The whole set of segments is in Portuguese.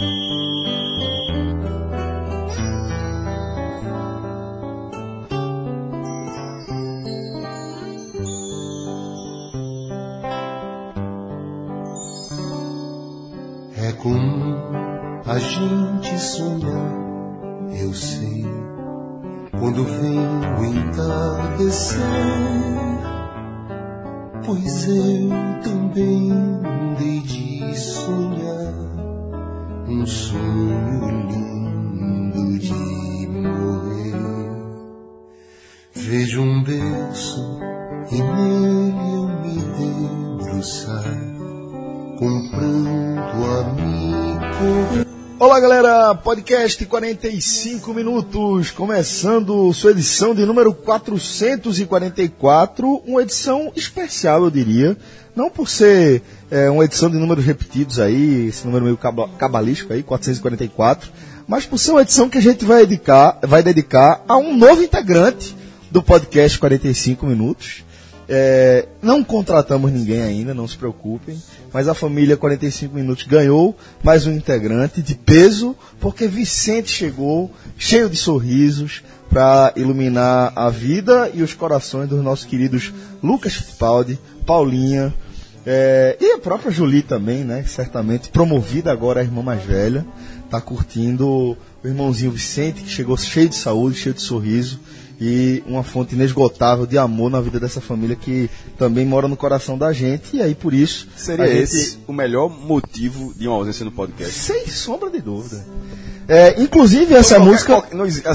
É comum a gente sonhar, eu sei, quando vem o entardecer. Pois eu também dei de sonhar um sonho lindo de morrer. Vejo um berço e nele eu me debruçar comprando a mim correr. Olá galera, podcast 45 minutos, começando sua edição de número 444, uma edição especial eu diria, não por ser é, uma edição de números repetidos aí, esse número meio caba- cabalístico aí, 444, mas por ser uma edição que a gente vai dedicar, vai dedicar a um novo integrante do podcast 45 minutos. É, não contratamos ninguém ainda, não se preocupem. Mas a família 45 Minutos ganhou mais um integrante de peso, porque Vicente chegou cheio de sorrisos para iluminar a vida e os corações dos nossos queridos Lucas Fittipaldi, Paulinha é, e a própria Julie também, né? Certamente promovida agora a irmã mais velha. Tá curtindo o irmãozinho Vicente, que chegou cheio de saúde, cheio de sorriso e uma fonte inesgotável de amor na vida dessa família que também mora no coração da gente. E aí, por isso, Seria gente- esse o melhor motivo de uma ausência no podcast. sem sombra de dúvida. É, inclusive, essa Qualquer- música.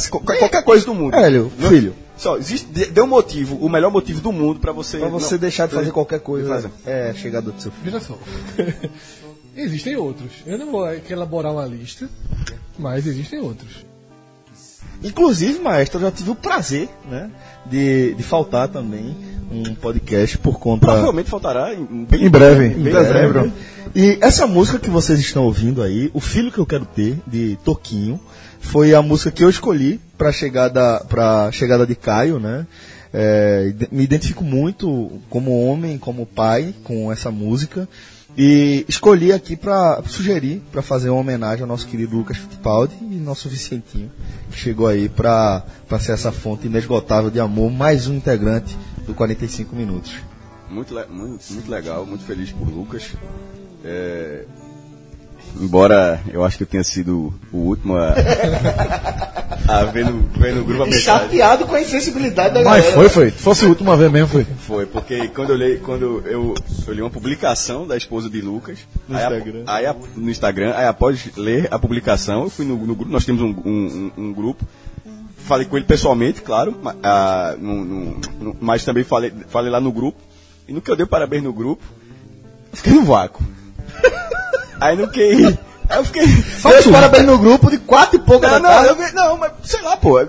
qualquer- qualquer, coisa do mundo. Hélio, Não- filho. Só, existe, dê um motivo, o melhor motivo do mundo pra você. Pra você não- deixar de fazer qualquer coisa. fazer. É, chegador do seu filho. Veja só. existem outros. Eu não vou elaborar uma lista, mas existem outros. Inclusive, maestro, eu já tive o prazer, né? De, de faltar também um podcast por conta. Provavelmente faltará em, bem- Em breve, bem em dezembro. E essa música que vocês estão ouvindo aí, O Filho que eu quero ter, de Toquinho, foi a música que eu escolhi para chegada para chegada de Caio, né? É, me identifico muito como homem, como pai com essa música e escolhi aqui para sugerir para fazer uma homenagem ao nosso querido Lucas Fittipaldi e nosso Vicentinho que chegou aí para ser essa fonte inesgotável de amor, mais um integrante do 45 minutos. Muito, muito, muito legal, muito feliz por Lucas. É, embora eu acho que eu tenha sido o último a, a ver, no, ver no grupo a mensagem. Chateado com a insensibilidade da Mas foi, foi. Se fosse a última vez mesmo, foi. Foi, porque quando eu li, quando eu, eu li uma publicação da esposa de Lucas No aí a- Instagram. aí a- no Instagram, aí após ler a publicação, eu fui no, no grupo, nós temos um, um- um- grupo, falei com ele pessoalmente, claro, ma- ah, no- no- no- mas também falei, falei lá no grupo, e no que eu dei parabéns no grupo, fiquei no vácuo. Aí no que. Aí eu fiquei. Deu parabéns no grupo de quatro e pouco Não, da não, tarde. eu não, mas sei lá, pô. é-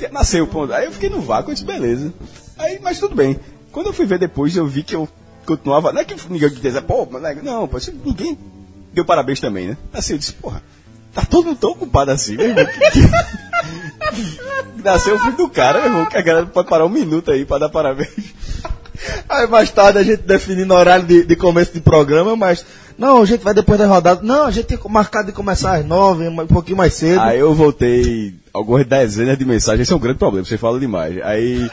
é- Nasceu, pô. Aí eu fiquei no vácuo, eu disse, beleza. Aí, mas tudo bem. Quando eu fui ver depois, eu vi que eu continuava. Não é que ninguém dizia, pô, mas né, não, pô, ninguém deu parabéns também, né? Assim, eu disse, porra, tá todo mundo tão ocupado assim, meu irmão. Nasceu o filho do cara, meu irmão, que a galera pode parar um minuto aí pra dar parabéns. Aí mais tarde a gente definindo o horário de, de começo de programa, mas. Não, a gente vai depois da rodada. Não, a gente tem marcado de começar às nove, um pouquinho mais cedo. Aí eu voltei algumas dezenas de mensagens, esse é um grande problema, você fala demais. Aí.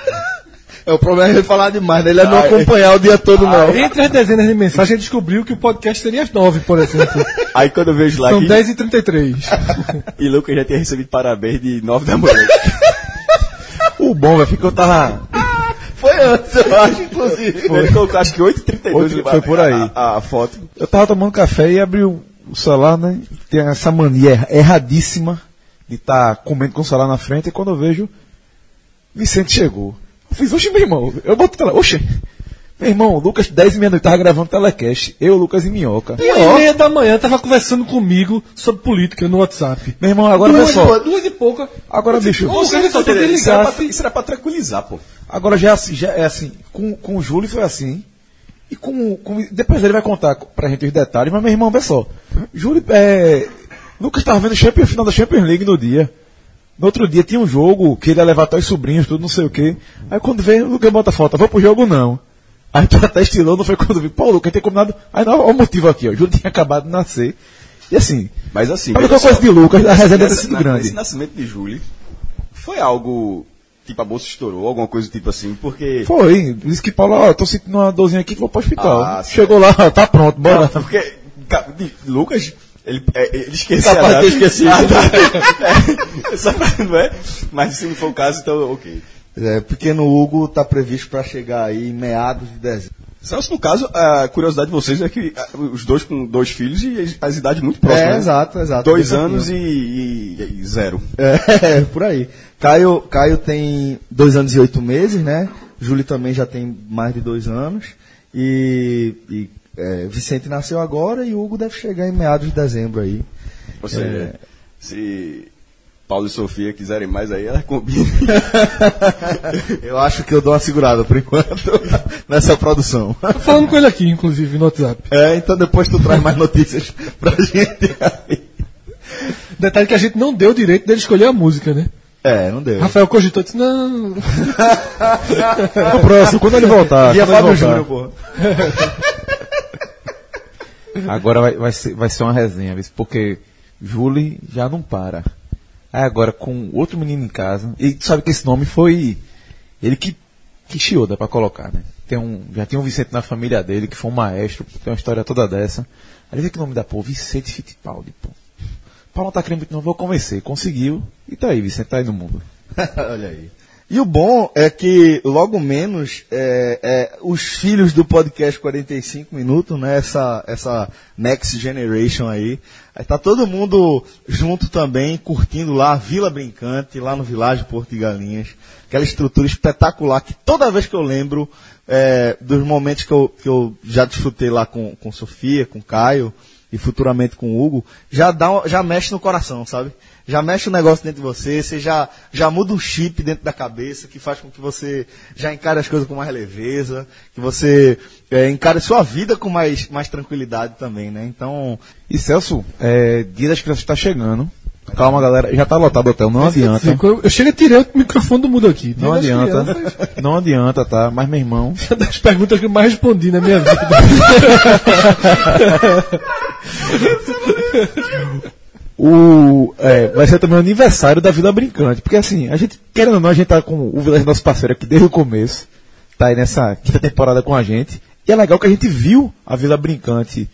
É, o problema é ele falar demais, né? Ele é não Ai. acompanhar o dia todo, não. Entre as dezenas de mensagens, a gente descobriu que o podcast seria às nove, por exemplo. Aí quando eu vejo lá São que. 10 e 33 E Lucas já tinha recebido parabéns de 9 da manhã. O bom, velho, que eu tava. Foi antes, eu acho, inclusive. Ele colocou acho que 8h32 Oito- foi por aí. A, a foto. Eu tava tomando café e abri o, o celular, né? Tem essa mania erra- erradíssima de estar comendo com o celular na frente e quando eu vejo, Vicente chegou. Eu fiz, oxe, meu irmão, eu botei lá, oxe. Meu irmão, Lucas, 10 e meia noite, tava gravando telecast. Eu, Lucas e Minhoca. Uma e meia da manhã tava conversando comigo sobre política no WhatsApp. Meu irmão, agora duas, só. duas e pouca. Agora, bicho, Ou seja, só que Isso era, ligar. pra, isso era pra tranquilizar, pô. Agora já é assim, já é assim. Com, com o Júlio foi assim. E com, com- Depois ele vai contar pra gente os detalhes, mas meu irmão, vê só. Júlio, é. Lucas tava vendo o final da Champions League no dia. No outro dia tinha um jogo que ele ia levar até os sobrinhos, tudo, não sei o quê. Aí quando veio, o Lucas bota a foto, vou pro jogo não. Aí tu até estilou, não foi quando vi, pô, Lucas tem combinado. Aí não, olha o motivo aqui, ó. O Júlio tinha acabado de nascer. E assim, Mas assim. Eu conheço só, de Lucas, a nessa- ter sido grande. Esse nascimento de Júlio foi algo. Tipo, a bolsa estourou, alguma coisa tipo assim, porque. foi. Disse que Paulo, ó, tô sentindo uma dorzinha aqui que vou pro hospital. Ah, Chegou lá, tá pronto, bora. Não, porque. Lucas. Ele, é, ele esqueceu. Capaz a de ter esquecido. Ah, tá. É, não é? Mas se não for o caso, então ok. É, pequeno Hugo tá previsto para chegar aí em meados de dezembro. Celso, no caso, a curiosidade de vocês é que os dois com dois filhos e as, idades muito próximas. É, né? exato, exato. Dois anos e, e- e zero. É, por aí. Caio, Caio tem dois anos e oito meses, né? Júlio também já tem mais de dois anos. E, e, é, Vicente nasceu agora e Hugo deve chegar em meados de dezembro aí. Ou seja, se Paulo e Sofia quiserem mais aí, ela combina. eu acho que eu dou uma segurada por enquanto nessa produção. Tô falando com ele aqui, inclusive, no WhatsApp. É, então depois tu traz mais notícias pra gente aí. Detalhe que a gente não deu o direito dele escolher a música, né? É, não deu. Rafael cogitou e disse, não. No próximo, quando ele voltar. E a Fábio voltar. Júnior, porra. Agora vai, vai, ser, vai ser uma resenha, porque Julie já não para. Aí agora com outro menino em casa, e tu sabe que esse nome foi ele que, que chioda pra colocar, né? Tem um, já tem um Vicente na família dele, que foi um maestro, tem uma história toda dessa. Aí vê que o nome da pô, Vicente Fittipaldi, pô. Paulo não tá querendo muito, não vou convencer. Conseguiu, e tá aí, Vicente tá aí no mundo. Olha aí. E o bom é que logo menos é, é, os filhos do podcast 45 minutos, né? Essa, essa Next Generation aí. Aí tá todo mundo junto também, curtindo lá a Vila Brincante, lá no Vilagem Porto de Galinhas. Aquela estrutura espetacular que toda vez que eu lembro é, dos momentos que eu, que eu já desfrutei lá com, com Sofia, com Caio e futuramente com Hugo, já, dá, já mexe no coração, sabe? Já mexe um negócio dentro de você, você já, já muda um chip dentro da cabeça que faz com que você já encare as coisas com mais leveza, que você é, encare sua vida com mais, mais tranquilidade também, né? Então, E Celso, é, dia das crianças tá chegando. Calma, galera, já tá lotado o hotel, não adianta. Eu, eu chego e tirei o microfone do mundo aqui. Não Dia adianta. crianças, Não adianta, tá? Mas meu irmão, uma das perguntas que eu mais respondi na minha vida. o, é, vai ser também o aniversário da Vila Brincante. Porque assim, a gente, querendo ou não, a gente tá com o Vila nosso parceiro aqui desde o começo. Tá aí nessa quinta temporada com a gente. E é legal que a gente viu a Vila Brincante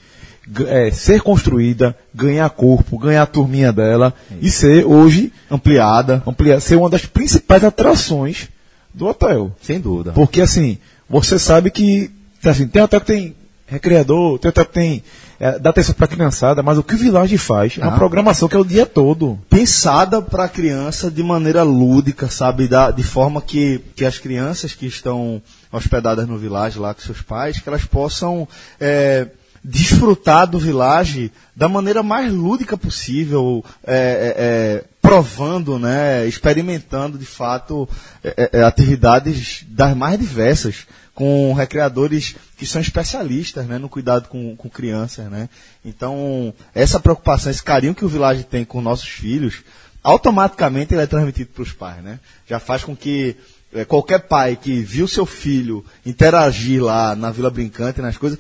é, ser construída, ganhar corpo, ganhar a turminha dela e ser hoje ampliada, ampliar, ser uma das principais atrações do hotel. sem dúvida. Porque assim, você sabe que assim, tem hotel que tem recreador, tem tem é, dá atenção pra criançada, mas o que o Village faz é uma Ah. programação que é o dia todo. pensada para a criança de maneira lúdica, sabe? Da, de forma que, que as crianças que estão hospedadas no Village lá com seus pais, que elas possam é, desfrutar do Village da maneira mais lúdica possível, é, é, é, provando, né? Experimentando de fato é, atividades das mais diversas com recreadores que são especialistas né, no cuidado com, com crianças. Né? Então, essa preocupação, esse carinho que o Village tem com nossos filhos, automaticamente ele é transmitido para os pais. Né? Já faz com que eh, qualquer pai que viu seu filho interagir lá na Vila Brincante, nas coisas,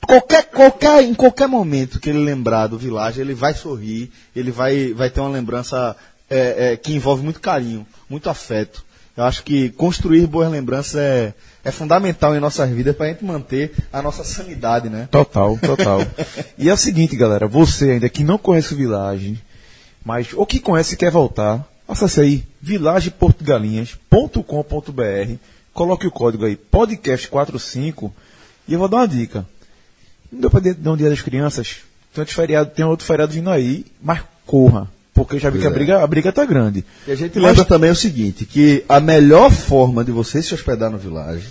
qualquer, qualquer, em qualquer momento que ele lembrar do Village, ele vai sorrir, ele vai, vai ter uma lembrança eh, eh, que envolve muito carinho, muito afeto. Eu acho que construir boas lembranças é, é fundamental em nossas vidas para a gente manter a nossa sanidade, né? Total, total. e é o seguinte, galera, você ainda que não conhece o Village, mas ou que conhece e quer voltar, acesse aí villageportugalinhas.com.br, coloque o código aí podcast45 e eu vou dar uma dica. Não deu para dar um dia das crianças, tem outro feriado, tem outro feriado vindo aí, mas corra, porque eu já vi que a é. briga, a briga tá grande. E a gente lembra também o seguinte, que a melhor forma de você se hospedar no Village,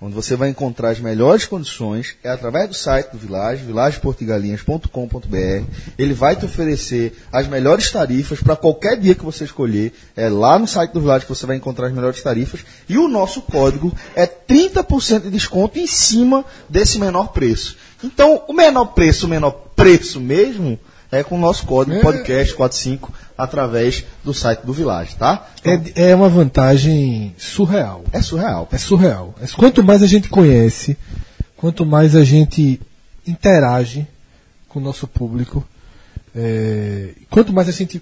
onde você vai encontrar as melhores condições, é através do site do Village, villageportugalinhas.com.br. Ele vai te oferecer as melhores tarifas para qualquer dia que você escolher. É lá no site do Village que você vai encontrar as melhores tarifas. E o nosso código é 30% de desconto em cima desse menor preço. Então, o menor preço, o menor preço mesmo, é com o nosso código podcast45 através do site do Village, tá? É, é uma vantagem surreal. É surreal. É surreal. É- Quanto mais a gente conhece, quanto mais a gente interage com o nosso público, É, quanto mais a gente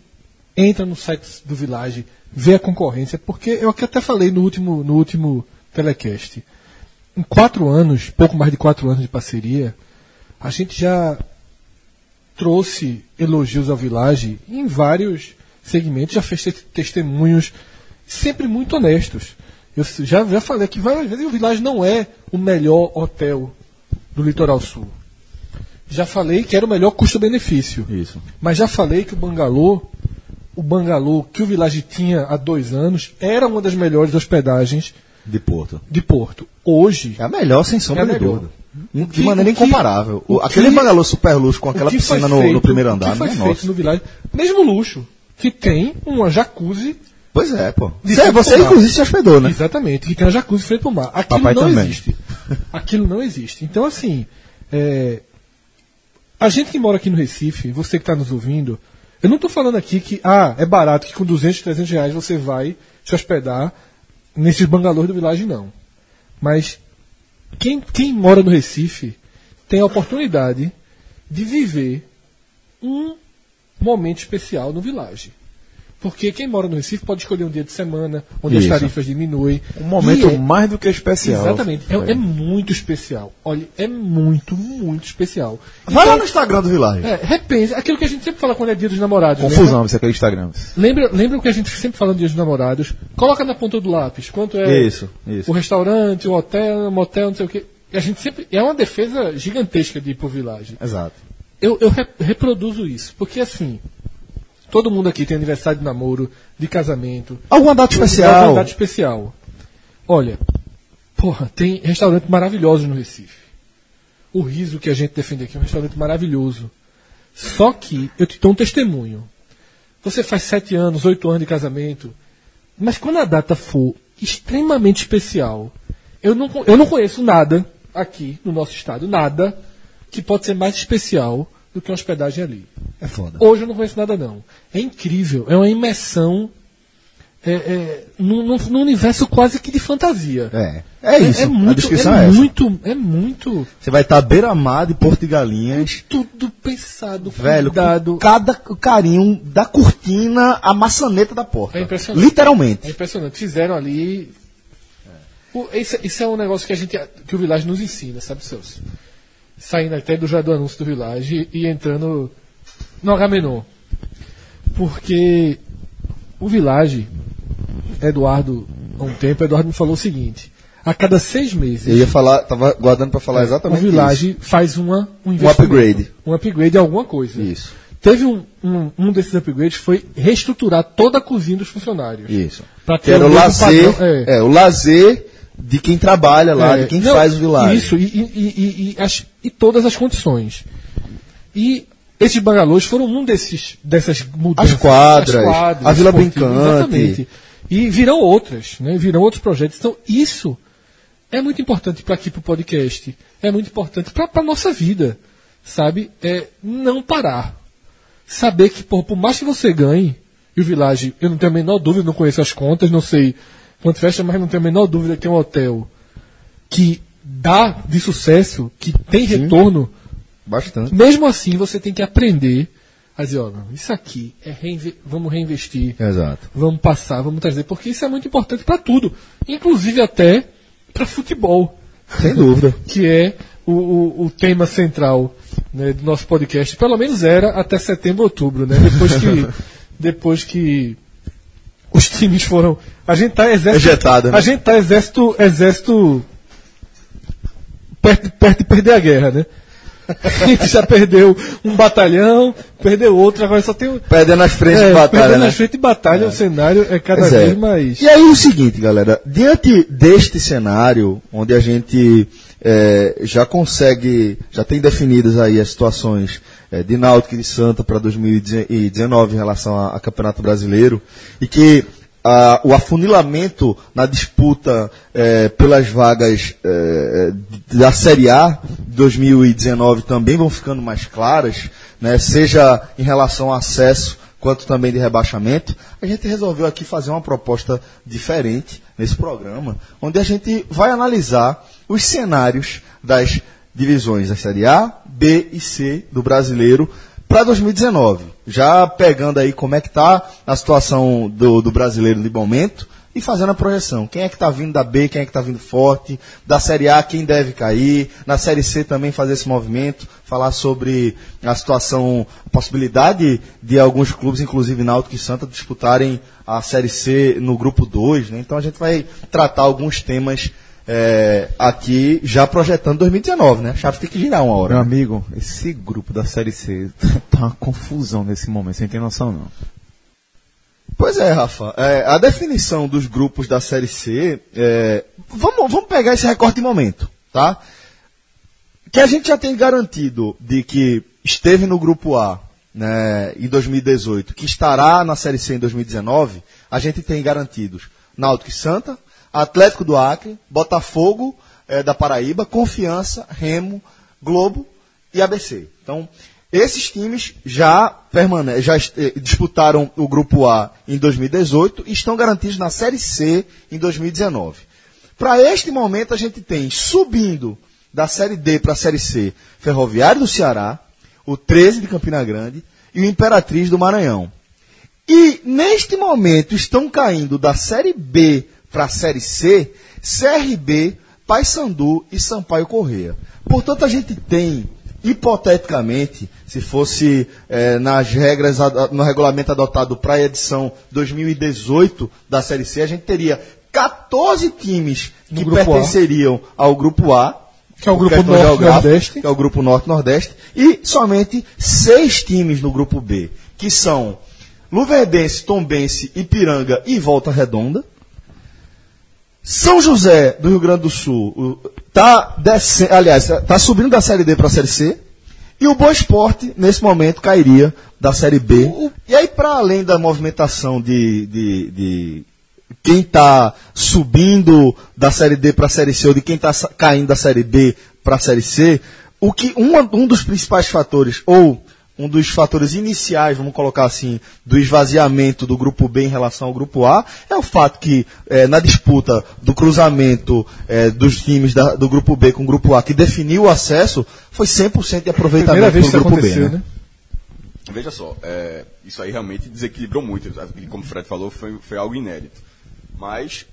entra no site do Village, vê a concorrência, porque eu que até falei no último, no último telecast. Em quatro anos, pouco mais de quatro anos de parceria, a gente já trouxe elogios ao Village em vários segmentos, já fez te- testemunhos sempre muito honestos. Eu já, já falei aqui várias vezes, o Village não é o melhor hotel do Litoral Sul. Já falei que era o melhor custo-benefício. Isso. Mas já falei que o Bangalô, o Bangalô que o Village tinha há dois anos, era uma das melhores hospedagens De Porto. de Porto. Hoje, É a melhor, sem sombra É de dúvida. De maneira que- incomparável. o Aquele que- bangalô super luxo com aquela piscina no, no feito- primeiro o andar, que foi feito nossa. no Village, mesmo luxo, que tem uma jacuzzi Pois é, pô. Você, inclusive se hospedou, né? Exatamente, que tem a jacuzzi frente pro mar. Aquilo Papai não também. existe. Aquilo não existe. Então, assim, é, a gente que mora aqui no Recife, você que está nos ouvindo, eu não estou falando aqui que ah, é barato, que com 200, 300 reais você vai se hospedar nesses bangalôs do Village, não. Mas quem, quem mora no Recife tem a oportunidade de viver um momento especial no Village. Porque quem mora no Recife pode escolher um dia de semana, onde Isso. as tarifas diminuem. Um momento é- mais do que especial. Exatamente. É, é muito especial. Olha, é muito, muito especial. Vai lá Então, no Instagram do Village. é, repense, aquilo que a gente sempre fala quando é dia dos namorados. Confusão, isso aqui é Instagram. Lembra, lembra, lembra o que a gente sempre fala no dia dos namorados? Coloca na ponta do lápis. Quanto é Isso, isso. o restaurante, o hotel, o motel, não sei o quê. E a gente sempre. É uma defesa gigantesca de ir pro Village. Exato. Eu, eu re- reproduzo isso. Porque assim. Todo mundo aqui tem aniversário de namoro, de casamento, Alguma data Alguma especial. data especial. Olha, porra, tem restaurantes maravilhosos no Recife. O riso que a gente defende aqui é um restaurante maravilhoso. Só que eu te dou um testemunho. Você faz sete anos, oito anos de casamento, mas quando a data for extremamente especial, eu não, eu não conheço nada aqui no nosso estado, nada que pode ser mais especial do que hospedagem ali. É foda. Hoje eu não conheço nada, não. É incrível. É uma imersão é, é, num, num- universo quase que de fantasia. É. É isso. É, muito, a descrição é, é, muito, é muito Você vai estar beira-mar de Porto de Galinhas. tudo pensado, Velho, cuidado. cada carinho da cortina à maçaneta da porta. É impressionante. Literalmente. É impressionante. Fizeram ali. O- isso é um negócio que a gente que o Village nos ensina, sabe, Celso? Saindo até do já do anúncio do Village e, entrando no Agamenon. Porque o Village, Eduardo, há um tempo, Eduardo me falou o seguinte: a cada seis meses, Eu ia falar, tava guardando pra falar exatamente o Village faz uma, um, Um upgrade. Um upgrade de alguma coisa. Isso. Teve um, um, um desses upgrades foi reestruturar toda a cozinha dos funcionários. Isso. Que ter era o lazer, padrão, é. é. o lazer de quem trabalha lá, É, de quem não, faz o Village. Isso, e, e, e, e, as- e todas as condições. E esses bangalôs foram um desses, dessas mudanças. As quadras, as a Vila Brincante. Exatamente. E virão outras, né? virão outros projetos. Então, isso é muito importante para aqui, para o podcast. É muito importante para a nossa vida. Sabe? É não parar. Saber que, por, por mais que você ganhe, e o Village, eu não tenho a menor dúvida, não conheço as contas, não sei quanto fecha, mas não tenho a menor dúvida que é um hotel que dá de sucesso, que tem retorno, Bastante. mesmo assim você tem que aprender a dizer, ó, isso aqui é reinve- vamos reinvestir, Exato. vamos passar, vamos trazer, porque isso é muito importante para tudo, inclusive até para futebol, Sem dúvida. que é o, o- o tema central né, do nosso podcast, pelo menos era até setembro, outubro, né? Depois que, depois que os times foram, a gente tá exército, Ejetado, né? a gente tá exército, exército perto, perto de perder a guerra, né? A gente já perdeu um batalhão, perdeu outro, agora só tem um. Perdendo as frentes de É, batalha, perdendo né? as frentes de batalha, o cenário é cada Pois é. vez mais. E aí o seguinte, galera, diante deste cenário, onde a gente eh, já consegue, já tem definidas aí as situações eh, de Náutico e de Santa para 2019 em relação a, a Campeonato Brasileiro, e que ah, o afunilamento na disputa eh, pelas vagas eh, da Série A de 2019 também vão ficando mais claras, né, seja em relação ao acesso quanto também de rebaixamento, a gente resolveu aqui fazer uma proposta diferente nesse programa, onde a gente vai analisar os cenários das divisões da Série A, B e C do brasileiro para 2019. Já pegando aí como é que tá a situação do, do brasileiro de momento e fazendo a projeção. Quem é que está vindo da B, quem é que está vindo forte, da Série A, quem deve cair, na Série C também fazer esse movimento, falar sobre a situação, a possibilidade de alguns clubes, inclusive Náutico e Santa, disputarem a Série C no grupo 2, né? Então a gente vai tratar alguns temas é, aqui já projetando 2019, né? A chave tem que girar uma hora. Meu amigo, esse grupo da Série C tá uma confusão nesse momento, sem ter noção não. Pois é, Rafa. É, a definição dos grupos da Série C. é, vamos, vamos pegar esse recorte de momento, tá? Que a gente já tem garantido de que esteve no grupo A né, em 2018, que estará na Série C em 2019, a gente tem garantidos Náutico e Santa, Atlético do Acre, Botafogo é, da Paraíba, Confiança, Remo, Globo e ABC. Então, esses times já, permane já eh, disputaram o Grupo A em 2018 e estão garantidos na Série C em 2019. Para este momento, a gente tem subindo da Série D para a Série C Ferroviário do Ceará, o 13 de Campina Grande e o Imperatriz do Maranhão. E neste momento estão caindo da Série B para a Série C CRB, Paysandu e Sampaio Correia. Portanto, a gente tem hipoteticamente, se fosse eh, nas regras, no regulamento adotado para a edição 2018 da Série C, a gente teria 14 times No que grupo A. pertenceriam ao grupo A, Que é o grupo questão Norte geográfica, Nordeste. que é o grupo Norte-Nordeste, e somente seis times no grupo B, que são Luverdense, Tombense, Ipiranga e Volta Redonda. São José, do Rio Grande do Sul, o- tá descendo, aliás, tá subindo da Série D para a Série C. E o Boa Esporte, nesse momento, cairia da Série B. E aí, para além da movimentação de, de, de quem está subindo da Série D para a Série C ou de quem está caindo da Série B para a Série C, o que um, um dos principais fatores, ou um dos fatores iniciais, vamos colocar assim, do esvaziamento do grupo B em relação ao grupo A, é o fato que eh, na disputa do cruzamento eh, dos times da- do grupo B com o grupo A, que definiu o acesso, foi 100% de aproveitamento Primeira vez que do isso grupo B. aconteceu, Né? né? Veja só, é, isso aí realmente desequilibrou muito. E como o Fred falou, foi, foi algo inédito. Mas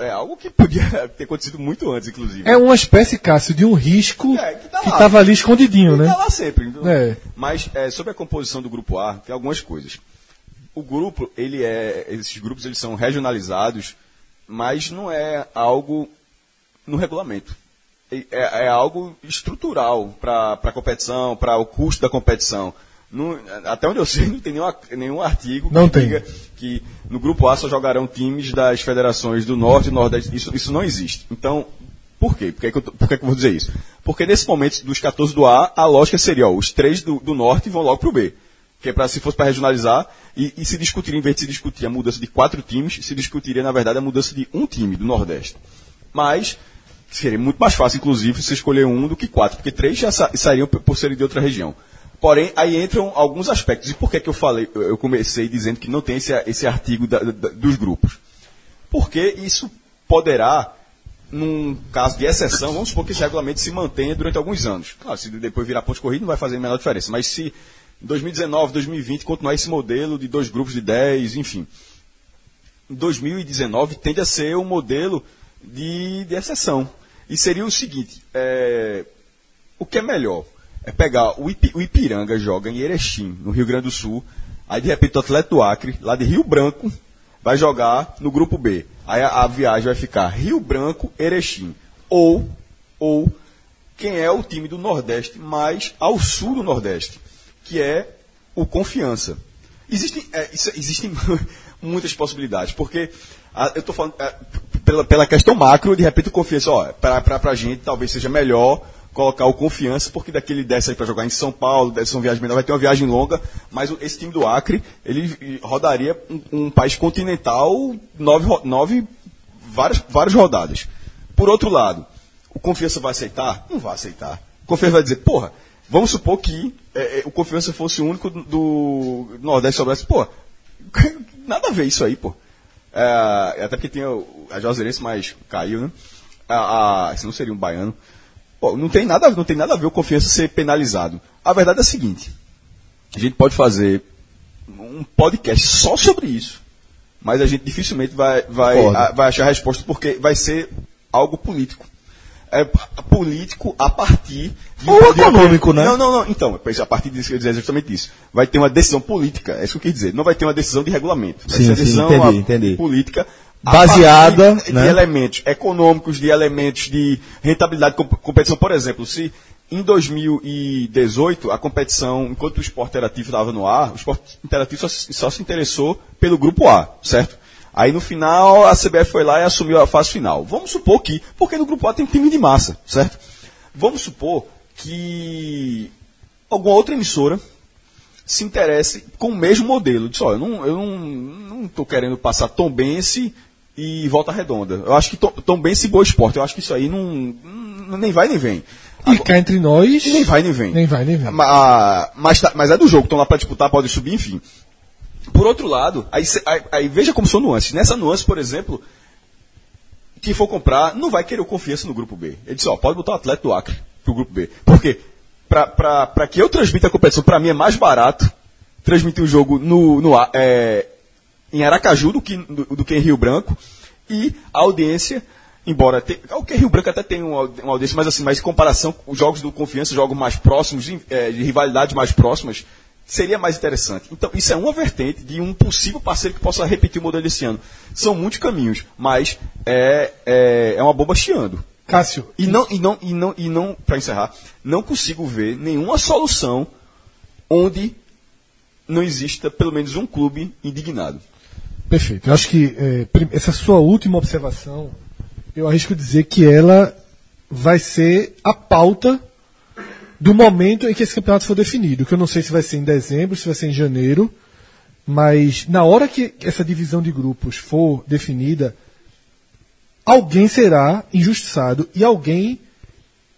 é algo que podia ter acontecido muito antes, inclusive. É uma espécie, Cássio, de um risco É, que tá que estava ali escondidinho, Ele né? tá lá sempre. É. Mas é, sobre a composição do grupo A, tem algumas coisas. O grupo, ele é. Esses grupos eles são regionalizados, mas não é algo no regulamento. É, é- algo estrutural para a competição, para o custo da competição. Não- até onde eu sei, não tem nenhum, nenhum artigo que Não tem. Que no grupo A só jogarão times das federações do Norte e Nordeste. Isso, isso não existe. Então, por quê? Por que, que eu, por que, que eu vou dizer isso? Porque nesse momento, dos 14 do A, a lógica seria, ó, os três do, do Norte vão logo pro B. Que é para se fosse para regionalizar e, e se discutir, em vez de se discutir a mudança de quatro times, se discutiria, na verdade, a mudança de um time do Nordeste. Mas seria muito mais fácil, inclusive, você escolher um do que quatro, porque três já sa sairiam por serem de outra região. Porém, aí entram alguns aspectos. E por que, que eu falei, eu comecei dizendo que não tem esse, esse artigo da- da- dos grupos? Porque isso poderá, num caso de exceção, vamos supor que esse regulamento se mantenha durante alguns anos. Claro, se depois virar ponto corrido, não vai fazer a menor diferença. Mas se em 2019, 2020 continuar esse modelo de dois grupos de 10, enfim. Em 2019 tende a ser um modelo de, de exceção. E seria o seguinte: é, o que é melhor? É pegar o, o Ipiranga joga em Erechim, no Rio Grande do Sul. Aí de repente o Atlético do Acre, lá de Rio Branco, vai jogar no grupo B. Aí a, a viagem vai ficar Rio Branco, Erechim. Ou, ou quem é o time do Nordeste mais ao sul do Nordeste, que é o Confiança. Existem, é, isso- existem muitas possibilidades, porque ah, eu estou falando é, pela, pela questão macro, de repente o Confiança, ó, para a gente talvez seja melhor colocar o Confiança, porque daquele desce aí para jogar em São Paulo, deve ser uma viagem menor, vai ter uma viagem longa, mas esse time do Acre, ele rodaria um, um país continental nove, nove várias, várias rodadas. Por outro lado, o Confiança vai aceitar? Não vai aceitar. O Confiança vai dizer, porra, vamos supor que é, é, o Confiança fosse o único do, Nordeste soubesse, pô, nada a ver isso aí, pô. É, até porque tem o, a Juazeirense, mas caiu, né? A, a, senão seria um baiano. Pô, não tem, nada, não tem nada a ver o Confiança ser penalizado. A verdade é a seguinte, a gente pode fazer um podcast só sobre isso, mas a gente dificilmente vai, vai, a- vai achar a resposta porque vai ser algo político. É político a partir de Ou de- econômico, né? Não, não, não. Então, a partir disso que eu ia dizer justamente isso. Vai ter uma decisão política, é isso que eu quis dizer. Não vai ter uma decisão de regulamento. Vai Sim, ser uma sim, decisão entendi, entendi. política Baseada, partir né? de elementos econômicos, de elementos de rentabilidade de comp- competição. Por exemplo, se em 2018 a competição, enquanto o esporte interativo estava no ar, o esporte interativo só, se- só se interessou pelo grupo A, certo? Aí no final a CBF foi lá e assumiu a fase final. Vamos supor que, porque no grupo A tem time de massa, certo? Vamos supor que alguma outra emissora se interesse com o mesmo modelo. Diz, olha, eu não, tô querendo passar Tom Bense e Volta Redonda. Eu acho que Tom, Tom Bense e Boa Esporte. Eu acho que isso aí não, não- nem vai nem vem. E cá entre nós. Nem vai nem vem. Nem vai nem vem. Ma- Mas, tá- mas é do jogo, estão lá para disputar, pode subir, enfim. Por outro lado, aí, aí- aí veja como são nuances. Nessa nuance, por exemplo, quem for comprar não vai querer confiança no grupo B. Ele disse, ó, pode botar o atleta do Acre pro grupo B. Por quê? Para que eu transmita a competição, para mim é mais barato transmitir o jogo no, no, A- é, em Aracaju do que, do, do que em Rio Branco. E a audiência, embora te, o que Rio Branco até tem uma, audi- uma audiência, mas assim, mas em comparação com os jogos do Confiança, jogos mais próximos, de, é, de rivalidades mais próximas, seria mais interessante. Então, isso é uma vertente de um possível parceiro que possa repetir o modelo desse ano. São muitos caminhos, mas é, é, é uma bomba chiando. Cássio, E não, e não, e não, e não, para encerrar, não consigo ver nenhuma solução onde não exista pelo menos um clube indignado. Perfeito. Eu acho que é, essa sua última observação, eu arrisco dizer que ela vai ser a pauta do momento em que esse campeonato for definido. Que eu não sei se vai ser em dezembro, se vai ser em janeiro, mas na hora que essa divisão de grupos for definida, alguém será injustiçado e alguém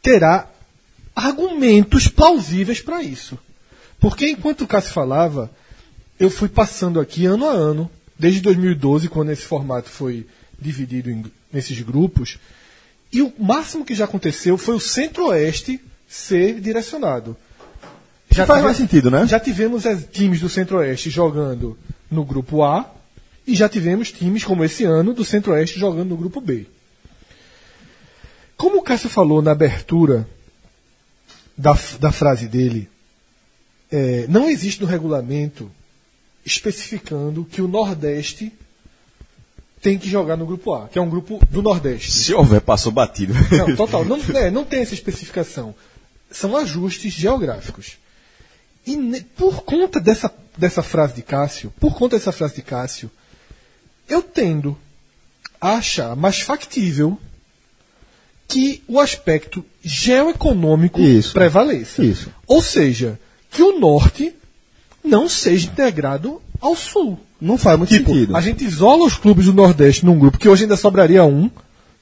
terá argumentos plausíveis para isso. Porque enquanto o Cássio falava, eu fui passando aqui ano a ano, desde 2012, quando esse formato foi dividido em, nesses grupos, e o máximo que já aconteceu foi o Centro-Oeste ser direcionado. Já faz mais sentido, né? Já tivemos eh, times do Centro-Oeste jogando no grupo A, e já tivemos times, como esse ano, do Centro-Oeste jogando no grupo B. Como o Cássio falou na abertura da, da frase dele, é, não existe no regulamento especificando que o Nordeste tem que jogar no grupo A, que é um grupo do Nordeste. Se houver, passou batido. Não, total. Não, é, não tem essa especificação. São ajustes geográficos. E ne- por conta dessa, dessa frase de Cássio, por conta dessa frase de Cássio, eu tendo a achar mais factível que o aspecto geoeconômico Isso. prevaleça. Isso. Ou seja, que o norte não seja integrado ao sul. Não faz muito Tipo, sentido. a gente isola os clubes do Nordeste num grupo, que hoje ainda sobraria um,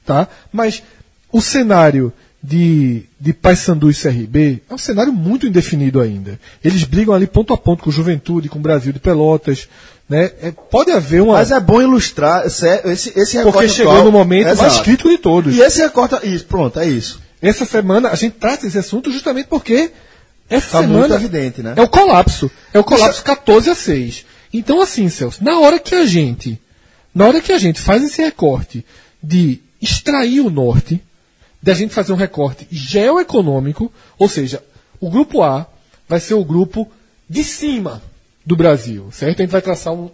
tá? Mas o cenário de, de Paysandu e CRB é um cenário muito indefinido ainda. Eles brigam ali ponto a ponto com Juventude, com o Brasil de Pelotas, né? É, pode haver uma... Mas é bom ilustrar se- esse, esse recorte porque chegou atual- no momento mais Exato. crítico de todos. E esse recorte. Isso, pronto, é isso. Essa semana a gente trata esse assunto justamente porque essa Tá semana muito evidente, né? é o colapso. É o colapso 14 a 6. Então, assim, Celso, na hora que a gente. Na hora que a gente faz esse recorte de extrair o norte, da gente fazer um recorte geoeconômico, ou seja, o grupo A vai ser o grupo de cima do Brasil, certo? A gente vai traçar um.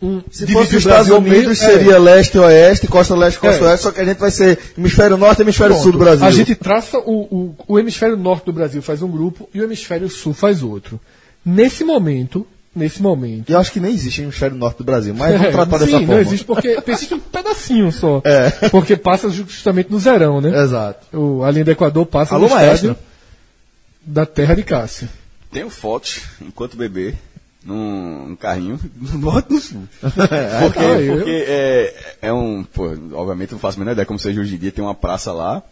Um Se dividir fosse o os Estados meio, Unidos, é. seria leste e oeste, costa leste, costa É. oeste, só que a gente vai ser hemisfério norte e hemisfério Pronto. sul do Brasil. A gente traça o, o, o hemisfério norte do Brasil faz um grupo e o hemisfério sul faz outro. Nesse momento, nesse momento. Eu acho que nem existe hemisfério norte do Brasil, mas vamos tratar É, sim, dessa forma. não existe porque existe um pedacinho só. É. Porque passa justamente no zerão, né? Exato. O, a linha do Equador passa Alô, no maestro. estádio da terra de Cássio. Tenho fotos, enquanto bebê, num, num carrinho no norte do sul. porque aí, porque é, é um. Pô, obviamente eu não faço a menor ideia como seja hoje em dia, tem uma praça lá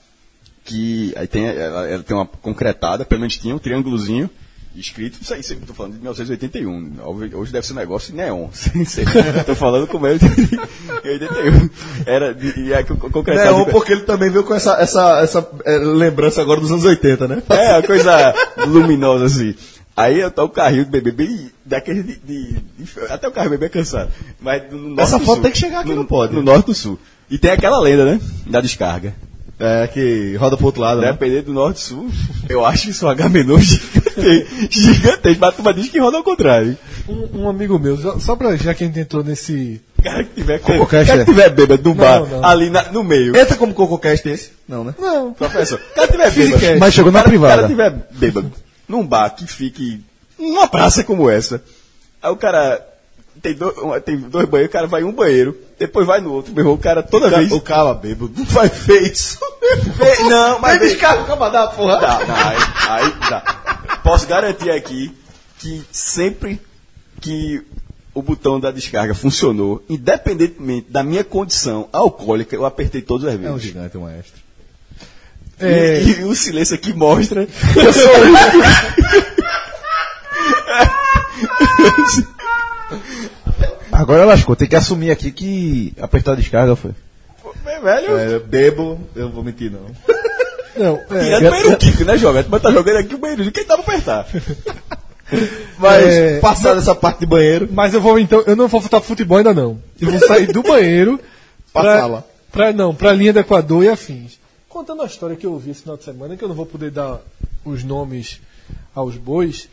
que aí tem, ela, ela tem uma concretada, pelo menos tinha um triângulozinho escrito, isso aí, tô falando de 1981. Hoje deve ser um negócio de neon. tô falando como é de 81. Era, de, e aí, co- concretado. Neon, porque ele também veio com essa, essa, essa é, lembrança agora dos anos 80, né? É, uma coisa luminosa assim. Aí eu tô o carrinho do bebê bem daquele de, de- de- Até o carro bebê é cansado. Mas no norte Essa do foto sul. tem que chegar aqui, não pode. No norte do sul. E tem aquela lenda, né? Da descarga. É, que roda pro outro lado, né? Dependendo do norte e sul, eu acho isso um H-menor gigantesco. Gigantesco, mas a turma diz que roda ao contrário. Um, um amigo meu, só, pra já que a gente entrou nesse. O cara que tiver, Cococast, cara é? que tiver bêbado no bar, não. ali na- no meio. Entra como CocoCast esse? Não, né? Não, Professor, o cara tiver bêbado. Mas chegou na cara, privada. O cara tiver bêbado num bar que fique numa praça como essa. Aí o cara tem, do, uma- tem dois banheiros, o cara vai em um banheiro, depois vai no outro. Meu irmão, o cara toda O vez. o cara bêbado não vai ver isso. Não, mas. Mas descarga o cabadá, porra. Dá, dá, aí, aí dá. Posso garantir aqui que sempre que o botão da descarga funcionou, independentemente da minha condição alcoólica, eu apertei todas as É um vezes. gigante, um maestro. É, E, e o silêncio aqui mostra que eu sou o único. Agora lascou, tem que assumir aqui que apertar a descarga foi. Meu velho, É, bebo, eu vou mentir, não. não, é, tirando o banheiro Kiko, né, jovem? Mas tá jogando aqui o banheiro, quem pra apertar? Mas, É, passada essa parte de banheiro, Mas eu vou então, eu não vou voltar pro futebol ainda não. Eu vou sair do banheiro Pra pra, sala. pra não, pra linha do Equador e afins. Contando a história que eu ouvi esse final de semana, que eu não vou poder dar os nomes aos bois,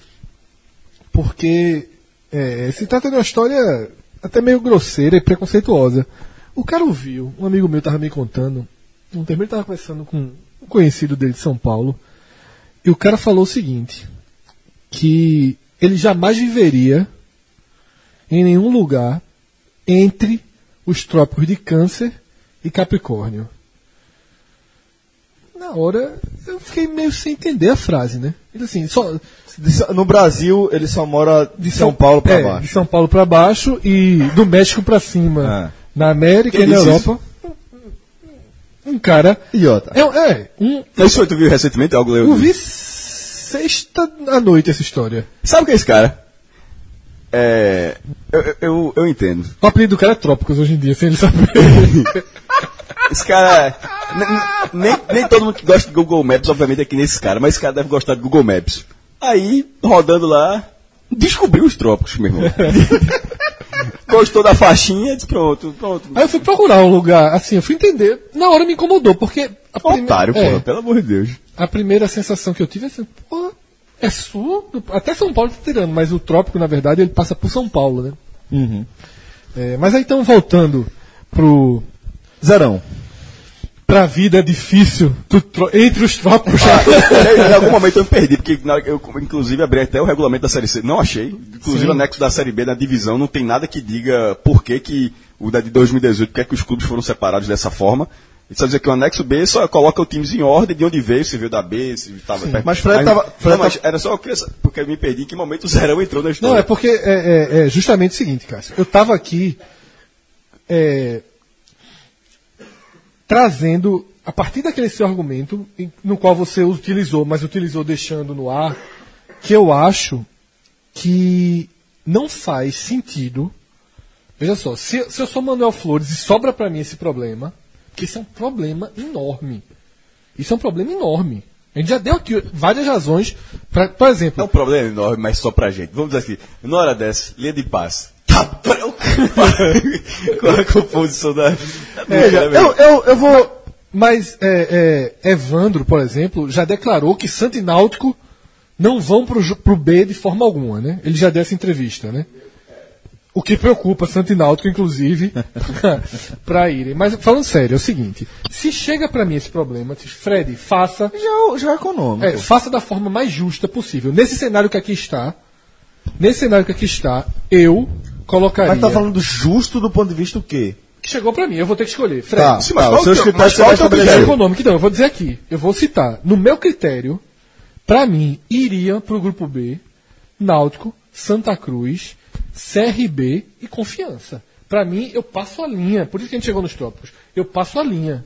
porque é, se trata de uma história até meio grosseira e preconceituosa. O cara ouviu, um amigo meu tava me contando, um tempo ele tava conversando com um conhecido dele de São Paulo, e o cara falou o seguinte, que ele jamais viveria em nenhum lugar entre os trópicos de Câncer e Capricórnio. Na hora, eu fiquei meio sem entender a frase, né? Ele assim, só de no Brasil, ele só mora de São, São- Paulo pra é, De baixo. São Paulo para baixo e do México para cima. Ah. Na América Quem e na Europa. Um cara. Idiota. É, é um, Isso tu viu recentemente algo eu vi sexta à noite essa história. Sabe o que é esse cara? É. Eu, eu, eu, eu entendo. O apelido do cara é Trópicos hoje em dia, sem ele saber. Esse cara. n- nem, nem todo mundo que gosta de Google Maps, obviamente, é que nesse cara, mas esse cara deve gostar de Google Maps. Aí, rodando lá, descobriu os trópicos, meu irmão. Gostou da faixinha, disse pronto, pronto. Aí eu fui procurar um lugar, assim, eu fui entender. Na hora me incomodou, porque. A prime- Otário, é, porra, pelo amor de Deus. a primeira sensação que eu tive é assim, pô, é sul? Até São Paulo tá tirando, mas o trópico, na verdade, ele passa por São Paulo, né? Uhum. É, mas aí então, voltando pro, Zerão. Pra vida difícil do tró- entre os trópicos. em, em algum momento eu me perdi, porque eu, inclusive, abri até o regulamento da Série C. Não achei. Inclusive, Sim. o anexo da Série B na divisão não tem nada que diga por que, que o da de 2018, por que, é que os clubes foram separados dessa forma. Ele só dizer que o anexo B só coloca o times em ordem de onde veio, se veio da B, se estava perto. Mas Fred tava- Fred não, mas era só porque eu me perdi em que momento o Zerão entrou na história. Não, é porque é, é- é justamente o seguinte, Cássio. Eu estava aqui é, trazendo, a partir daquele seu argumento, no qual você utilizou, mas utilizou deixando no ar, que eu acho que não faz sentido. Veja só, se, se eu sou Manuel Flores e sobra para mim esse problema, que isso é um problema enorme. Isso é um problema enorme. A gente já deu aqui várias razões, pra, por exemplo. É um problema enorme, mas só pra gente. Vamos dizer assim, na hora dessa, linha de paz. Tá preocupado com a composição da. Veja, dupla, né, eu, eu, eu vou. Mas é, é, Evandro, por exemplo, já declarou que Santo e Náutico não vão pro, ju- pro B de forma alguma, né? Ele já deu essa entrevista, né? O que preocupa Santo e Náutico, inclusive, para irem. Mas falando sério, é o seguinte: se chega para mim esse problema, diz, Fred, faça, Já, já é econômico. é, faça da forma mais justa possível. Nesse cenário que aqui está, nesse cenário que aqui está, eu colocaria. Mas tá falando justo do ponto de vista do quê? que chegou para mim, eu vou ter que escolher. Fred, Tá, Sim, mas tá, o teu- critérios mas qual o teu estabelecer. critério? econômico, então, eu vou dizer aqui. Eu vou citar. No meu critério, para mim, iria para o grupo B Náutico, Santa Cruz, CRB e Confiança. Para mim, eu passo a linha. Por isso que a gente chegou nos trópicos. Eu passo a linha.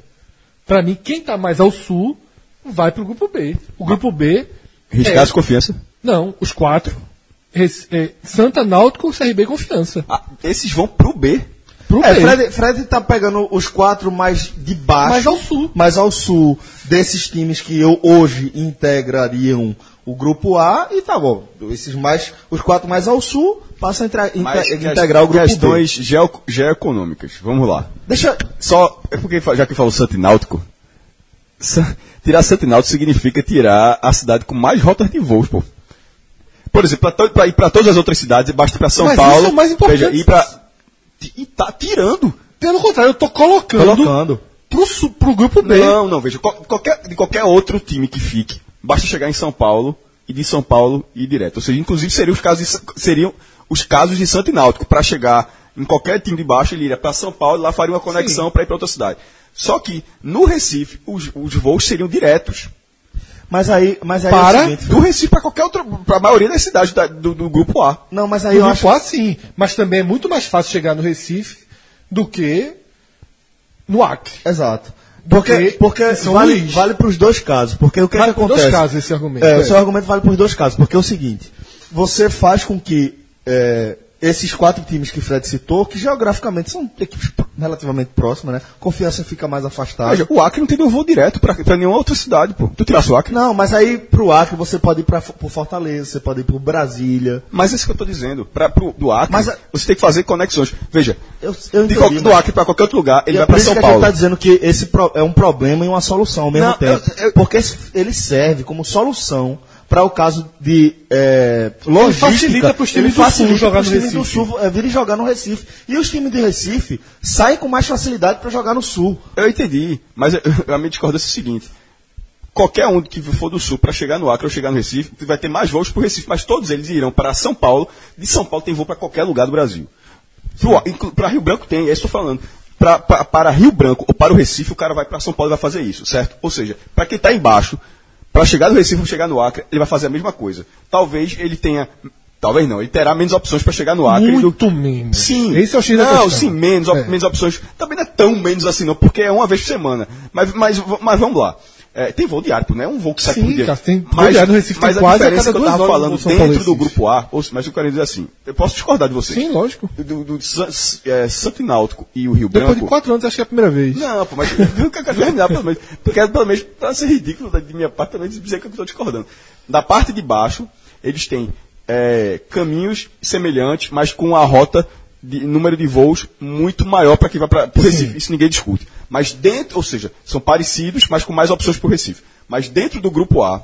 Para mim, quem está mais ao sul vai para o grupo B. O grupo B. Riscasse é- confiança. Não, os quatro. É, Santa Náutico, CRB Confiança. Ah, esses vão pro B. Pro É, B. Fred, Fred tá pegando os quatro mais de baixo. Mais ao sul. Mais ao sul. Desses times que eu hoje integrariam o grupo A e tá bom. Esses mais, os quatro mais ao sul passam a intra- Mas inte- que- integrar o grupo questões B. geo, geoeconômicas. Vamos lá. Deixa, Só, é porque, já que falou Santináutico, Sa- tirar Santináutico significa tirar a cidade com mais rotas de voos, pô. Por exemplo, para ir para todas as outras cidades, basta para São Mas Paulo. isso é o mais importante. Veja, ir para. E tá tirando. Pelo contrário, eu tô colocando, colocando. Pro, pro grupo B. Não, não, veja. qual- Qualquer, de qualquer outro time que fique, basta chegar em São Paulo e de São Paulo ir direto. Ou seja, inclusive seriam os casos de, seriam os casos de Santo e Náutico. Para chegar em qualquer time de baixo, ele iria para São Paulo e lá faria uma conexão para ir para outra cidade. Só que no Recife, os, os voos seriam diretos. Mas aí, mas aí Para é o seguinte, Do Recife para qualquer outra. Para a maioria das cidades da- do, do grupo A. Não, mas aí No eu acho grupo A, sim. Mas também é muito mais fácil chegar no Recife do que no Acre. Exato. Porque, Porque porque vale, vale para os dois casos. Porque o que, Vale que pros dois acontece? casos esse argumento, É, é. O seu argumento vale para os dois casos. Porque é o seguinte: você faz com que é, esses quatro times que Fred citou, que geograficamente são equipes relativamente próximas, né? Confiança fica mais afastada. Veja, o Acre não tem nenhum voo direto para nenhuma outra cidade, pô. Tu tirasse o Acre? Não, mas aí pro Acre você pode ir para pro Fortaleza, você pode ir pro Brasília. Mas é isso que eu estou dizendo. Pra, pro, do Acre, Mas a- você tem que fazer conexões. Veja, Eu, eu entendi, do Acre para qualquer outro lugar, ele vai é por para isso São que a Paulo. gente está dizendo que esse pro- é um problema e uma solução ao mesmo Não, tempo. eu- eu- Porque ele serve como solução para o caso de é, logística. facilita pros times ele do Sul jogar no times do Recife. Sul é, virem jogar no Recife. E os times de Recife saem com mais facilidade para jogar no Sul. Eu entendi, mas eu- a minha discordância é o seguinte. Qualquer um que for do sul para chegar no Acre ou chegar no Recife, vai ter mais voos para o Recife, mas todos eles irão para São Paulo. De São Paulo tem voo para qualquer lugar do Brasil. Para Rio Branco tem, é isso que eu estou falando. Pra, pra- para Rio Branco ou para o Recife, o cara vai para São Paulo e vai fazer isso, certo? Ou seja, para quem está embaixo, para chegar no Recife ou chegar no Acre, ele vai fazer a mesma coisa. Talvez ele tenha. Talvez não, ele terá menos opções para chegar no Acre. Muito do, menos. Sim. Esse é o X da Não, questão. sim, menos, É. menos opções. Também não é tão menos assim, não, porque é uma vez por semana. Mas, mas, mas vamos lá. É, tem voo diário, pô, não é um voo que sai Sim, por dia. cara, tem mas, diário no Recife, mas tem a quase a diferença cada que eu duas tava horas falando São Paulo dentro do grupo A, ou, mas eu quero dizer assim, eu posso discordar de você. Sim, lógico. Do, do, do é, Santo Náutico e o Rio Depois Branco. de quatro anos, acho que é a primeira vez. Não, pô, mas eu quero terminar pelo menos. Porque pelo menos, para ser ridículo de minha parte, também dizer que eu estou discordando. Da parte de baixo, eles têm é, caminhos semelhantes, mas com a rota de número de voos muito maior para quem vai para o Recife. Isso ninguém discute. Mas dentro, ou seja, são parecidos, mas com mais opções para o Recife. Mas dentro do grupo A,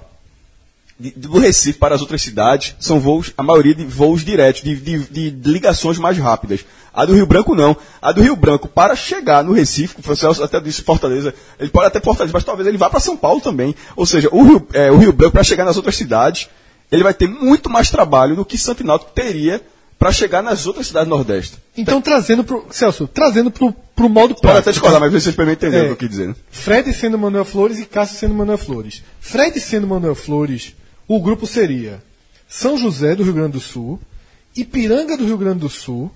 de- do Recife para as outras cidades são voos, a maioria de voos diretos, de, de- de ligações mais rápidas. A do Rio Branco não. A do Rio Branco, para chegar no Recife, o Celso até disse Fortaleza, ele pode até Fortaleza, mas talvez ele vá para São Paulo também. Ou seja, o Rio, é, o Rio Branco, para chegar nas outras cidades, ele vai ter muito mais trabalho do que Santo Náutico teria para chegar nas outras cidades do Nordeste. Então, trazendo pro. Celso, trazendo pro, pro modo Pode prático. até discordar, mas vocês para mim entenderam É. o que eu quis dizer. né? Fred sendo Manuel Flores e Cássio sendo Manuel Flores. Fred sendo Manuel Flores, o grupo seria São José do Rio Grande do Sul, Ipiranga do Rio Grande do Sul,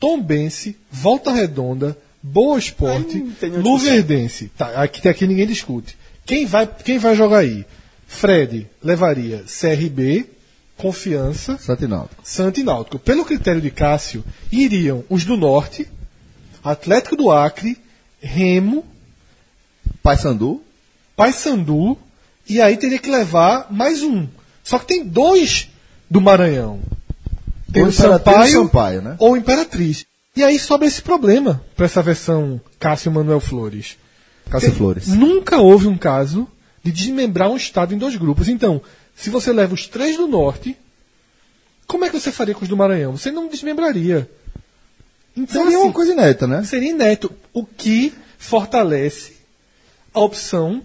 Tombense, Volta Redonda, Boa Esporte, Luverdense. Tá, aqui, aqui ninguém discute. Quem vai, quem vai jogar aí? Fred levaria CRB, Confiança. Santa e Náutico. Pelo critério de Cássio, iriam os do Norte, Atlético do Acre, Remo, Paysandu. Paysandu, e aí teria que levar mais um. Só que tem dois do Maranhão. Tem Ou o Sampaio, ou Sampaio, né? ou Imperatriz. E aí sobra esse problema para essa versão Cássio Manuel Flores. Cássio Flores. Nunca houve um caso de desmembrar um estado em dois grupos. Então, se você leva os três do norte, como é que você faria com os do Maranhão? Você não desmembraria. Então, Seria assim, uma coisa inédita, né? seria inédito. O que fortalece a opção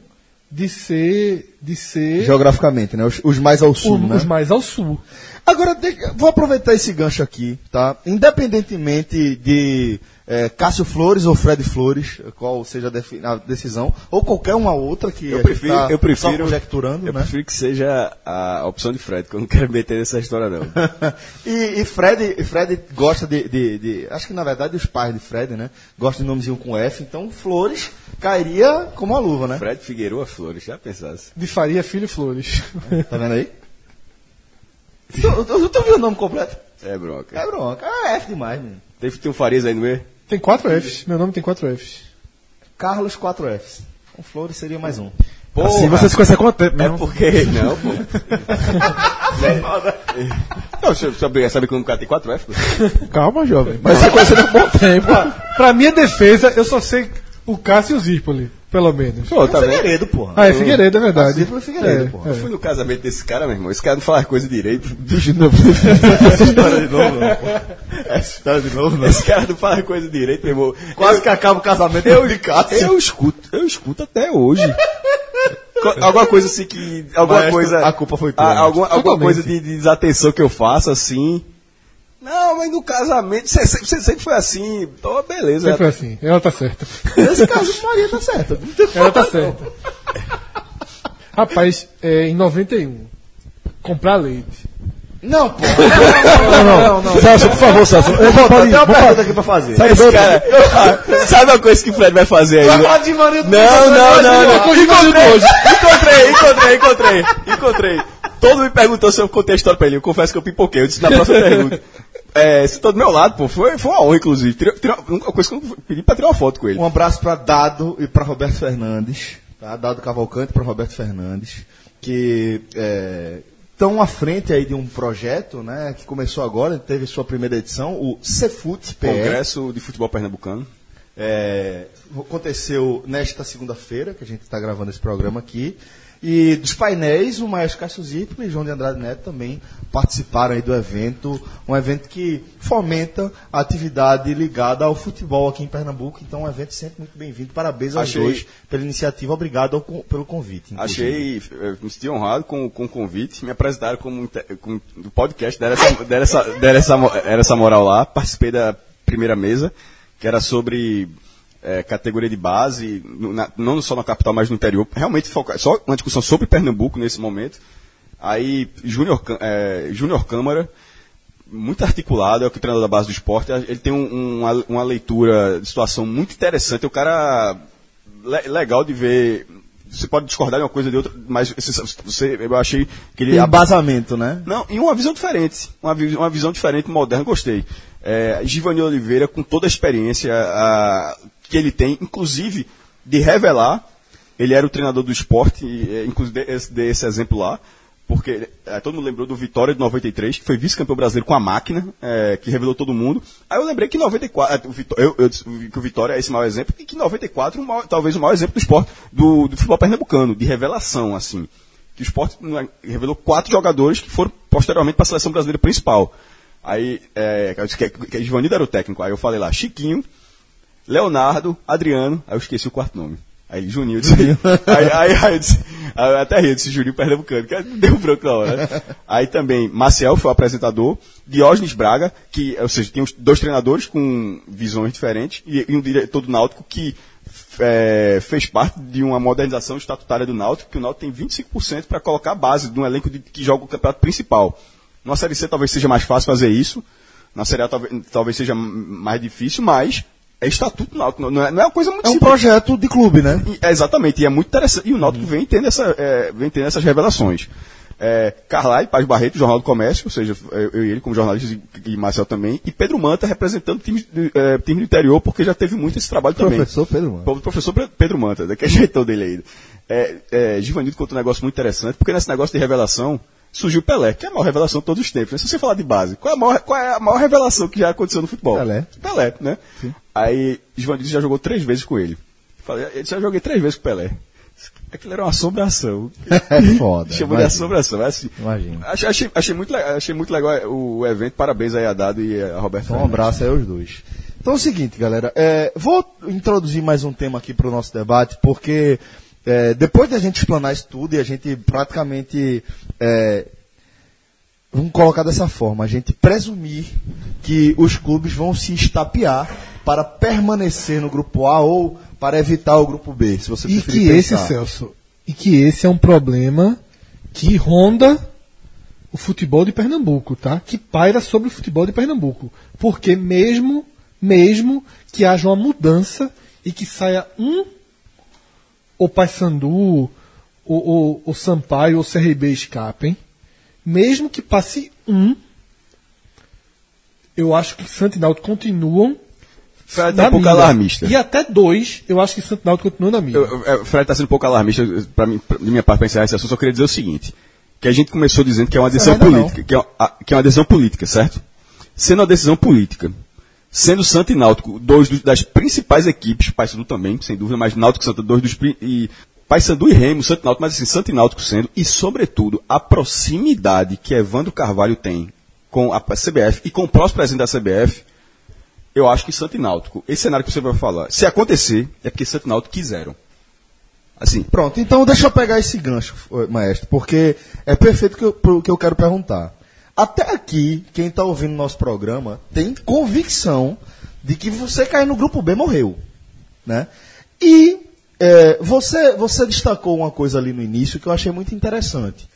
de ser. De ser Geograficamente, né? Os, os mais ao sul, o- né? os mais ao sul. Agora, deixa- vou aproveitar esse gancho aqui, tá? Independentemente de eh, Cássio Flores ou Fred Flores, qual seja a, a decisão, ou qualquer uma outra que a Eu gente prefiro, tá eu prefiro, só conjecturando, eu né? prefiro que seja a opção de Fred, que eu não quero meter nessa história não. e, e Fred, e Fred gosta de, de- de- Acho que na verdade os pais de Fred, né? Gostam de nomezinho com F, então Flores cairia como uma luva, né? Fred Figueiredo Flores, já pensasse. De Faria Filho Flores. Tá vendo aí? tu, tu viu o nome completo? É bronca. É bronca. É F demais, menino. Teve tem um Farias aí no meio? tem quatro Fs. Meu nome tem quatro Fs. Carlos 4Fs. Com Flores seria mais um. Porra, Assim você se conhece há quanto tempo É mesmo? porque. Não, pô. não, deixa eu saber, sabe que um cara tem 4 F? pô? Calma, jovem. Mas você conhece há um bom tempo. Pra minha defesa, eu só sei o Cássio e o Zirpoli, pelo menos. Pô, tá vendo? Figueiredo, porra. Ah, é Figueiredo, é verdade. Zirpoli é Figueiredo, É, porra. Eu fui no casamento desse cara, meu irmão. Esse cara não fala coisa direito. De novo. Essa história de novo, não, pô. Essa história de novo, não. Esse cara não fala coisa direito, meu irmão. Quase que acaba o casamento Eu, de Cássio. eu escuto, eu escuto até hoje. Alguma coisa assim que. Alguma Maestro, coisa. a culpa foi tua, a- alguma, alguma coisa de, de desatenção que eu faço, assim. Não, mas no casamento, você, sempre- você sempre foi assim. Então, beleza. Sempre foi assim. Ela tá certa. Nesse caso, Maria tá certa. Não Ela tá certa. Rapaz, é, em 91, comprar leite. Não, pô. Não, não. Celso, por favor, Celso. Eu vou, Tem pode, uma pergunta aqui pra fazer. Sai Esse cara, sabe uma coisa que o Fred vai fazer aí? Falar de Maria do Não, não, não, não. Encontrei. Encontrei, encontrei, encontrei, encontrei. Todo mundo me perguntou se eu contei a história pra ele. Eu confesso que eu pipoquei. Eu disse na próxima pergunta. É, você tá do meu lado, pô. Foi, foi uma honra, inclusive. Tirei, tirei uma coisa que eu pedi pra tirar uma foto com ele. Um abraço para Dado e para Roberto Fernandes, tá? Dado Cavalcante para Roberto Fernandes, que estão à frente aí de um projeto, né, que começou agora, teve sua primeira edição, o Cefut PR. Congresso de Futebol Pernambucano. É, aconteceu nesta segunda-feira, que a gente está gravando esse programa aqui. E dos painéis, o Maestro Cássio Zirpoli e João de Andrade Neto também participaram aí do evento. Um evento que fomenta a atividade ligada ao futebol aqui em Pernambuco. Então, um evento sempre muito bem-vindo. Parabéns aos Achei- dois pela iniciativa. Obrigado ao pelo convite. inclusive. Achei, eh, me senti honrado com, com o convite. Me apresentaram como inte- com, do podcast, deram essa, deram, essa, deram, essa, era essa moral lá. Participei da primeira mesa, que era sobre eh, categoria de base, na- não só na capital, mas no interior. Realmente só uma discussão sobre Pernambuco nesse momento. Aí, Júnior eh, Júnior Câmara, muito articulado, é o que o treinador da base do esporte. Ele tem um- uma, uma leitura de situação muito interessante. É um cara le- legal de ver. Você pode discordar de uma coisa ou de outra, mas você, eu achei que ele. Tem embasamento, né? Não, e uma visão diferente. Uma, uma visão diferente, moderna, gostei. É, Givanni Oliveira, com toda a experiência a- que ele tem, inclusive de revelar, ele era o treinador do esporte, é, inclusive dei esse, dei esse exemplo lá, porque é, todo mundo lembrou do Vitória de 93, que foi vice-campeão brasileiro com a máquina, é, que revelou todo mundo. Aí eu lembrei que 94, é, o Vitó- eu, eu que o Vitória é esse maior exemplo, e que 94 o maior- talvez o maior exemplo do esporte, do, do futebol pernambucano, de revelação, assim que o esporte né, revelou quatro jogadores que foram posteriormente para a seleção brasileira principal. Aí, é, eu disse que, que Givanildo era o técnico, aí eu falei lá, Chiquinho, Leonardo, Adriano, aí eu esqueci o quarto nome. Aí Juninho, eu disse, aí, aí, aí eu disse, aí eu até ri, eu disse Juninho Pernambucano, que deu um branco na hora. né? Aí também, Maciel foi o apresentador, Diógenes Braga, que, ou seja, tem dois treinadores com visões diferentes, e, e um diretor do Náutico que é, fez parte de uma modernização estatutária do Náutico, que o Náutico tem 25% para colocar a base de um elenco de, que joga o campeonato principal. Na Série C talvez seja mais fácil fazer isso, na Série A talvez, talvez seja mais difícil, mas é estatuto do Náutico, não é, não é uma coisa muito É um simples. projeto de clube, né? E- é, exatamente, e é muito interessante. E o Náutico vem tendo, essa, é, vem tendo essas revelações. É, Carlai, Paz Barreto, Jornal do Comércio, ou seja, eu, e ele como jornalistas e, e Marcel também, e Pedro Manta representando o time, do- é, time do interior, porque já teve muito esse trabalho também. Professor Pedro Manta. O professor Pedro Manta, daquele jeitão dele aí. É, é, Givanildo conta um negócio muito interessante, porque nesse negócio de revelação surgiu Pelé, que é a maior revelação de todos os tempos. né? Se você falar de base, qual é a maior, qual é a maior revelação que já aconteceu no futebol? Pelé. Pelé, né? Aí Givanildo já jogou três vezes com ele. Falei, eu já joguei três vezes com o Pelé. Aquilo era uma assombração. É foda. Chamou de assombração. Assim, Imagina. Achei, achei, achei muito, achei muito legal o evento. Parabéns aí a Dado e a Roberto Então, um abraço aí aos dois. Então é o seguinte, galera. é, vou introduzir mais um tema aqui para o nosso debate, porque é, depois de a gente explanar isso tudo e a gente praticamente. é, vamos colocar dessa forma: a gente presumir que os clubes vão se estapear para permanecer no grupo A ou para evitar o grupo B, se você E preferir que esse, pensar. Celso, e que esse é um problema que ronda o futebol de Pernambuco, tá? Que paira sobre o futebol de Pernambuco. Porque mesmo, mesmo que haja uma mudança e que saia um, o Paysandu, o, o, o Sampaio ou o CRB escapem, mesmo que passe um, eu acho que Santo e Náutico continuam Fred tá um pouco alarmista. E até dois, eu acho que Santo Náutico continua na mira. Eu- eu- O Fred está sendo um pouco alarmista. Para mim, pra- de minha parte, para encerrar esse assunto, só queria dizer o seguinte: que a gente começou dizendo que é uma decisão não. política, que é, uma- que é uma decisão política, certo? Sendo uma decisão política, sendo Santo e Náutico dois dos- das principais equipes, Paysandu também, sem dúvida, mas Náutico Santa dois dos e Paysandu e Remo, Santo e Náutico, mas assim, Santo e Náutico sendo e sobretudo a proximidade que Evandro Carvalho tem com a CBF e com o próximo presidente da CBF, eu acho que Santo e Náutico, esse cenário que você vai falar, se acontecer, é porque Santo e Náutico quiseram. Assim, Pronto, então deixa eu pegar esse gancho, eh, maestro, porque é perfeito que eu- que eu quero perguntar. Até aqui, quem está ouvindo nosso programa tem convicção de que você cair no grupo B morreu. Né? E eh, você, você destacou uma coisa ali no início que eu achei muito interessante.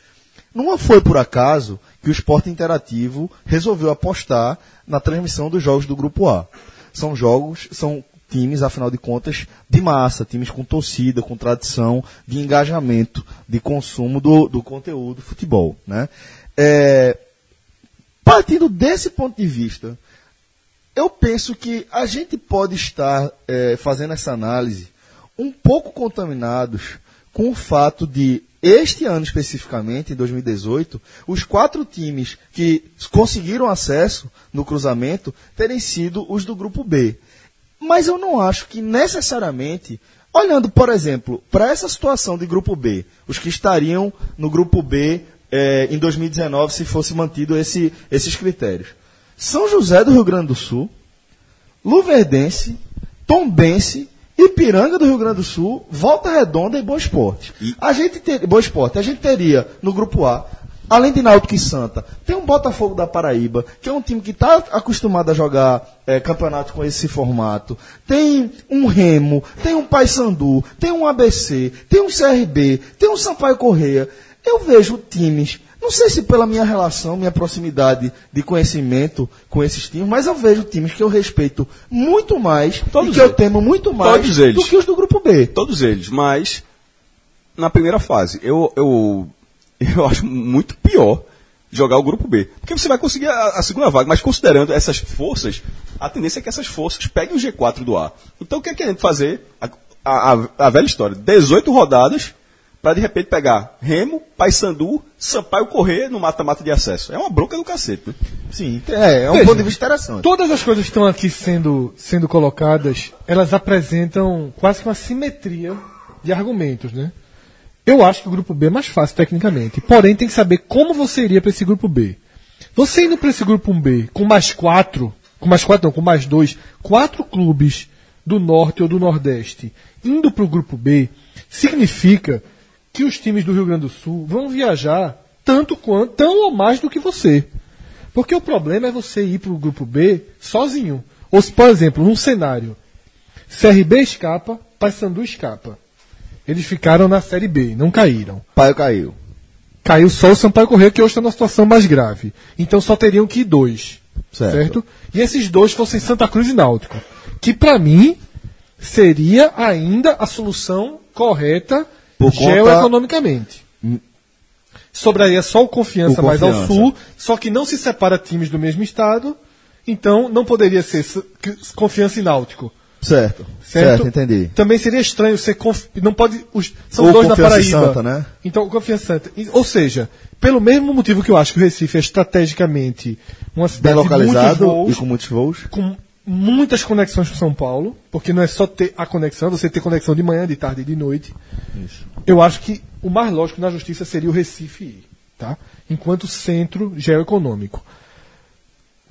Não foi por acaso que o Esporte Interativo resolveu apostar na transmissão dos jogos do Grupo A. São jogos, são times, afinal de contas, de massa, times com torcida, com tradição, de engajamento, de consumo do, do conteúdo futebol. Né? É, partindo desse ponto de vista, eu penso que a gente pode estar eh, fazendo essa análise um pouco contaminados com o fato de, este ano especificamente, em 2018, os quatro times que conseguiram acesso no cruzamento terem sido os do grupo B. Mas eu não acho que necessariamente, olhando, por exemplo, para essa situação de grupo B, os que estariam no grupo B eh, em 2019 se fosse mantido esse- esses critérios. São José do Rio Grande do Sul, Luverdense, Tombense, Ipiranga do Rio Grande do Sul, Volta Redonda e Boa Esporte. A gente ter, Boa Esporte, a gente teria no grupo A, além de Náutico e Santa, tem um Botafogo da Paraíba, que é um time que está acostumado a jogar eh, campeonato com esse formato. Tem um Remo, tem um Paysandu, tem um ABC, tem um CRB, tem um Sampaio Correia. Eu vejo times não sei se pela minha relação, minha proximidade de conhecimento com esses times, mas eu vejo times que eu respeito muito mais Todos e que eu eles. temo muito mais Todos eles. do que os do grupo B. todos eles, mas na primeira fase, eu, eu, eu acho muito pior jogar o grupo B. Porque você vai conseguir a, a segunda vaga, mas considerando essas forças, a tendência é que essas forças peguem o G4 do A. Então o que é que a gente fazer? A, a, a- a velha história, 18 rodadas para de repente pegar Remo, Paysandu, Sampaio Correr no mata-mata de acesso. É uma bronca do cacete, né? Sim, é, é um Veja, ponto de vista interessante. Todas as coisas que estão aqui sendo, sendo colocadas, elas apresentam quase que uma simetria de argumentos, né? Eu acho que o grupo B é mais fácil tecnicamente. Porém, tem que saber como você iria para esse grupo B. Você indo para esse grupo B com mais quatro, com mais quatro não, com mais dois, quatro clubes do norte ou do nordeste indo para o grupo B, significa que os times do Rio Grande do Sul vão viajar tanto quanto, tão ou mais do que você. Porque o problema é você ir para o grupo B sozinho. Ou se, por exemplo, num cenário, CRB escapa, Paysandu escapa. Eles ficaram na Série B, não caíram. Paio caiu. Caiu só o Sampaio Correia, que hoje está numa situação mais grave. Então só teriam que ir dois. Certo. Certo? E esses dois fossem Santa Cruz e Náutico. Que para mim seria ainda a solução correta Por conta- geoeconomicamente. Sobraria só o confiança, O mais ao sul, só que não se separa times do mesmo estado, então não poderia ser confiança e náutico. Certo. Certo? Certo, entendi. Também seria estranho ser conf... não pode os... são Ou dois e Paraíba. Santa, né? Então confiança Santa. Ou seja, pelo mesmo motivo que eu acho que o Recife é estrategicamente uma Bem cidade de muitos localizado voos, e com muitos voos. com muitas conexões com São Paulo, porque não é só ter a conexão, você ter conexão de manhã, de tarde e de noite. Eu acho que o mais lógico na justiça seria o Recife ir, tá? Enquanto centro geoeconômico.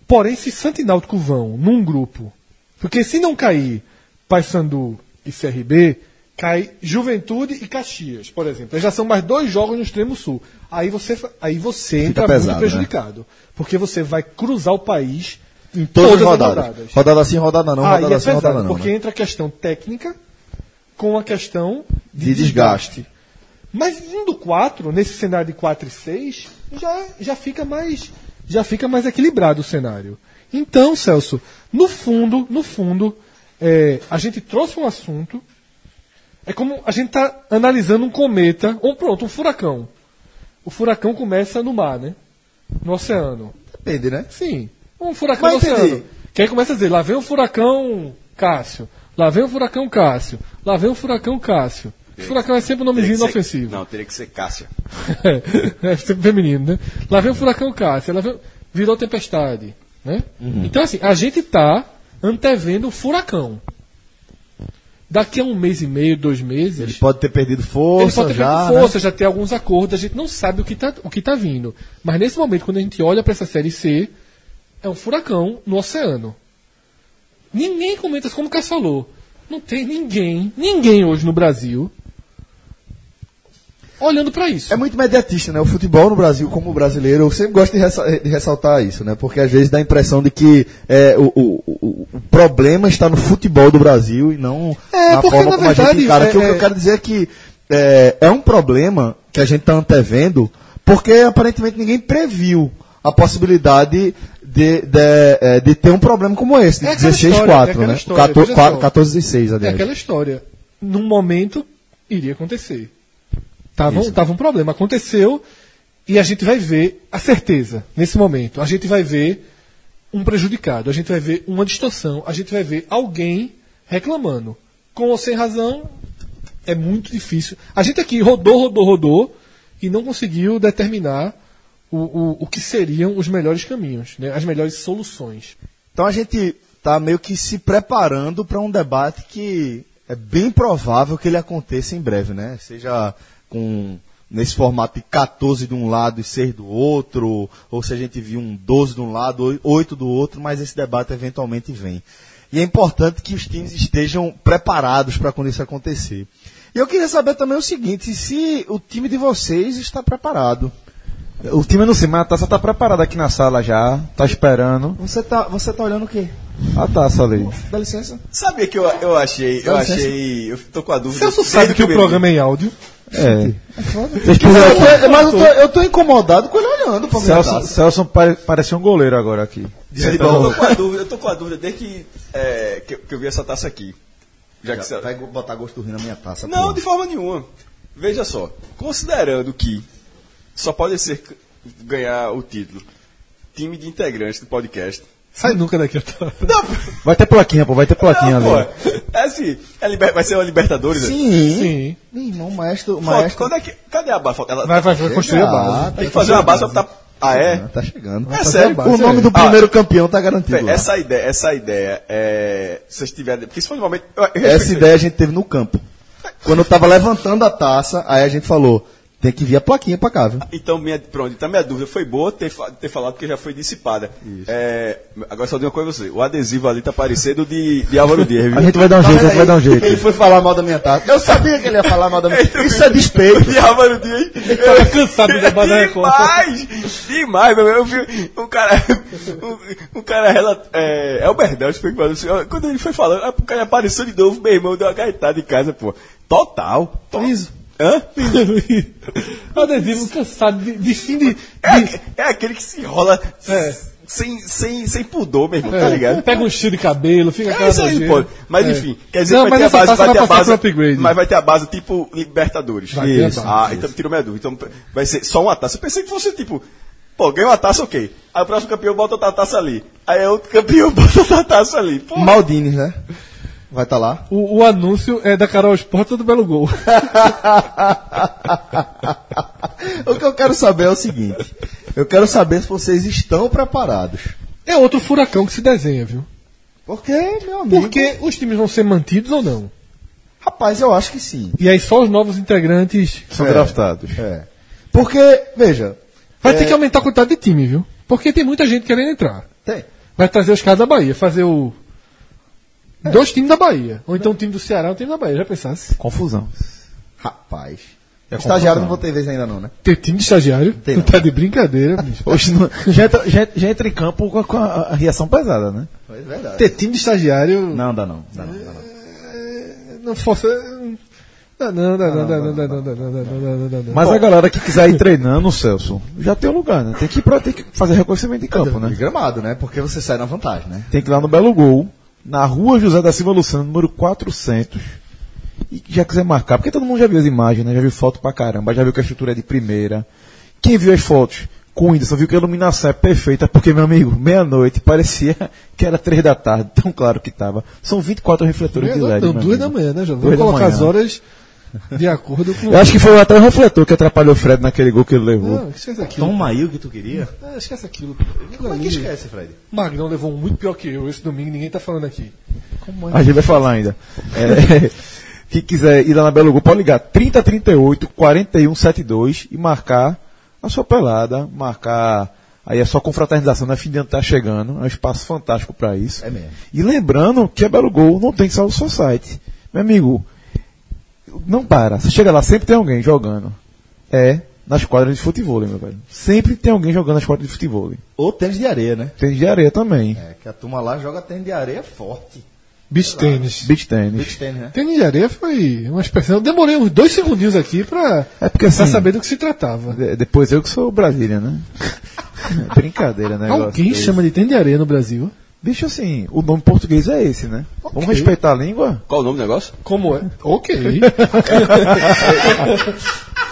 Porém, se Santo e Náutico vão num grupo, porque se não cair Paysandu e CRB, cai Juventude e Caxias, por exemplo. Já são mais dois jogos no extremo sul. Aí você, aí você entra pesado, muito prejudicado. Porque você vai cruzar o país em Todas, todas, as as rodadas. rodadas. Rodada sim, rodada não, Aí rodada é sim, rodada não. porque né? entra a questão técnica com a questão de, De desgaste. Mas indo 4, nesse cenário de 4 e 6, já, já fica mais já fica mais equilibrado o cenário. Então, Celso, no fundo, no fundo, é, a gente trouxe um assunto. É como a gente está analisando um cometa, ou pronto, um furacão. O furacão começa no mar, né? No oceano. Depende, né? Sim. Um furacão Mas no oceano. entendi. Que aí começa a dizer, lá vem um furacão Cássio. Lá vem o furacão Cássio. Lá vem o furacão Cássio. Furacão é sempre um nomezinho Teria que ser- inofensivo. Não, teria que ser Cássia. é sempre feminino, né? Lá vem o furacão Cássio, lá vem, virou tempestade, né? Então assim, a gente tá antevendo o furacão. Daqui a um mês e meio, dois meses, Ele pode ter perdido ele força pode ter já. perdido né? força, já ter alguns acordos, a gente não sabe o que tá, o que tá vindo. Mas nesse momento, quando a gente olha para essa série C, é um furacão no oceano. Ninguém comenta, como o Cássio falou, não tem ninguém, ninguém hoje no Brasil olhando para isso. É muito mediatista, né? O futebol no Brasil, como brasileiro, eu sempre gosto de, de ressaltar isso, né? Porque às vezes dá a impressão de que é, o, o- o- o problema está no futebol do Brasil e não É, na porque, forma na como a verdade, gente encara. é- Que o que é- eu quero dizer é que é, é um problema que a gente está antevendo porque aparentemente ninguém previu a possibilidade de, de, é, de ter um problema como esse, de É aquela 16 história, 4 é aquela né? história, 14, veja só. 14 e 6, É aliás. aquela história. Num momento, iria acontecer. Tava, Isso. tava um problema. Aconteceu e a gente vai ver a certeza, nesse momento. A gente vai ver um prejudicado, a gente vai ver uma distorção, a gente vai ver alguém reclamando. Com ou sem razão, é muito difícil. A gente aqui rodou, rodou, rodou e não conseguiu determinar o, o, o que seriam os melhores caminhos, né? as melhores soluções. Então a gente está meio que se preparando para um debate que é bem provável que ele aconteça em breve, né? Seja com nesse formato de 14 de um lado e 6 do outro, ou se a gente viu um 12 de um lado, 8 do outro, mas esse debate eventualmente vem. E é importante que os times estejam preparados para quando isso acontecer. E eu queria saber também o seguinte, se o time de vocês está preparado. O time no cima, a taça tá preparada aqui na sala já, tá esperando. Você tá, você tá olhando o quê? A taça ali. Dá licença. Sabia que eu, eu achei, eu licença. achei, eu tô com a dúvida. Celso desde sabe que o programa é em áudio. É. Mas eu, mas eu tô, eu tô incomodado com ele olhando pra minha Celso, taça. Celso pare, parecia um goleiro agora aqui. dia. Eu tô com a dúvida, eu tô com a dúvida desde que, é, que, eu- que eu vi essa taça aqui. Já que Celso- Vai botar gosto do rio na minha taça. Não, pô. de forma nenhuma. Veja só, considerando que só pode ser ganhar o título time de integrantes do podcast. Sai nunca daqui. Otávio. Não, Vai ter plaquinha, pô, vai ter plaquinha não, ali. pô. É assim, é liber- vai ser uma Libertadores? né? Sim. Sim. Meu irmão, o maestro. maestro quando é que, cadê a base? Ela Vai, vai, vai construir a base. Ah, tem que fazer uma base pra botar. Ah, é? Tá chegando. É fazer sério. O nome é. do Ah, primeiro campeão tá garantido. Essa ideia, essa ideia, é, se vocês tiverem, porque se for no momento, Essa ideia a gente teve no campo. Quando eu tava levantando a taça, aí a gente falou: tem que vir a plaquinha pra cá, viu? Então, minha, pronto, então minha dúvida foi boa ter, ter falado porque já foi dissipada. É, agora só digo uma coisa você, o adesivo ali tá parecendo de, de Álvaro Dias, viu? A gente vai dar um jeito, a gente vai dar um jeito. Ele foi falar mal da minha taça. Eu sabia que ele ia falar mal da minha taça. Isso é despeito. De Álvaro Dias. tava cansado de debater a Record. Demais! Demais, meu. Eu vi um cara. Um, um cara relata. É, é o Berdão, foi que falou assim, Quando ele foi falando, o cara apareceu de novo, meu irmão deu uma gaitada em casa, pô. Total. To- Liso. Hã? Adesivo cansado de, de fim de. É, é aquele que se enrola É. sem, sem, sem pudor, meu irmão, tá ligado? Pega um estilo de cabelo, fica É aquela isso aí, pô. Mas É. enfim, quer dizer Não, vai ter a base, vai ter a base, mas vai ter a base tipo Libertadores. Vai a Isso. base. Ah, então tirou minha dúvida. Então vai ser só uma taça. Eu pensei que fosse tipo, pô, ganhou uma taça, ok. Aí o próximo campeão bota outra taça ali. Aí é outro campeão bota outra taça ali. Pô, Maldines, né? Vai estar lá. O, o anúncio é da Carol Sport ou do Belo Gol. o que eu quero saber é o seguinte: eu quero saber se vocês estão preparados. É outro furacão que se desenha, viu? Porque, meu amigo. Porque os times vão ser mantidos ou não? Rapaz, eu acho que sim. E aí só os novos integrantes. São É. draftados. É. Porque, veja. Vai É. ter que aumentar a quantidade de time, viu? Porque tem muita gente querendo entrar. Tem. Vai trazer os caras da Bahia, fazer o. Dois times da Bahia. Ou então um time do Ceará e um time da Bahia. Já pensasse? Confusão. Rapaz. É Estagiário confusão. não vou ter vez ainda não, né? Ter time de estagiário? Tem tu não. tá de brincadeira, bicho. Hoje não- já, entra, já, já entra em campo com a, com a- a reação pesada, né? É verdade. Ter time de estagiário. Não, dá não. Dá não, dá não. Não fosse. Não, não, não, não, não, não, não, não, não, não. Mas a galera que quiser ir treinando, Celso, já tem o lugar, né? Tem que, ir pra, tem que fazer reconhecimento em campo, De né? gramado, né? Porque você sai na vantagem, né? Tem que ir lá no Belo Gol, na rua José da Silva Luciano, número 400. E já quiser marcar, porque todo mundo já viu as imagens, né? Já viu foto pra caramba, já viu que a estrutura é de primeira. Quem viu as fotos com o Whindersson, viu que a iluminação é perfeita, porque, meu amigo, meia-noite, parecia que era três da tarde, tão claro que tava. São 24 refletores de LED. Não, duas da manhã, né, João? Vamos da colocar as horas de acordo com. Eu acho que foi até o refletor que atrapalhou o Fred naquele gol que ele levou. Não, esquece aquilo. Toma aí o que tu queria. Ah, esquece aquilo. Como é que esquece, Fred? Magrão levou um muito pior que eu esse domingo, ninguém tá falando aqui. A gente vai falar ainda. É, quem quiser ir lá na Belo Gol, pode ligar 3038 4172 e marcar a sua pelada, marcar aí a sua confraternização, né? Fim de ano tá chegando, é um espaço fantástico para isso. É mesmo. E lembrando que a Belo Gol não tem só o seu site. Meu amigo, não para. Você chega lá, sempre tem alguém jogando. É nas quadras de futebol, meu velho. Sempre tem alguém jogando nas quadras de futebol. Ou tênis de areia, né? Tem de areia também. É, que a turma lá joga tênis de areia forte. Beach tênis. Beach tênis. Beach tênis, né? Tênis de areia foi uma expressão. Eu demorei uns dois segundinhos aqui pra, É porque pra assim, saber do que se tratava. de- depois eu que sou Brasília, né? Brincadeira, né? Alguém chama de tênis de areia no Brasil? Bicho, assim, o nome português é esse, né? Vamos Ok. respeitar a língua? Qual o nome do negócio? Como é? Ok.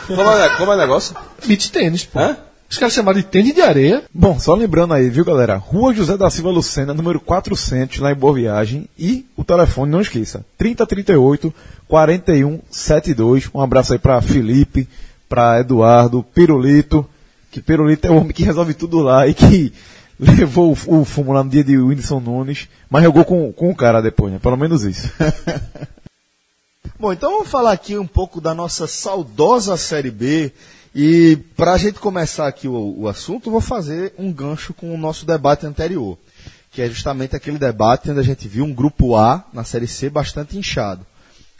Como é, como é o negócio? Beach tênis, pô. Hã? Os caras chamaram de tênis de areia. Bom, só lembrando aí, viu, galera? Rua José da Silva Lucena, número 400, lá em Boa Viagem. E o telefone, não esqueça, 3038 4172. Um abraço aí pra Felipe, pra Eduardo, Pirulito, que Pirulito é o homem que resolve tudo lá e que levou o, o fumo lá no dia de Whindersson Nunes, mas jogou com, com o cara depois, né? Pelo menos isso. Bom, então vamos falar aqui um pouco da nossa saudosa Série B. E para a gente começar aqui o, o assunto, vou fazer um gancho com o nosso debate anterior, que é justamente aquele debate onde a gente viu um grupo A na Série C bastante inchado.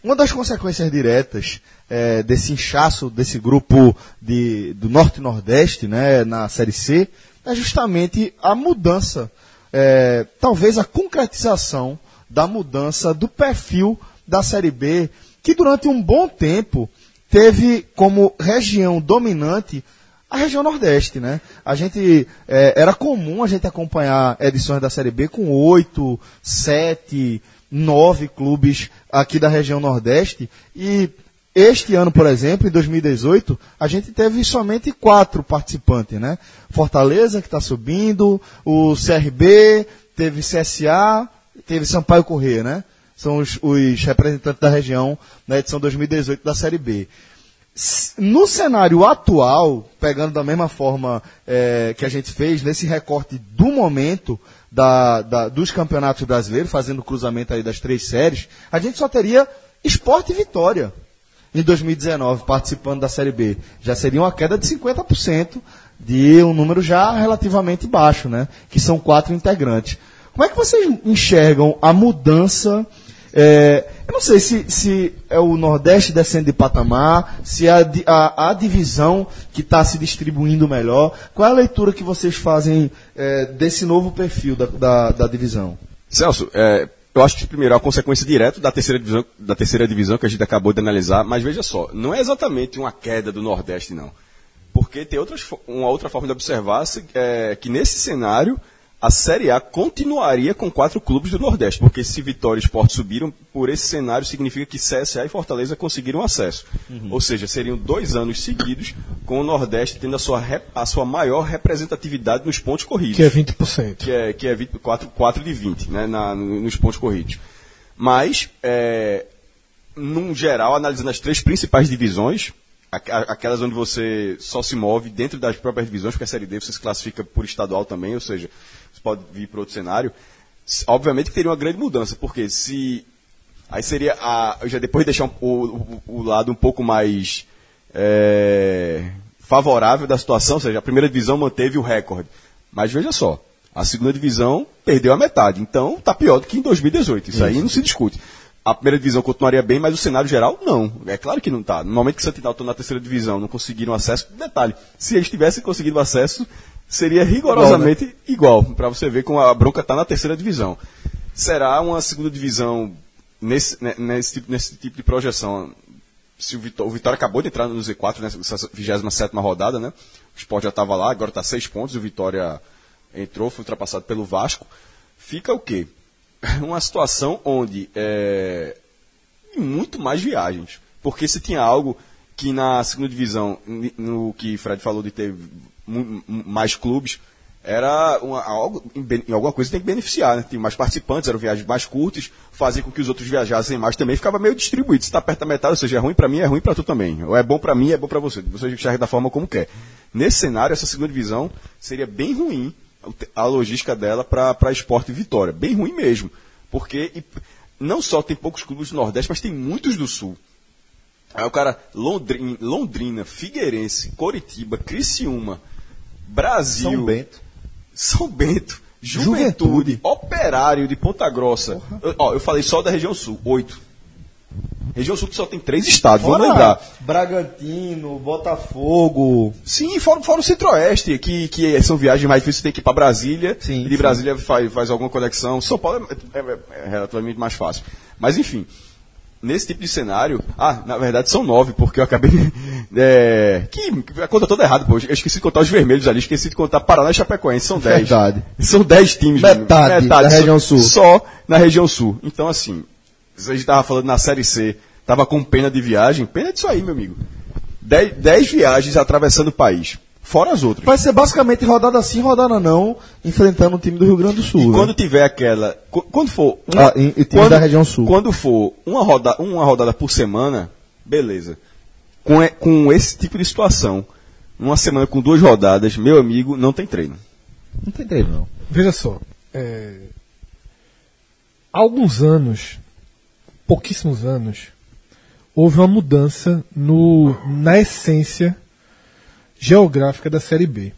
Uma das consequências diretas eh, desse inchaço desse grupo de, do Norte e Nordeste né, na Série C é justamente a mudança, eh, talvez a concretização da mudança do perfil da Série B, que durante um bom tempo teve como região dominante a região Nordeste, né? A gente eh, era comum a gente acompanhar edições da Série B com oito, sete, nove clubes aqui da região Nordeste e este ano, por exemplo, em 2018, a gente teve somente quatro participantes, né? Fortaleza que está subindo, o CRB, teve CSA, teve Sampaio Corrêa, né? São os, os representantes da região na edição 2018 da Série B. No cenário atual, pegando da mesma forma eh, que a gente fez, nesse recorte do momento da- da- dos campeonatos brasileiros, fazendo o cruzamento aí das três séries, a gente só teria esporte e vitória em 2019 participando da Série B. Já seria uma queda de 50% de um número já relativamente baixo, né? Que são quatro integrantes. Como é que vocês enxergam a mudança? é, eu não sei se, se é o Nordeste descendo de patamar, se é a, a, a divisão que está se distribuindo melhor. Qual é a leitura que vocês fazem é, desse novo perfil da, da, da divisão? Celso, é, eu acho que primeiro é a consequência direta da terceira divisão, da terceira divisão que a gente acabou de analisar, mas veja só, não é exatamente uma queda do Nordeste, não. Porque tem outras, uma outra forma de observar se- é, que nesse cenário a Série A continuaria com quatro clubes do Nordeste, porque se Vitória e Sport subiram, por esse cenário significa que CSA e Fortaleza conseguiram acesso. Ou seja, seriam dois anos seguidos com o Nordeste tendo a sua, rep- a sua maior representatividade nos pontos corridos Que é 20%. que é, que é 20, 4, 4 de 20 né, na, no- nos pontos corridos. Mas, é, num geral, analisando as três principais divisões, aquelas onde você só se move dentro das próprias divisões, porque a Série D você se classifica por estadual também, ou seja, você pode vir para outro cenário. Obviamente que teria uma grande mudança, porque se. Aí seria. A, já depois de deixar um- o, o- o lado um pouco mais. é, favorável da situação, ou seja, a primeira divisão manteve o recorde. Mas veja só, a segunda divisão perdeu a metade, então está pior do que em 2018. Isso, aí não se discute. A primeira divisão continuaria bem, mas o cenário geral, não. É claro que não está. No momento que o Santinal está na terceira divisão, não conseguiram acesso, detalhe, se eles tivessem conseguido acesso, seria rigorosamente igual, para você ver como a bronca está na terceira divisão. Será uma segunda divisão nesse, né, nesse, tipo, nesse tipo de projeção se o Vitória, o Vitória acabou de entrar no Z4 nessa 27 rodada, né? O Sport já estava lá, agora está seis pontos, o Vitória entrou, foi ultrapassado pelo Vasco. Fica o quê? Uma situação onde é, muito mais viagens. Porque se tinha algo que na segunda divisão, no que Fred falou de ter mais clubes, era uma- algo, em, em alguma coisa tem que beneficiar, né? Tem mais participantes, eram viagens mais curtas, fazia com que os outros viajassem mais também, ficava meio distribuído. Se está perto da metade, ou seja, é ruim para mim, é ruim para tu também. Ou é bom para mim, é bom para você. Você enxerga da forma como quer. Nesse cenário, essa segunda divisão seria bem ruim a logística dela para esporte e vitória. Bem ruim mesmo. Porque e não só tem poucos clubes do Nordeste, mas tem muitos do Sul. Aí o cara, Londrina, Londrina Figueirense, Coritiba, Criciúma, Brasil. São Bento. São Bento, Juventude, Juventude. Operário de Ponta Grossa. Eu, ó, eu falei só da região sul, oito. Região sul que só tem três estados, vamos Fora lembrar. Bragantino, Botafogo. Sim, fora, fora o Centro-Oeste, que, que são viagens mais difíceis, tem que ir para Brasília. Sim, e de sim. Brasília faz, faz alguma conexão. São Paulo é, é- é relativamente mais fácil. Mas enfim, nesse tipo de cenário. Ah, na verdade são nove, porque eu acabei. É, que a conta toda errada, pô. Eu esqueci de contar os vermelhos ali, esqueci de contar Paraná e Chapecoense. São dez. Verdade. São dez times. Metade da só- região sul. Só na região sul. Então, assim, a gente tava falando na Série C, tava com pena de viagem, pena disso aí, meu amigo. Dez, dez viagens atravessando o país. Fora as outras. Vai ser basicamente rodada sim, rodada não, enfrentando o time do Rio Grande do Sul. E né? quando tiver aquela. qu- Quando for. Uma, Ah, e- e times da região sul. Quando for uma, roda, uma rodada por semana, beleza. Com, com esse tipo de situação, uma semana com duas rodadas, meu amigo, não tem treino. Não tem treino, não. Veja só. é, Há alguns anos, pouquíssimos anos, houve uma mudança no, na essência geográfica da Série B.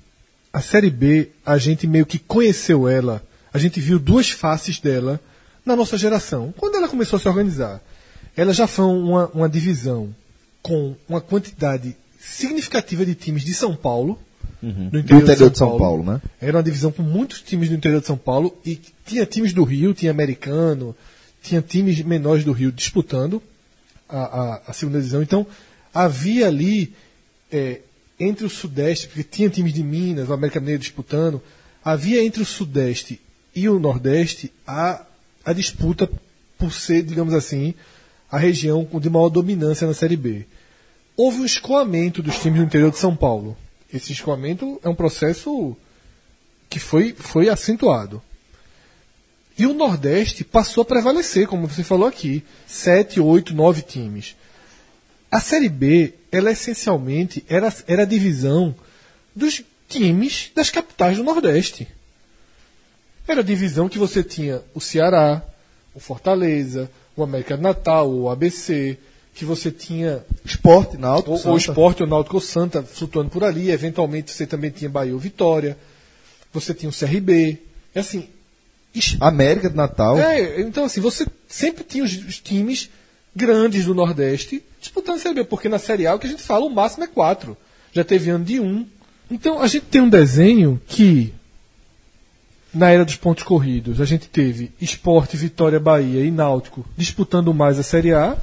A Série B, a gente meio que conheceu ela, a gente viu duas faces dela na nossa geração. Quando ela começou a se organizar, ela já foi uma, uma divisão com uma quantidade significativa de times de São Paulo, no Do interior de São Paulo, né? era uma divisão com muitos times do interior de São Paulo e tinha times do Rio, tinha americano, tinha times menores do Rio disputando a, a- a segunda divisão. Então havia ali é, entre o Sudeste, porque tinha times de Minas, o América Mineiro disputando, havia entre o Sudeste e o Nordeste a, a disputa por ser, digamos assim, a região de maior dominância na Série B. Houve um escoamento dos times do interior de São Paulo. Esse escoamento é um processo que foi, foi acentuado. E o Nordeste passou a prevalecer, como você falou aqui. Sete, oito, nove times. A Série B, ela essencialmente era, era a divisão dos times das capitais do Nordeste. Era a divisão que você tinha o Ceará, o Fortaleza, o América de Natal, o ABC, que você tinha Esporte, Náutico, o, o esporte, o Náutico ou Santa flutuando por ali. Eventualmente você também tinha Bahia ou Vitória. Você tinha o CRB. É assim. es- América de Natal. É, então assim, você sempre tinha os, os times grandes do Nordeste disputando a Série B, porque na Série A o que a gente fala, o máximo é quatro. Já teve ano de um. Então a gente tem um desenho que na era dos pontos corridos, a gente teve Esporte, Vitória, Bahia e Náutico disputando mais a Série A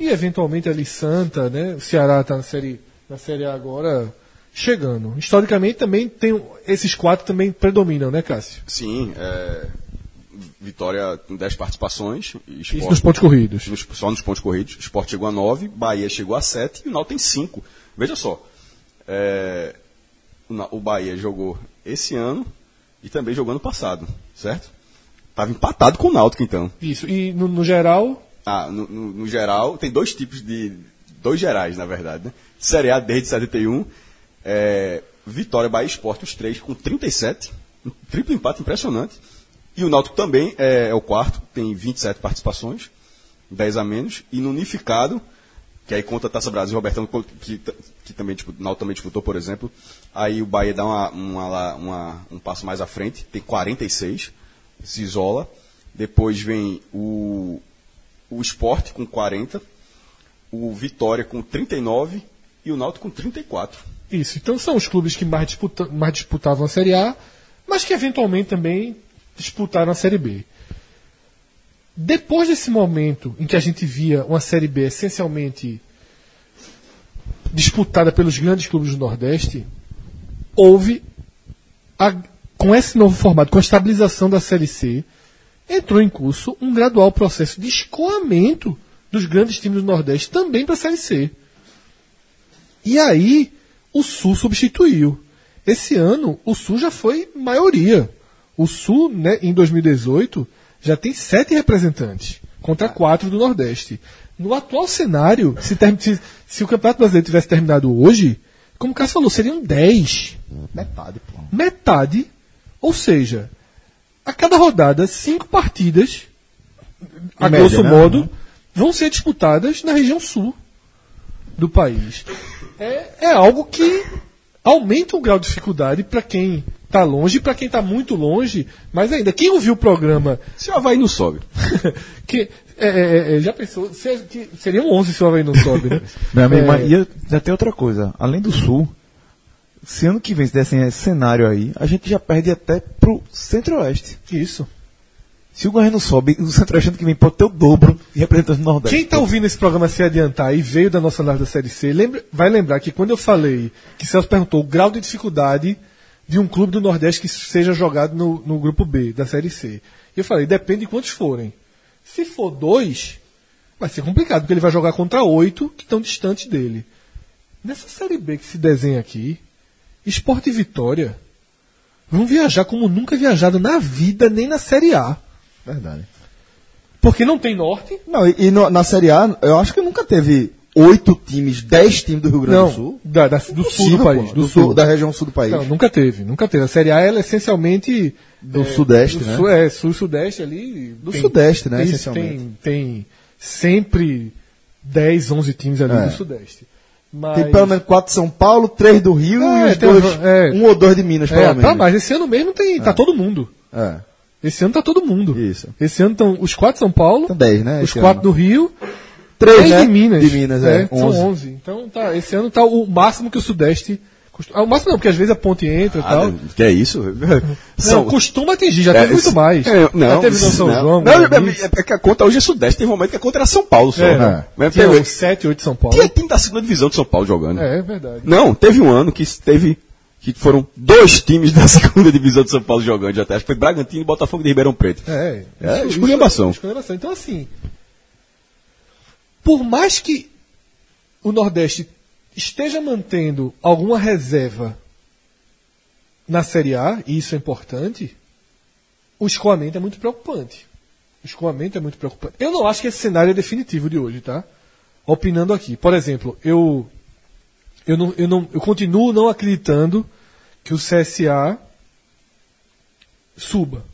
e eventualmente ali Santa, né? O Ceará está na série, na série A agora chegando. Historicamente também tem esses quatro também predominam, né, Cássio? Sim, é, Vitória com 10 participações. e Isso nos pontos corridos. nos- só nos pontos corridos. Sport chegou a 9, Bahia chegou a 7 e o Náutico tem 5. Veja só. é, o Bahia jogou esse ano e também jogou ano passado, certo? Estava empatado com o Náutico, então. Isso. E no, no geral, Ah, no, no- no geral, tem dois tipos de. Dois gerais, na verdade, né? Série A desde 71. É, Vitória, Bahia e Sport, os três com 37. Um triplo empate impressionante. E o Náutico também é, é o quarto, tem 27 participações, 10 a menos. E no unificado, que aí conta a Taça Brasil, o Robertão, que, que também, o Náutico também disputou, por exemplo. Aí o Bahia dá uma, uma uma- um passo mais à frente, tem 46, se isola. Depois vem o, o Sport com 40, o Vitória com 39 e o Náutico com 34. isso. Então são os clubes que mais, disputa, mais disputavam a Série A, mas que eventualmente também disputaram a Série B. Depois desse momento em que a gente via uma Série B essencialmente disputada pelos grandes clubes do Nordeste, houve, a- com esse novo formato, com a estabilização da Série C, entrou em curso um gradual processo de escoamento dos grandes times do Nordeste também para a Série C. E aí, o Sul substituiu. Esse ano, o Sul já foi maioria. O Sul, né, em 2018, já tem sete representantes contra quatro do Nordeste. No atual cenário, se, se- se o Campeonato Brasileiro tivesse terminado hoje, como o Cássio falou, seriam dez. Metade, pô. Metade. Ou seja, a cada rodada, cinco partidas, a média, grosso né? modo, vão ser disputadas na região sul do país. É, é algo que aumenta o grau de dificuldade para quem está longe para quem está muito longe. Mas ainda, quem ouviu o programa Se o Havaí não sobe. que é, é, é, já pensou, se- que seriam 11 se o Havaí não sobe, né? É, já tem outra coisa. Além do Sul, se ano que vem se dessem esse cenário aí, a gente já perde até pro Centro-Oeste. Isso. Se o Goiânia não sobe, o Centro-Oeste ano que vem pode ter o dobro de representantes do Nordeste. Quem está ouvindo esse programa se adiantar e veio da nossa análise da Série C, lembra- vai lembrar que quando eu falei que Celso perguntou o grau de dificuldade de um clube do Nordeste que seja jogado no, no grupo B da Série C. E eu falei, depende de quantos forem. Se for dois, vai ser complicado, porque ele vai jogar contra oito que estão distantes dele. Nessa Série B que se desenha aqui, Esporte e Vitória vão viajar como nunca viajado na vida, nem na Série A. Verdade. Porque não tem norte, Não, e, e no- na Série A, eu acho que nunca teve oito times, dez times do Rio Grande não, do Sul. da- da- do sul do Impossível, país. Do, do sul. sul, da região sul do país. Não, nunca teve, nunca teve. A Série A ela é essencialmente do sudeste, do né? sul, é, sul e sudeste ali. Do sudeste, né, tem- essencialmente. Tem, tem sempre 10, 11 times ali É. do sudeste. Mas, Tem pelo menos quatro de São Paulo, três do Rio É, e os tem dois, é. um ou dois de Minas, pelo é, menos. tá, mas esse ano mesmo tem, tá todo mundo. É. Esse ano tá todo mundo. Isso. Esse ano estão os quatro de São Paulo, Então dez, né? os esse quatro ano. do Rio, Três, três né? de Minas. De Minas, é. São 11. 11. Então tá, esse ano tá o máximo que o Sudeste. costu- Ah, o máximo não, porque às vezes a ponte entra e Ah, tal. que é isso? Não, costuma atingir, já teve muito mais. É, não, já teve no São não. João. Não, é, é, é que a conta hoje é Sudeste, teve um momento que a conta era São Paulo só. É, né? Mas Tinha teve- uns 7, 8 de São Paulo. tinha time da segunda divisão de São Paulo jogando. É, é verdade. Não, teve um ano que teve. Que foram dois times da segunda divisão de São Paulo jogando até. Acho que foi Bragantino e Botafogo de Ribeirão Preto. É, É, esculhambação. esculhambação. Então, assim, por mais que o Nordeste esteja mantendo alguma reserva na Série A, e isso é importante, o escoamento é muito preocupante. O escoamento é muito preocupante. Eu não acho que esse cenário é definitivo de hoje, tá? Opinando aqui. Por exemplo, eu eu, não, eu, não, eu continuo não acreditando que o CSA suba.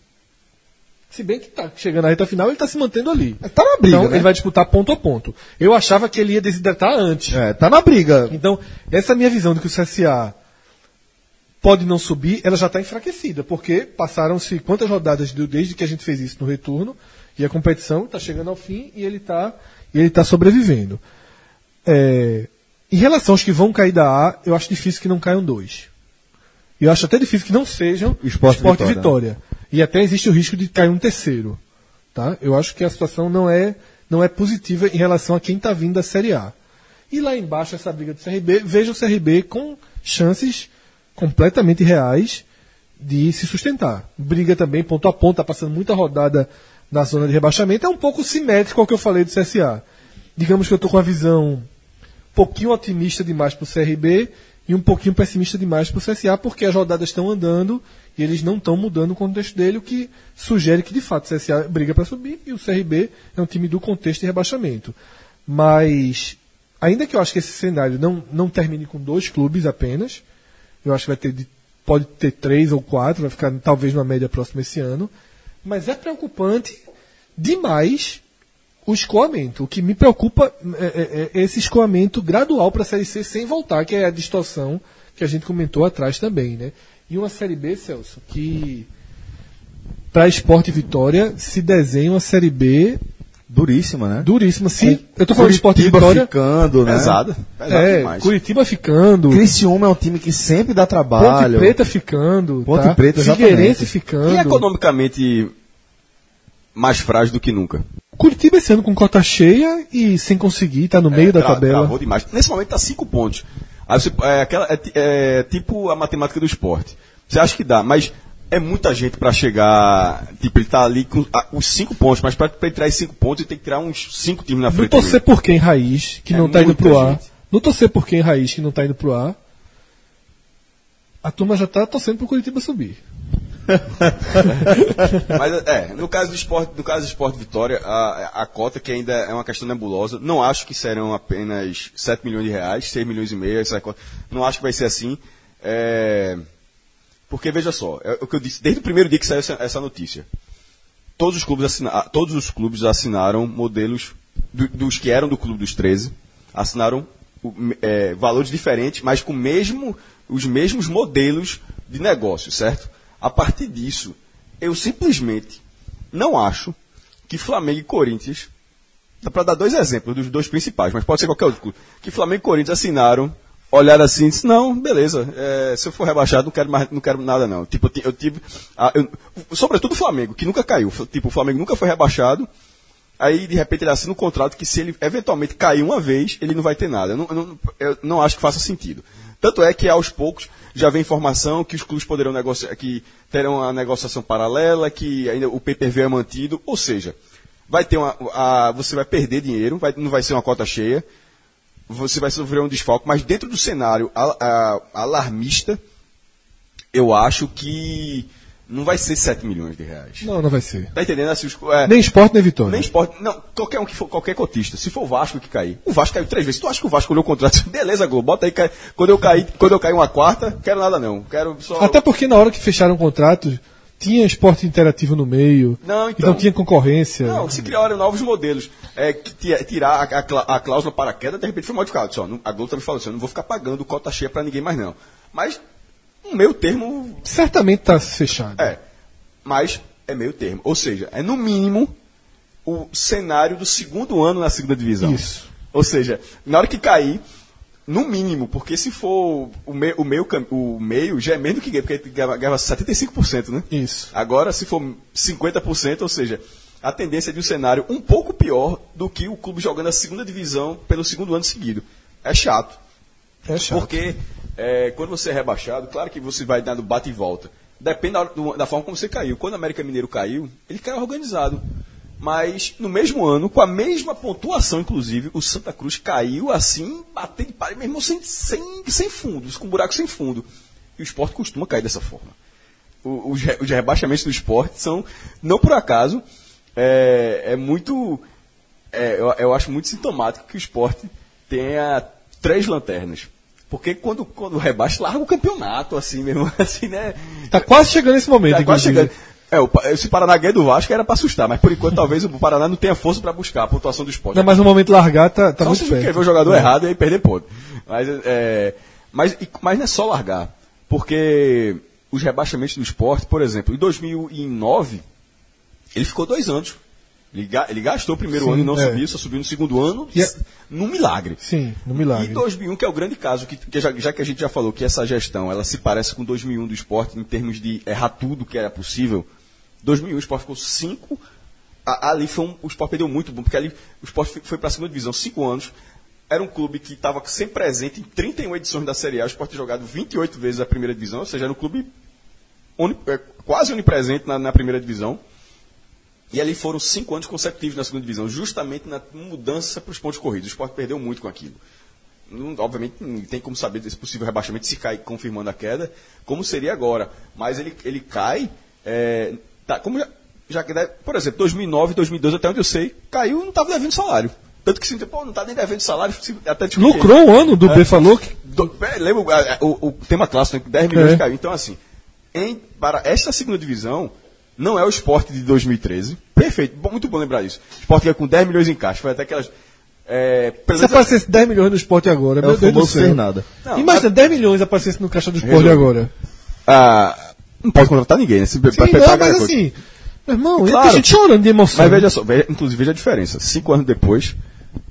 Se bem que tá chegando na reta final, ele está se mantendo ali. Tá na briga, então né? ele vai disputar ponto a ponto. Eu achava que ele ia desidratar antes. É, tá na briga. Então, essa minha visão de que o CSA pode não subir, ela já está enfraquecida, porque passaram-se quantas rodadas desde que a gente fez isso no retorno, e a competição está chegando ao fim e ele está e ele tá sobrevivendo. É, em relação aos que vão cair da A, eu acho difícil que não caiam dois. Eu acho até difícil que não sejam Sport Sport Vitória. e Vitória. E até existe o risco de cair um terceiro. Tá? Eu acho que a situação não é, não é positiva em relação a quem está vindo da Série A. E lá embaixo, essa briga do CRB, veja o CRB com chances completamente reais de se sustentar. Briga também ponto a ponto, está passando muita rodada na zona de rebaixamento. É um pouco simétrico ao que eu falei do CSA. Digamos que eu estou com a visão um pouquinho otimista demais para o CRB e um pouquinho pessimista demais para o CSA, porque as rodadas estão andando e eles não estão mudando o contexto dele, o que sugere que de fato o CSA briga para subir e o CRB é um time do contexto de rebaixamento. Mas, ainda que eu acho que esse cenário não, não termine com dois clubes apenas, eu acho que vai ter de- pode ter três ou quatro, vai ficar talvez numa média próxima esse ano, mas é preocupante demais o escoamento. O que me preocupa é, é- é esse escoamento gradual para a Série C sem voltar, que é a distorção que a gente comentou atrás também, né? E uma Série B, Celso, que para Esporte Vitória se desenha uma Série B Duríssima, né? duríssima. Se, eu tô falando de Esporte Curitiba Vitória. ficando, né? Pesada. Pesada É, demais. Curitiba ficando. Criciúma é um time que sempre dá Ponte trabalho. Preta ficando. Ponte tá? Preta, Figueirense ficando. E economicamente mais frágil do que nunca. Curitiba esse ano com cota cheia e sem conseguir, tá no meio da tabela. Travou demais. Nesse momento tá cinco pontos. Aí você- é, aquela, é, é tipo a matemática do esporte. Você acha que dá, mas é muita gente para chegar. Tipo, ele tá ali com ah, os cinco pontos, mas para ele tirar esses cinco pontos, ele tem que tirar uns cinco times na frente. torcer dele. por quem raiz, que É não tá indo pro ar. gente. No torcer por quem raiz, que não tá indo pro ar. A turma já tá torcendo pro Curitiba subir. Mas é, no caso do esporte, no caso do esporte Vitória, a, a cota que ainda é uma questão nebulosa, não acho que serão apenas 7 milhões de reais, 6 milhões e meio, essa cota, não acho que vai ser assim. É, porque veja só, é o que eu disse desde o primeiro dia que saiu essa, essa notícia. Todos os clubes assina, todos os clubes assinaram modelos do- dos que eram do clube dos 13, assinaram é, valores diferentes, mas com mesmo, os mesmos modelos de negócio, certo? A partir disso, eu simplesmente não acho que Flamengo e Corinthians, dá para dar dois exemplos dos dois principais, mas pode ser qualquer outro que Flamengo e Corinthians assinaram, olharam assim e disse, não, beleza, é, se eu for rebaixado, não quero mais, não quero nada não. Tipo, eu ti- eu tive, ah, eu- sobretudo o Flamengo, que nunca caiu, tipo, o Flamengo nunca foi rebaixado, Aí, de repente, ele assina um contrato que, se ele eventualmente cair uma vez, ele não vai ter nada. Eu não- eu não acho que faça sentido. Tanto é que, aos poucos, já vem informação que os clubes poderão negociar, que terão a negociação paralela, que ainda o PPV é mantido. Ou seja, vai ter uma, a- você vai perder dinheiro, vai- não vai ser uma cota cheia, você vai sofrer um desfalque, mas dentro do cenário a- alarmista, eu acho que não vai ser 7 milhões de reais. Não, não vai ser. Tá entendendo? Assim, os- é, Nem esporte, nem vitória. nem esporte, não, qualquer um que for, qualquer cotista. Se for o Vasco que cair, o Vasco caiu três vezes. Tu acha que o Vasco olhou o contrato? Beleza, Globo, bota aí. cai- Quando eu cair, quando eu cair uma quarta, quero nada não. Quero só. Até porque na hora que fecharam o contrato, tinha esporte interativo no meio. Não, e então. não tinha concorrência. Não, se criaram novos modelos. É, que ti- tirar a, a a cláusula para queda, de repente foi modificado. Só, a Globo também falou assim: eu não vou ficar pagando cota cheia para ninguém mais não. Mas, um meio termo Certamente está fechado. É. Mas é meio termo. Ou seja, é no mínimo o cenário do segundo ano na segunda divisão. Isso. Ou seja, na hora que cair, no mínimo, porque se for o meio, o meio, o meio já é menos do que ganha, porque ganha ganhava 75%, né? Isso. Agora, se for 50%, ou seja, a tendência é de um cenário um pouco pior do que o clube jogando a segunda divisão pelo segundo ano seguido. É chato. É chato. Porque é, quando você é rebaixado, claro que você vai dando bate e volta. Depende da, da forma como você caiu. Quando o América Mineiro caiu, ele caiu organizado. Mas no mesmo ano, com a mesma pontuação, inclusive, o Santa Cruz caiu assim, batendo de parede, mesmo sem, sem, sem fundos, com buraco sem fundo. E o esporte costuma cair dessa forma. O- os, os rebaixamentos do esporte são, não por acaso, é, é muito. é, eu, eu acho muito sintomático que o esporte tenha três lanternas. Porque quando, quando rebaixa, larga o campeonato, assim mesmo, assim, né? Tá quase chegando esse momento, Tá quase chegando. É, o, esse Paraná ganha do Vasco era pra assustar, mas por enquanto talvez o Paraná não tenha força pra buscar a pontuação do esporte. Não, mas no momento largar tá, tá Só muito se perto. escrever o jogador É. errado e aí perder ponto. Mas, é, mas, mas não é só largar. Porque os rebaixamentos do esporte, por exemplo, em 2009, ele ficou dois anos. Ele, ele gastou o primeiro Sim, ano e não é. subiu, só subiu no segundo ano, E é- num milagre. Sim, no milagre. E 2001, que é o grande caso, que, que já, já que a gente já falou que essa gestão ela se parece com 2001 do esporte em termos de errar tudo que era possível. 2001 o esporte ficou cinco. a- ali foi um, o esporte perdeu muito bom, porque ali o esporte foi para a segunda divisão cinco anos. Era um clube que estava sempre presente em 31 edições da Série A. O esporte jogado 28 vezes a primeira divisão, ou seja, era um clube é, quase onipresente na, na primeira divisão. E ali foram cinco anos consecutivos na segunda divisão, justamente na mudança para os pontos corridos. O esporte perdeu muito com aquilo. Não- obviamente, não tem como saber desse possível rebaixamento se cai confirmando a queda, como seria agora. Mas ele, ele cai. é, tá, como já, já que, né, por exemplo, 2009, 2012, até onde eu sei, caiu e não estava devendo salário. Tanto que se pô, não está nem devendo salário, até discutir. Lucrou um ano, o Dubê falou que. Do, é, lembra o- o, o tema clássico, né, 10 milhões É. caiu. Então, assim, em, para esta segunda divisão, não é o esporte de 2013. Perfeito, bom, muito bom lembrar isso. O esporte veio com 10 milhões em caixa, foi até aquelas. É, pelo Se aparecesse 10 milhões no esporte agora, É meu Deus do céu. nada. Não, Imagina, 10 milhões aparecesse no caixa do esporte Resolve. agora. ah, não pode contratar ninguém, né? Se, Sim, pra- não, mas assim, meu irmão, Claro. a gente chorando de emoção. Mas veja só, veja- inclusive veja a diferença. Cinco anos depois,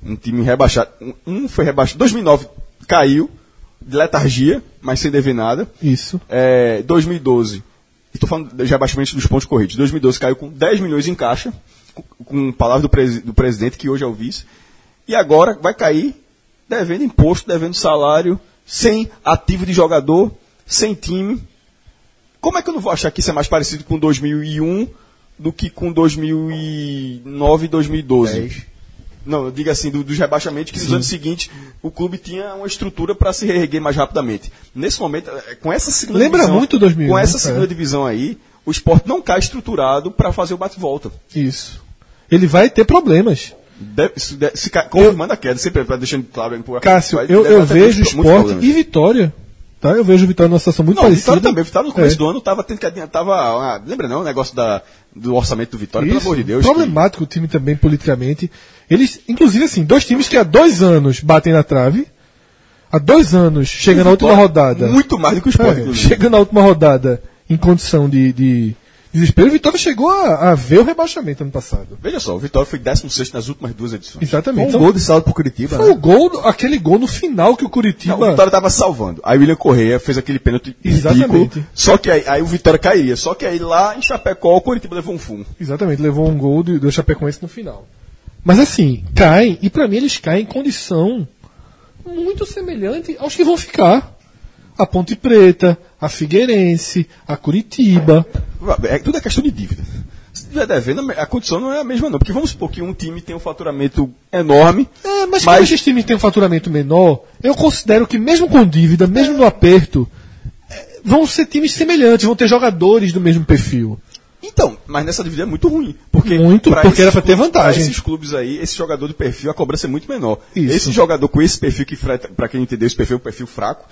um time rebaixado. Um, um foi rebaixado. 2009 caiu, de letargia, mas sem dever nada. Isso. É, 2012, estou falando de rebaixamento dos pontos corridos. 2012 caiu com 10 milhões em caixa, com, com palavras do, do presidente, que hoje é o vice. E agora vai cair devendo imposto, devendo salário, sem ativo de jogador, sem time. Como é que eu não vou achar que isso é mais parecido com 2001 do que com 2009 e 2012? 10. Não, eu digo assim, do- dos rebaixamentos, que nos anos seguintes o clube tinha uma estrutura para se reerguer mais rapidamente. Nesse momento, eh, com essa segunda Lembra divisão. muito 2000, Com essa né? segunda É. divisão aí, o esporte não cai estruturado para fazer o bate-volta. Isso. Ele vai ter problemas. Deve- se, se ca- confirmando a queda, sempre deixando claro. Cássio, vai- eu, eu vejo esporte e Vitória. Tá? Eu vejo Vitória numa situação muito Não, o parecida. Vitória também. Vitória no começo É. do ano tava tendo que adiantar. Tava, lembra não o negócio da, do orçamento do Vitória? Pelo Isso, amor de Deus. Problemático o time também politicamente. Eles, inclusive, assim, dois times que há dois anos batem na trave, há dois anos chega na última rodada. Muito mais do que o esporte. É, chega na última rodada em condição de, de desespero. O Vitória chegou a, a ver o rebaixamento ano passado. Veja só, o Vitória foi 16 nas últimas duas edições. Exatamente. Um Então, gol de saldo pro Curitiba. foi né? o gol, aquele gol no final que o Curitiba. Não, o Vitória tava salvando. Aí o William Correia fez aquele pênalti. Exatamente. Só que aí, aí o Vitória cairia. Só que aí lá em Chapecó o Curitiba levou um fumo. Exatamente, levou um gol do, do Chapecoense no final. Mas assim, caem, e pra mim eles caem em condição muito semelhante aos que vão ficar. A Ponte Preta, a Figueirense, a Curitiba. É, tudo é questão de dívida. Se tiver devendo, a condição não é a mesma não. Porque vamos supor que um time tem um faturamento enorme. É, mas, Mas- esses times têm um faturamento menor, eu considero que mesmo com dívida, mesmo no aperto, é, vão ser times semelhantes, vão ter jogadores do mesmo perfil. Então, mas nessa dívida é muito ruim. Porque Muito, porque era pra ter vantagem. pra esses clubes aí, esse jogador de perfil, a cobrança é muito menor. Isso. Esse jogador com esse perfil que pra quem entendeu esse perfil, o perfil fraco.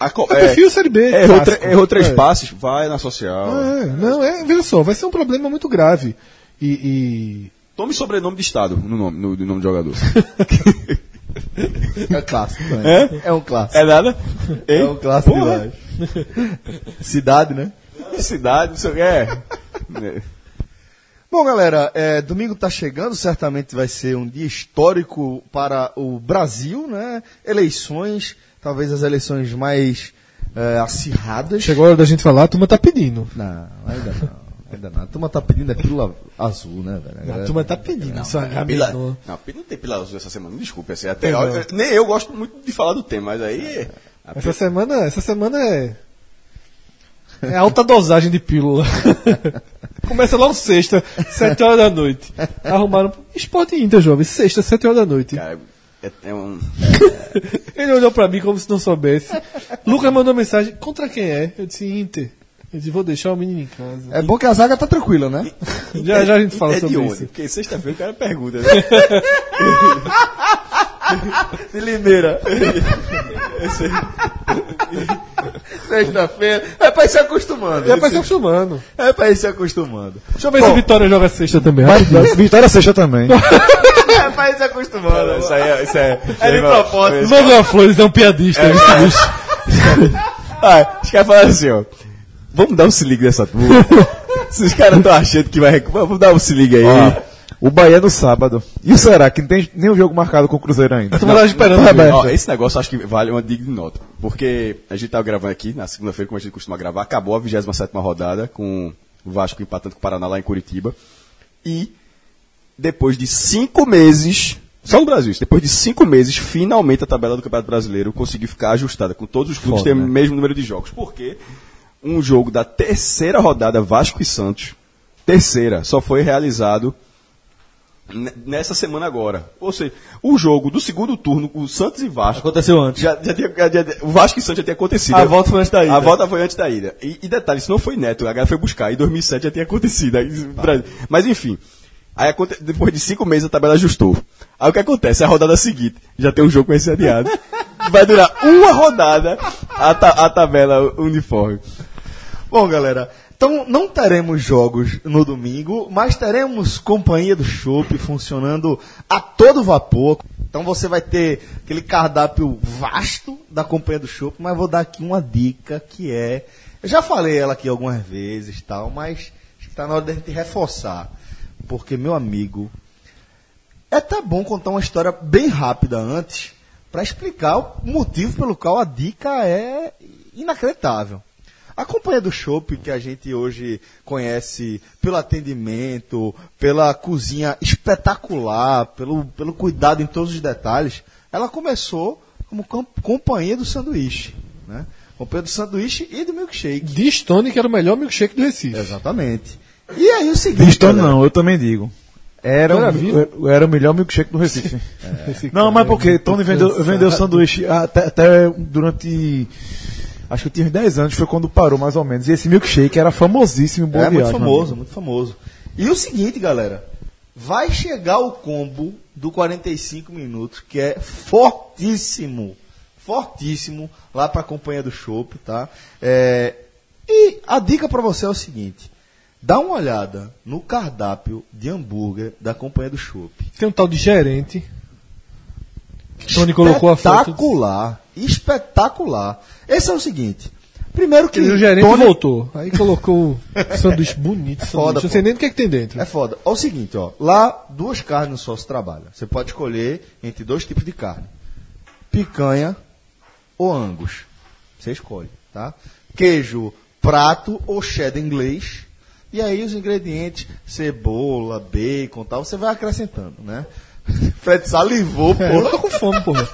A co- É perfil Série B, Errou, tre- errou três É. passes, vai na social. É, não, é, veja só, vai ser um problema muito grave. E, e- Tome sobrenome de Estado no nome, no, no nome do jogador. É clássico. né? É? um clássico. é nada? É um clássico Porra. Cidade, né? Cidade, não sei o que. É. É. Bom, galera, é, domingo está chegando, certamente vai ser um dia histórico para o Brasil, né? Eleições, talvez as eleições mais é, acirradas. chegou a hora da gente falar, a turma tá pedindo. Não, ainda não. Ainda não. A turma tá pedindo é pílula azul, né, velho? A galera- turma tá pedindo. Isso é Pila, não, não tem pila azul essa semana, me desculpe. Assim, até, Não. eu- nem eu gosto muito de falar do tema, mas aí. a Essa semana, essa semana é. É alta dosagem de pílula. Começa logo sexta, sete horas da noite. Arrumaram. Esporte Inter, jovem. Sexta, sete horas da noite. Cara, é, é um. Ele olhou pra mim como se não soubesse. Lucas mandou mensagem: contra quem é? Eu disse Inter. Eu disse: vou deixar o menino em casa. É bom que a zaga tá tranquila, né? Já já a gente fala é de sobre onde? isso. Porque sexta-feira o cara pergunta, né? De Limeira. Sexta-feira. É pra ir se acostumando. É pra se acostumando. É pra ir se acostumando. Deixa eu ver se Vitória joga sexta também. Vitória sexta também. É ir se acostumando. Isso aí é. Isso é, É de propósito. Logan Flores é um piadista. esse bicho. Ah, os caras falaram assim, ó. Vamos dar um se liga nessa turma. Se os caras estão achando que vai recuperar, vamos dar um se liga aí. Ó, o Bahia no sábado. E o Ceará, que não tem nenhum jogo marcado com o Cruzeiro ainda. Eu tava esperando. Tá ver. bem. Ó, esse negócio eu acho que vale uma digna nota. Porque a gente tava gravando aqui, na segunda-feira, como a gente costuma gravar, acabou a 27 rodada, com o Vasco empatando com o Paraná lá em Curitiba. E depois de cinco meses, só no Brasil, depois de cinco meses, finalmente a tabela do Campeonato Brasileiro conseguiu ficar ajustada, com todos os clubes tendo né? o mesmo número de jogos. Porque um jogo da terceira rodada, Vasco e Santos, terceira, só foi realizado ne- nessa semana agora. Ou seja, o jogo do segundo turno, o Santos e Vasco. Aconteceu antes. Já, já tinha- já- o Vasco e Santos já tinha acontecido. A volta foi antes da ida. A volta foi antes da ida. E, e detalhe, isso não foi neto, a galera foi buscar. Em 2007 já tinha acontecido. Aí, Brasil- Mas enfim. Aí, depois de cinco meses a tabela ajustou. Aí o que acontece? A rodada seguinte já tem um jogo com esse adiado. Vai durar uma rodada a, ta- a tabela uniforme. Bom, galera, então não teremos jogos no domingo, mas teremos companhia do Chopp funcionando a todo vapor. Então você vai ter aquele cardápio vasto da companhia do Chopp, mas vou dar aqui uma dica que é, eu já falei ela aqui algumas vezes, tal, mas está na hora da gente reforçar, porque meu amigo, é até bom contar uma história bem rápida antes para explicar o motivo pelo qual a dica é inacreditável. A companhia do Chopp, que a gente hoje conhece pelo atendimento, pela cozinha espetacular, pelo, pelo cuidado em todos os detalhes, ela começou como com- companhia do sanduíche. Né? Companhia do sanduíche e do milkshake. Diz Tony que era o melhor milkshake do Recife. Exatamente. E aí o seguinte. Pistão não, eu também digo. Era, Era era o melhor milkshake do Recife. Esse Não, mas é porque muito Tony vendeu, vendeu sanduíche até, até durante. Acho que eu tinha uns 10 anos, foi quando parou mais ou menos. E esse milkshake era famosíssimo em Boa É muito famoso, muito famoso. E o seguinte, galera. Vai chegar o combo do 45 minutos, que é fortíssimo. Fortíssimo, lá pra companhia do Chopp, tá? É, e a dica pra você é o seguinte. Dá uma olhada no cardápio de hambúrguer da companhia do Chopp. Tem um tal de gerente. que Tony colocou a foto. Espetacular. Espetacular. Esse é o seguinte. Primeiro que E o gerente Tony- voltou. Aí colocou o sanduíche bonito. Sanduíche. foda, Não sei nem do que, é que tem dentro. É foda. Olha o seguinte, ó. Lá, duas carnes no sócio trabalha. Você pode escolher entre dois tipos de carne. Picanha ou angus. Você escolhe, tá? Queijo prato ou cheddar inglês. E aí os ingredientes, cebola, bacon e tal, você vai acrescentando, né? Fred salivou, É, eu pô. tô com fome, porra.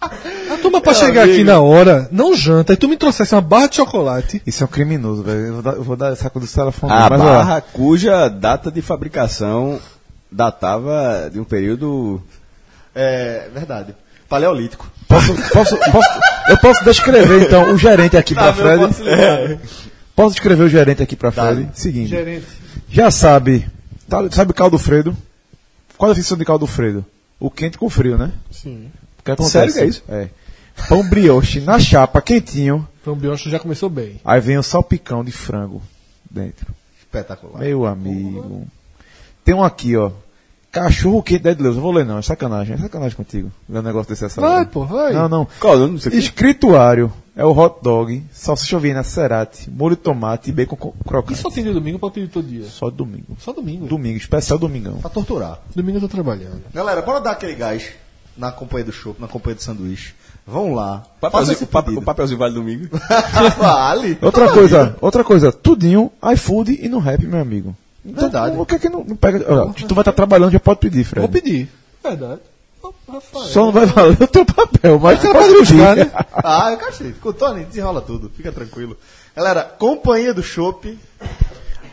A turma pra Meu chegar aqui amigo. na hora, não janta, e tu me trouxesse uma barra de chocolate. Isso é um criminoso, velho. Eu vou dar, eu vou dar essa coisa do telefone. A mas, ó, barra cuja data de fabricação datava de um período. É verdade. Paleolítico. Posso, posso, posso, eu posso descrever então o gerente aqui pra Tá, meu, Fred. posso ligar. Posso descrever o gerente aqui pra Dale. Fred? Seguinte. Gerente. Já sabe, tá- sabe caldo Fredo? Qual é a definição de caldo Fredo? O quente com frio, né? Sim. O que acontece? Sério que é isso? É. Pão brioche na chapa, quentinho. Então o Biocho já começou bem. Aí vem o salpicão de frango dentro. Espetacular. Meu amigo. Tem um aqui, ó. Cachorro quente da Deus. Não vou ler, não. É sacanagem. É sacanagem contigo. Ler um negócio desse essa Vai, hora. pô, vai. Não, não. Qual o nome disso aqui? Escrituário é o hot dog, salsicha viena cerati, molho de tomate e bacon co- E crocante. só tem de domingo pra pedir todo dia? Só domingo. Só domingo. Domingo, especial domingão. Pra torturar. Domingo eu tô trabalhando. Galera, bora dar aquele gás na companhia do chopp, na companhia do sanduíche. Vamos lá. Faça Papelzinho, esse o, pap- pedido. o papelzinho vale domingo. vale. Outra coisa, outra coisa, tudinho, iFood e no rap, meu amigo. Então, Verdade. O que é que não, não pega. Ó, tu vai estar trabalhando, já pode pedir, Fred. Vou pedir. Verdade. Rafael. Só não vai valer o teu papel, mas Você pode buscar, né? Ah, eu cachei. Ficou Tony, desenrola tudo. Fica tranquilo. Galera, companhia do chopp.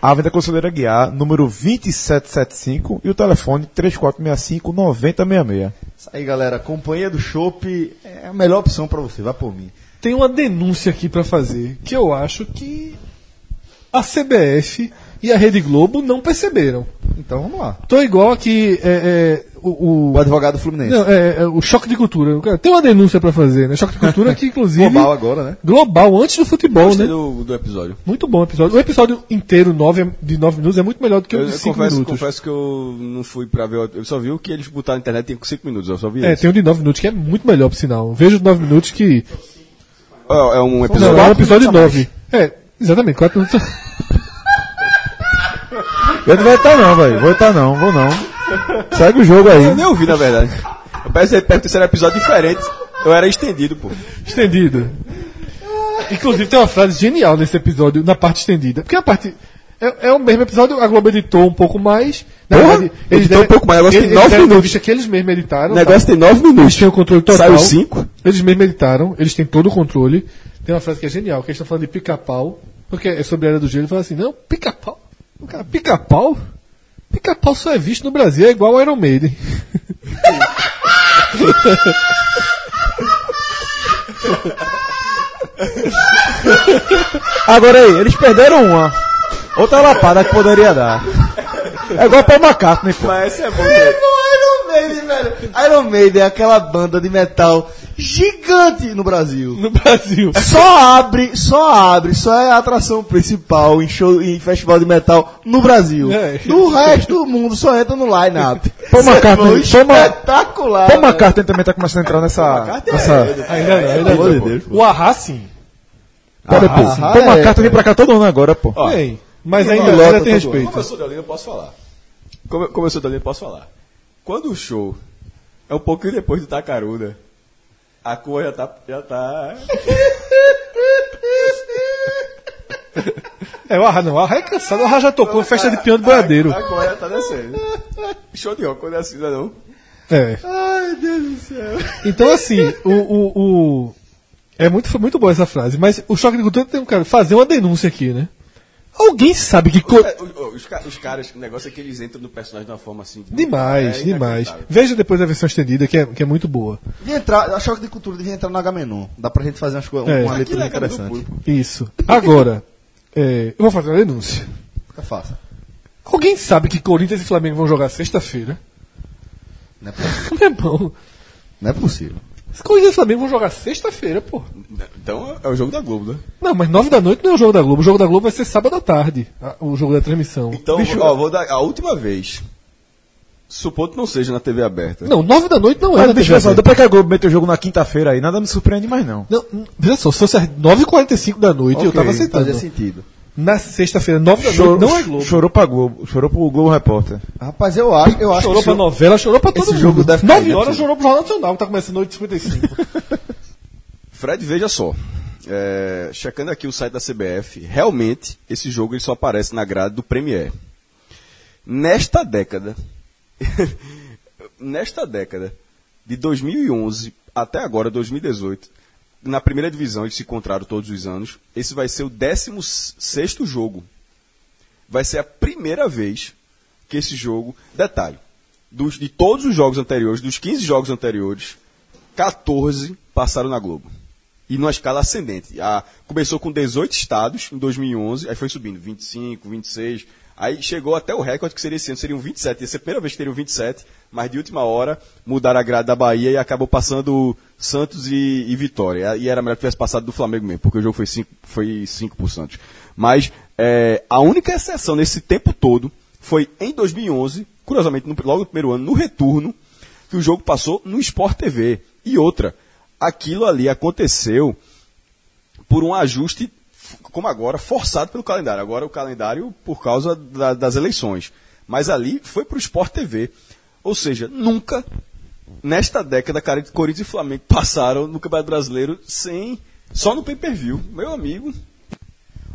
Avenida Conselheira Guiar, número 2775 e o telefone 3465-9066. Isso aí, galera. Companhia do chopp é a melhor opção pra você. Vai por mim. Tem uma denúncia aqui pra fazer que eu acho que a CBF e a Rede Globo não perceberam. Então vamos lá. Tô igual aqui é, é, o, O advogado Fluminense. Não, é, é o choque de cultura. Tem uma denúncia pra fazer, né? Choque de cultura que, inclusive. Global agora, né? Global, antes do futebol, Gostei né? do, do episódio. Muito bom o episódio. O episódio inteiro, nove, de 9 minutos, é muito melhor do que o de eu 5 confesso, minutos. confesso que eu não fui pra ver. o- Eu só vi o que eles botaram na internet tem 5 minutos. Eu só vi É, esse. tem um de 9 minutos que é muito melhor, por sinal. Veja os 9 minutos que. É, é um Não, episódio. é um episódio 9. É, exatamente, 4 minutos. Eu não vou estar não, velho. Vou estar não, vou não. Segue o jogo aí. Eu nem ouvi, na verdade. Eu pensei que ser um episódio diferente. Eu era estendido, pô. Estendido. Inclusive tem uma frase genial nesse episódio, na parte estendida. Porque a parte. É, é o mesmo episódio, a Globo editou um pouco mais. Na Porra, verdade, editou um pouco mais, o negócio tem eles nove deram minutos. entrevista que eles mesmos editaram. O negócio tem 9 Eles minutos. têm o controle total. Saiu 5. Eles mesmos editaram, eles têm todo o controle. Tem uma frase que é genial, que eles estão falando de pica-pau, porque é sobre a era do gelo, e fala assim, não, pica-pau. O cara, pica-pau? Pica-pau só é visto no Brasil, é igual ao Iron Maiden. Agora aí, eles perderam uma. Outra lapada que poderia dar. É igual Paul McCartney, pô. Mas esse é bom. É, pô, Iron Maiden, velho. Iron Maiden é aquela banda de metal gigante no Brasil. No Brasil. Só abre, só abre, só é a atração principal em show, em festival de metal no Brasil. É. No resto do mundo só entra no line-up. Paul McCartney, é espetacular. Paul. McCartney também tá começando a entrar nessa. nessa... Ainda não, ainda Pelo amor de não. Deus, O Arra, sim. Pera, pô. Ah, Paul é, McCartney vem pra cá todo ano agora, pô. Mas ainda, ainda tem todo Como eu respeito. sou Olinda, eu posso falar. Como, eu- sou Olinda, eu posso falar. Quando o show é um pouquinho depois do Tacaruda, a cor já tá. Já tá... É, o Arra não. O Arra é cansado. O Arra já tocou em festa de piano do boiadeiro. A cor já tá descendo. Show de rock, quando é assim, não é não? É. Ai, Deus do céu. Então, assim, o. o, o- é muito, foi muito boa essa frase, mas o choque de cultura tem um cara fazer uma denúncia aqui, né? Alguém sabe que. co- É, Os, ca- os caras, o negócio é que eles entram no personagem de uma forma assim. Demais, é demais. Veja depois a versão estendida, que é, que é muito boa. Devia entrar, a Choque de Cultura devia entrar no H-Menu. Dá pra gente fazer umas coisas, É. uma leitura é interessante. Isso. Agora, é, eu vou fazer uma denúncia. Fica fácil. Alguém sabe que Corinthians e Flamengo vão jogar sexta-feira? Não é possível. Meu irmão, Não é possível. Corinthians e Flamengo vão jogar sexta-feira, pô. Então é o jogo da Globo, né? Não, mas nove da noite não é o jogo da Globo. O jogo da Globo vai ser sábado à tarde, a- o jogo da transmissão. Então, Bicho, ó, vou dar a última vez. Supondo que não seja na TV aberta. Não, nove da noite não é Mas, na bicho, TV olha só, aberta. depois que a Globo meteu o jogo na quinta-feira aí, nada me surpreende mais não. Não, n- veja só, se fosse às 9h45 da noite, eu Ok, tava aceitando. Fazia sentido. Na sexta-feira, 9 da Chorou, noite, não é Globo. chorou pra Globo, chorou pro Globo Repórter. Rapaz, eu acho, eu acho Chorou que pra novela, chorou pra todo esse mundo. jogo deve cair, 9 né, horas chorou pro Jornal Nacional, que tá começando 8h55. Fred, veja só. É, checando aqui o site da CBF, realmente esse jogo ele só aparece na grade do Premier. Nesta década, nesta década, de 2011 até agora, 2018, na primeira divisão eles se encontraram todos os anos. Esse vai ser o 16 jogo. Vai ser a primeira vez que esse jogo. Detalhe: dos, de todos os jogos anteriores, dos 15 jogos anteriores, 14 passaram na Globo. E numa escala ascendente. A, começou com 18 estados em 2011, aí foi subindo 25, 26. Aí chegou até o recorde que seria esse ano, seriam 27. Ia ser a primeira vez que teriam 27, mas de última hora mudaram a grade da Bahia e acabou passando Santos e, e Vitória. E era melhor que tivesse passado do Flamengo mesmo, porque o jogo foi 5 foi cinco por Santos. Mas é, a única exceção nesse tempo todo foi em 2011, curiosamente, no- logo no primeiro ano, no retorno, que o jogo passou no Sport TV. E outra, aquilo ali aconteceu por um ajuste, como agora, forçado pelo calendário. Agora o calendário por causa da- das eleições. Mas ali foi para o Sport TV. Ou seja, nunca, nesta década, Corinthians e Flamengo passaram no Campeonato Brasileiro sem. Só no pay-per-view. Meu amigo.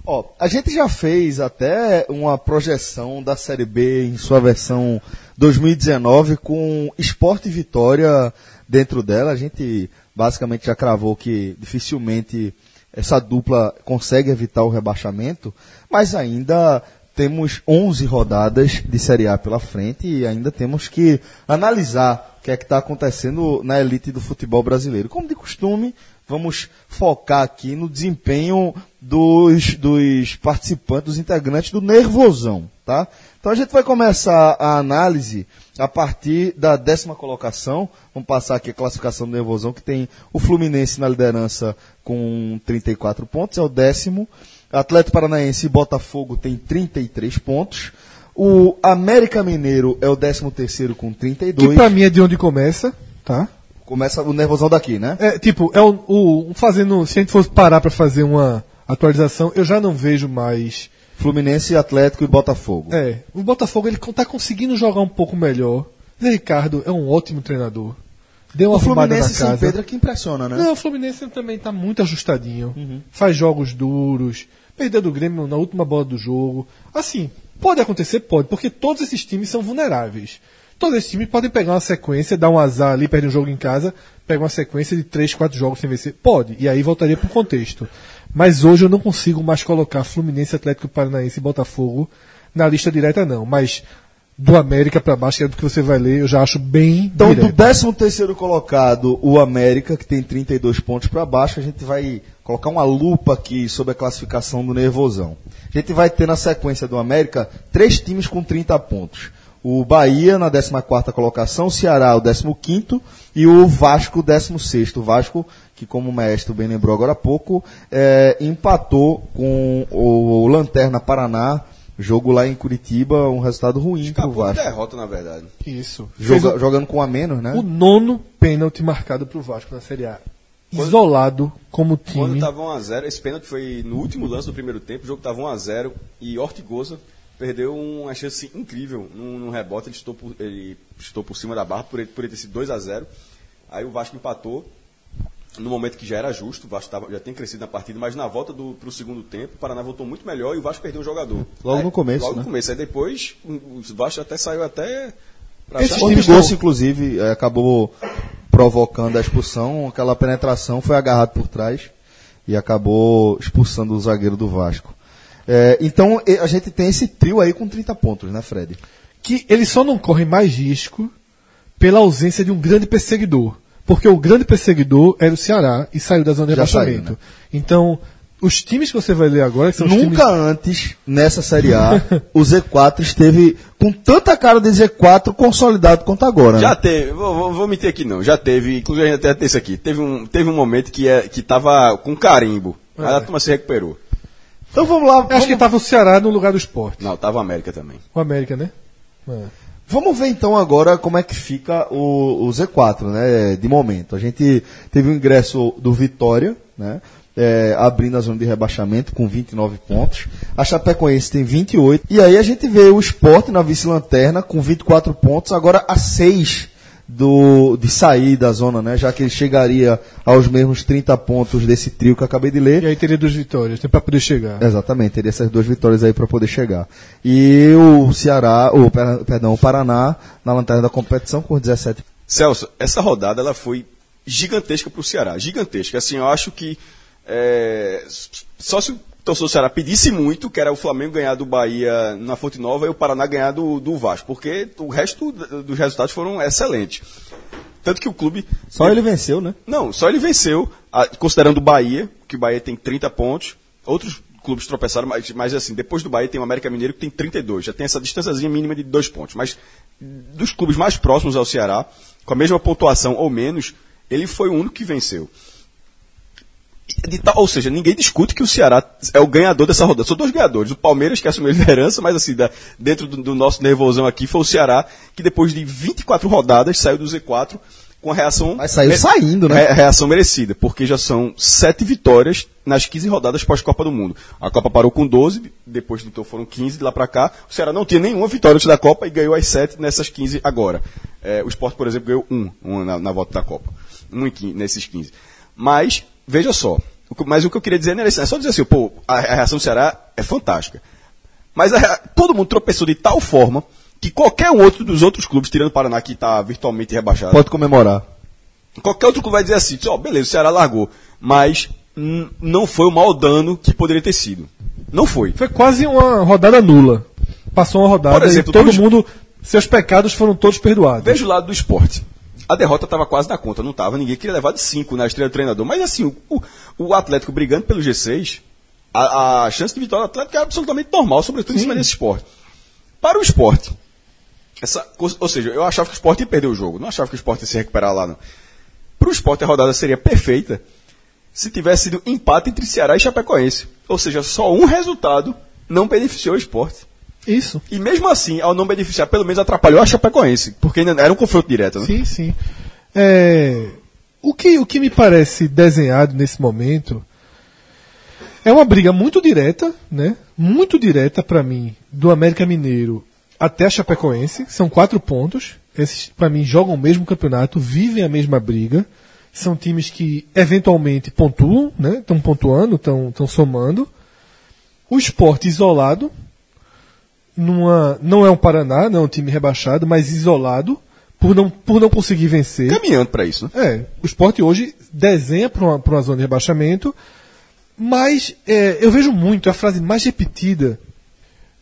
Ó, a gente já fez até uma projeção da Série B em sua versão 2019 com Esporte e Vitória dentro dela. A gente basicamente já cravou que dificilmente essa dupla consegue evitar o rebaixamento, mas ainda temos 11 rodadas de Série A pela frente e ainda temos que analisar o que é que está acontecendo na elite do futebol brasileiro. Como de costume, vamos focar aqui no desempenho dos, dos participantes, dos integrantes do Nervosão, tá? Então a gente vai começar a análise a partir da décima colocação. Vamos passar aqui a classificação do Nervosão, que tem o Fluminense na liderança com 34 pontos, é o décimo. Atlético Paranaense e Botafogo tem 33 pontos. O América Mineiro é o décimo terceiro com que 32. pra mim é de onde começa, tá? Começa o Nervosão daqui, né? É, tipo, é o, o- fazendo, se a gente fosse parar pra fazer uma atualização, eu já não vejo mais. Fluminense, Atlético e Botafogo. É, o Botafogo ele tá conseguindo jogar um pouco melhor. Zé Ricardo é um ótimo treinador. Deu uma o Fluminense sem. Pedro é que impressiona, né? Não, o Fluminense também tá muito ajustadinho. Faz jogos duros. Perdeu do Grêmio na última bola do jogo. Assim, pode acontecer? Pode, porque todos esses times são vulneráveis. Todos esses times podem pegar uma sequência, dar um azar ali, perder um jogo em casa, pega uma sequência de 3, 4 jogos sem vencer. Pode, e aí voltaria pro contexto. Mas hoje eu não consigo mais colocar Fluminense, Atlético Paranaense e Botafogo na lista direta, não. Mas do América pra baixo, que é do que você vai ler, eu já acho bem Então, direto. do 13 terceiro colocado, o América, que tem 32 pontos para baixo, a gente vai colocar uma lupa aqui sobre a classificação do Nervosão. A gente vai ter na sequência do América três times com 30 pontos. O Bahia na 14ª colocação, o Ceará o 15º e o Vasco o 16º. O Vasco, que como o maestro bem lembrou agora há pouco, eh, empatou com o Lanterna Paraná, jogo lá em Curitiba, um resultado ruim para o Acabou de Vasco. derrota, na verdade. Isso. Joga- o- jogando com um a menos, né? o nono pênalti marcado pro Vasco na Série A. Isolado como Quando time. estava 1x0, esse pênalti foi no último lance do primeiro tempo, o jogo estava 1x0 e Ortigosa perdeu uma chance incrível num, num rebote, ele estou por, ele estou por cima da barra por ele, por ele ter sido 2x0. Aí o Vasco empatou no momento que já era justo, o Vasco tava, já tem crescido na partida, mas na volta para o segundo tempo, o Paraná voltou muito melhor e o Vasco perdeu um jogador. Logo Aí- no começo, Logo né? no começo, aí depois o Vasco até saiu até... pra Esses achar- O times Ortigosa, estão- inclusive, eh, acabou provocando a expulsão. Aquela penetração foi agarrado por trás e acabou expulsando o zagueiro do Vasco. É, então a gente tem esse trio aí com 30 pontos, né, Fred? que ele só não corre mais risco pela ausência de um grande perseguidor. Porque o grande perseguidor era o Ceará e saiu da zona de rebaixamento. saiu, né? Então, os times que você vai ler agora, que são os Nunca times. antes, nessa Série A, o Z4 esteve com tanta cara de Z4 consolidado quanto agora. Já né? teve, vou, vou, vou mentir aqui não, já teve, inclusive até tem isso aqui, teve um, teve um momento que, é, que tava com carimbo, mas a turma se recuperou. Então vamos lá. Eu Acho Vamos, que estava o Ceará no lugar do esporte. Não, tava a América também. O América, né? É. vamos ver então agora como é que fica o, o Z4, né? De momento. A gente teve o ingresso do Vitória, né? é, abrindo a zona de rebaixamento com 29 pontos. A Chapecoense tem 28. E aí a gente vê o Sport na vice-lanterna com 24 pontos, agora a 6 do, de sair da zona, né? Já que ele chegaria aos mesmos 30 pontos desse trio que eu acabei de ler. E aí teria duas vitórias, tem para poder chegar. Exatamente, teria essas duas vitórias aí para poder chegar. E o Ceará, o per- perdão, o Paraná na lanterna da competição com 17. Celso, essa rodada ela foi gigantesca para o Ceará, gigantesca. Assim, eu acho que é, só se o torcedor do Ceará pedisse muito, que era o Flamengo ganhar do Bahia na Fonte Nova e o Paraná ganhar do, do Vasco, porque o resto dos resultados foram excelentes. Tanto que o clube. Só ele venceu, né? Não, só ele venceu, considerando o Bahia, que o Bahia tem 30 pontos. Outros clubes tropeçaram, mas, mas assim, depois do Bahia tem o América Mineiro que tem 32. Já tem essa distânciazinha mínima de dois pontos. Mas dos clubes mais próximos ao Ceará, com a mesma pontuação ou menos, ele foi o único que venceu. Tal- ou seja, ninguém discute que o Ceará é o ganhador dessa rodada. São dois ganhadores. O Palmeiras, que assumiu a liderança, mas assim, da- dentro do, do nosso nervosão aqui, foi o Ceará, que depois de 24 rodadas saiu do Z4 com a reação. Mas saiu saindo, né? Re- reação merecida, porque já são sete vitórias nas 15 rodadas pós-Copa do Mundo. A Copa parou com 12, depois então foram 15 de lá pra cá. O Ceará não tinha nenhuma vitória antes da Copa e ganhou as sete nessas 15 agora. É, o Sport, por exemplo, ganhou um, um na, na volta da Copa. Um em 15, nesses 15. Mas, veja só. Mas o que eu queria dizer não era isso. É só dizer assim, pô, a, reação do Ceará é fantástica. Mas a todo mundo tropeçou de tal forma que qualquer um outro dos outros clubes, tirando o Paraná, que está virtualmente rebaixado, Pode comemorar. qualquer outro clube vai dizer assim, ó, beleza, o Ceará largou, mas não foi o maior dano que poderia ter sido. Não foi. Foi quase uma rodada nula. Passou uma rodada Por exemplo, e todo mundo. Seus pecados foram todos perdoados. Veja o lado do esporte. A derrota estava quase na conta, não estava. Ninguém queria levar de 5 na estreia do treinador. Mas assim, o, o- o Atlético brigando pelo G6, a, a chance de vitória do Atlético é absolutamente normal, sobretudo em cima desse esporte. Para o esporte, essa, ou seja, eu achava que o esporte ia perder o jogo. Não achava que o esporte ia se recuperar lá, não. Para o esporte, a rodada seria perfeita se tivesse sido empate entre Ceará e Chapecoense. Ou seja, só um resultado não beneficiou o esporte. Isso. E mesmo assim, ao não beneficiar, pelo menos atrapalhou a Chapecoense, porque ainda era um confronto direto, né? Sim, sim. É, o, que, o que me parece desenhado nesse momento é uma briga muito direta, né? Muito direta para mim, do América Mineiro até a Chapecoense. São quatro pontos. Esses, para mim, jogam o mesmo campeonato, vivem a mesma briga. São times que eventualmente pontuam, né? Estão pontuando, estão somando. O esporte isolado, numa, não é um Paraná, não é um time rebaixado, mas isolado, por não, por não conseguir vencer. Caminhando para isso, né? É, o esporte hoje desenha para uma, pra uma zona de rebaixamento, mas é, eu vejo muito, a frase mais repetida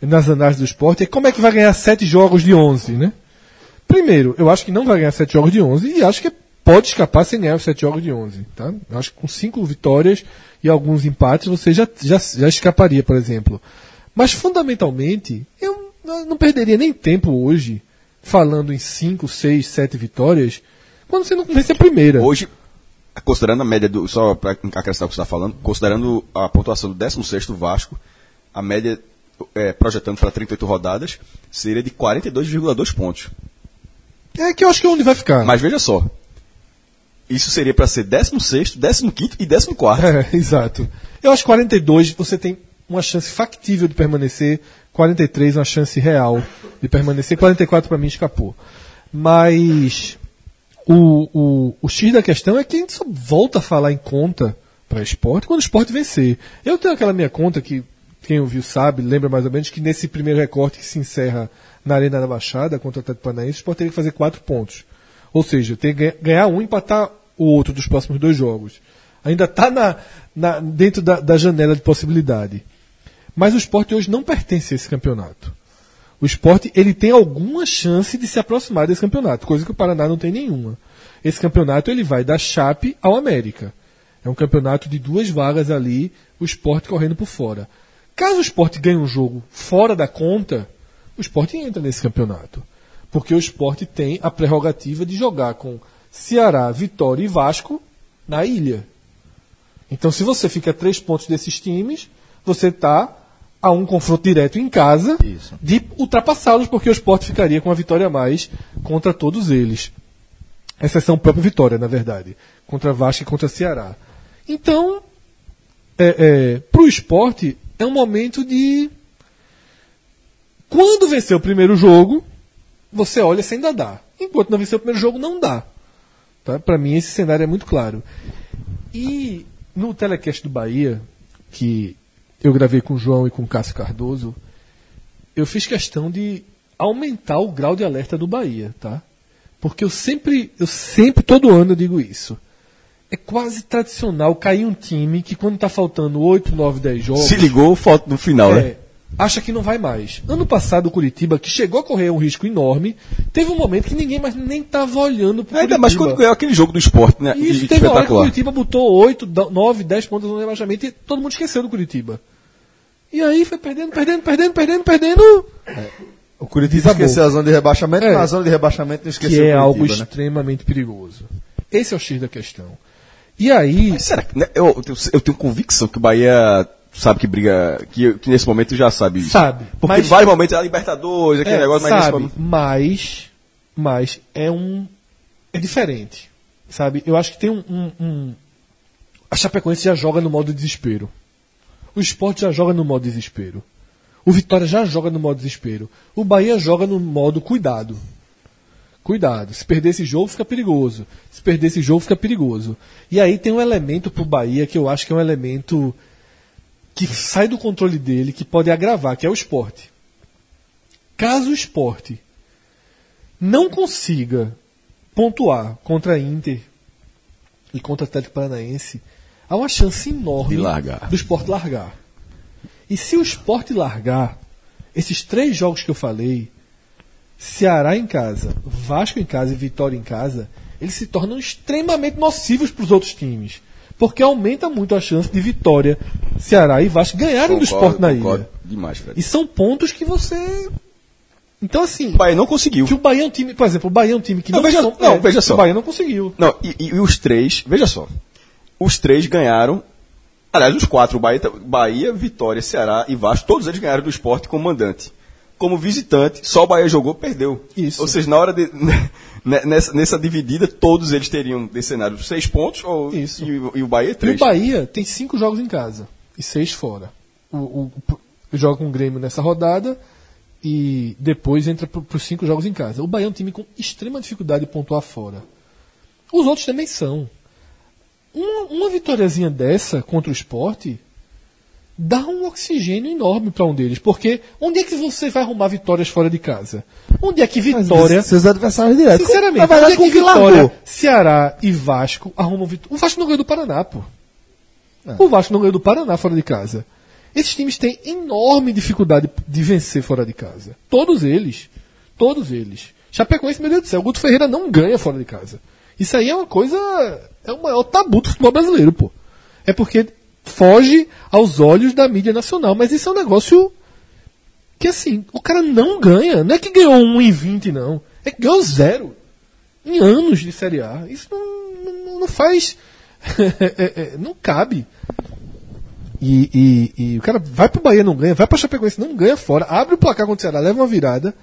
nas análises do esporte é como é que vai ganhar sete jogos de 11, né? Primeiro, eu acho que não vai ganhar sete jogos de 11 e acho que pode escapar sem ganhar os sete jogos de 11, tá? Eu acho que com cinco vitórias e alguns empates você já, já, já escaparia, por exemplo. Mas fundamentalmente, eu não perderia nem tempo hoje falando em cinco, seis, sete vitórias quando você não vence a primeira. Hoje, considerando a média do. Só para acrescentar o que você está falando, considerando a pontuação do 16 Vasco, a média é, projetando para 38 rodadas seria de 42,2 pontos. É que eu acho que é onde vai ficar. Mas veja só. Isso seria para ser 16, 15 e 14. É, exato. Eu acho que 42 você tem uma chance factível de permanecer, 43 uma chance real de permanecer, 44 para mim escapou. Mas o, o, o X da questão é que a gente só volta a falar em conta para esporte quando o esporte vencer. Eu tenho aquela minha conta que quem ouviu sabe, lembra mais ou menos que nesse primeiro recorte que se encerra na Arena da Baixada contra o Atlético Paranaense, o esporte teria que fazer quatro pontos. Ou seja, ter que ganhar um e empatar o outro dos próximos dois jogos. Ainda está na, na, dentro da, da janela de possibilidade. Mas o esporte hoje não pertence a esse campeonato. O esporte ele tem alguma chance de se aproximar desse campeonato, coisa que o Paraná não tem nenhuma. Esse campeonato ele vai da Chape ao América. É um campeonato de duas vagas ali, o esporte correndo por fora. Caso o esporte ganhe um jogo fora da conta, o esporte entra nesse campeonato. Porque o esporte tem a prerrogativa de jogar com Ceará, Vitória e Vasco na ilha. Então, se você fica a três pontos desses times, você está a um confronto direto em casa Isso. de ultrapassá-los, porque o esporte ficaria com a vitória a mais contra todos eles. Exceção própria vitória, na verdade. Contra Vasco e contra Ceará. Então, é, é, para o esporte, é um momento de. Quando vencer o primeiro jogo, você olha se ainda dá. Enquanto não vencer o primeiro jogo, não dá. Tá? Para mim, esse cenário é muito claro. E no telecast do Bahia, que eu gravei com o João e com o Cássio Cardoso, eu fiz questão de aumentar o grau de alerta do Bahia, tá? Porque eu sempre, eu sempre, todo ano eu digo isso. É quase tradicional cair um time que quando tá faltando 8, 9, 10 jogos, Se ligou, falta no final, né? é, acha que não vai mais. Ano passado o Curitiba, que chegou a correr um risco enorme, teve um momento que ninguém mais nem tava olhando pro Ainda mais Curitiba. quando ganhou aquele jogo do esporte, né? Isso, E- teve uma hora que o. Curitiba botou 8, 9, 10 pontos no rebaixamento e todo mundo esqueceu do Curitiba. E aí foi perdendo, perdendo, perdendo, perdendo, perdendo. O Curitiba esqueceu a zona de rebaixamento, É. na zona de rebaixamento não esqueceu que é o algo Curitiba, né? extremamente perigoso. Esse é o X da questão. E aí, Mas será que. né, eu, eu tenho- convicção que o Bahia sabe que briga. Que, que nesse momento já sabe isso. Sabe, Porque mas- em vários momentos é a Libertadores, aquele é, negócio, mas sabe, momento. mas, mas é um, é diferente, sabe? Eu acho que tem um, um, um- a Chapecoense já joga no modo desespero. O Sport já joga no modo desespero. O Vitória já joga no modo desespero. O Bahia joga no modo cuidado. Cuidado. Se perder esse jogo, fica perigoso. Se perder esse jogo, fica perigoso. E aí tem um elemento pro Bahia que eu acho que é um elemento que sai do controle dele, que pode agravar, que é o esporte. Caso o esporte não consiga pontuar contra a Inter e contra o Atlético Paranaense, há uma chance enorme De largar. do esporte largar. E se o esporte largar, esses três jogos que eu falei, Ceará em casa, Vasco em casa e Vitória em casa, eles se tornam extremamente nocivos para os outros times. Porque aumenta muito a chance de Vitória, Ceará e Vasco ganharem do esporte na concordo ilha. Demais, Fred. E são pontos que você. Então, assim, O Bahia não conseguiu. que o Bahia é um time, por exemplo, o Bahia é um time que Não, não, veja- são- não, é, veja só. O Bahia não conseguiu. Não, e, e- e os três, veja só. Os três ganharam. Aliás, os quatro, Bahia, Bahia, Vitória, Ceará e Vasco, todos eles ganharam do esporte como mandante. Como visitante, só o Bahia jogou, perdeu. Isso. Ou seja, na hora de. nessa, nessa dividida, todos eles teriam desse cenário seis pontos ou, Isso. E, o- e o Bahia E três. o Bahia tem cinco jogos em casa e seis fora. O, o, o- joga com o Grêmio nessa rodada e depois entra para os cinco jogos em casa. O Bahia é um time com extrema dificuldade de pontuar fora. Os outros também são. Uma, uma vitóriazinha dessa contra o esporte dá um oxigênio enorme para um deles. Porque onde é que você vai arrumar vitórias fora de casa? Onde é que Vitória. Seus adversários diretos. Sinceramente, verdade, onde é que que largou. Vitória, Ceará e Vasco arrumam vitória? O Vasco não ganhou do Paraná, pô. O Vasco não ganhou do Paraná fora de casa. Esses times têm enorme dificuldade de vencer fora de casa. Todos eles. Todos eles. Chapecoense, meu Deus do céu, o Guto Ferreira não ganha fora de casa. Isso aí é uma coisa. É o maior tabu do futebol brasileiro, pô. É porque foge aos olhos da mídia nacional. Mas isso é um negócio que assim, o cara não ganha. Não é que ganhou 1 em 20, não. É que ganhou zero. Em anos de Série A. Isso não, não, não faz. é, é, não cabe. E, e- e o cara vai pro Bahia, não ganha, vai pra Chapecoense, não ganha fora, abre o placar contra o Ceará, leva uma virada.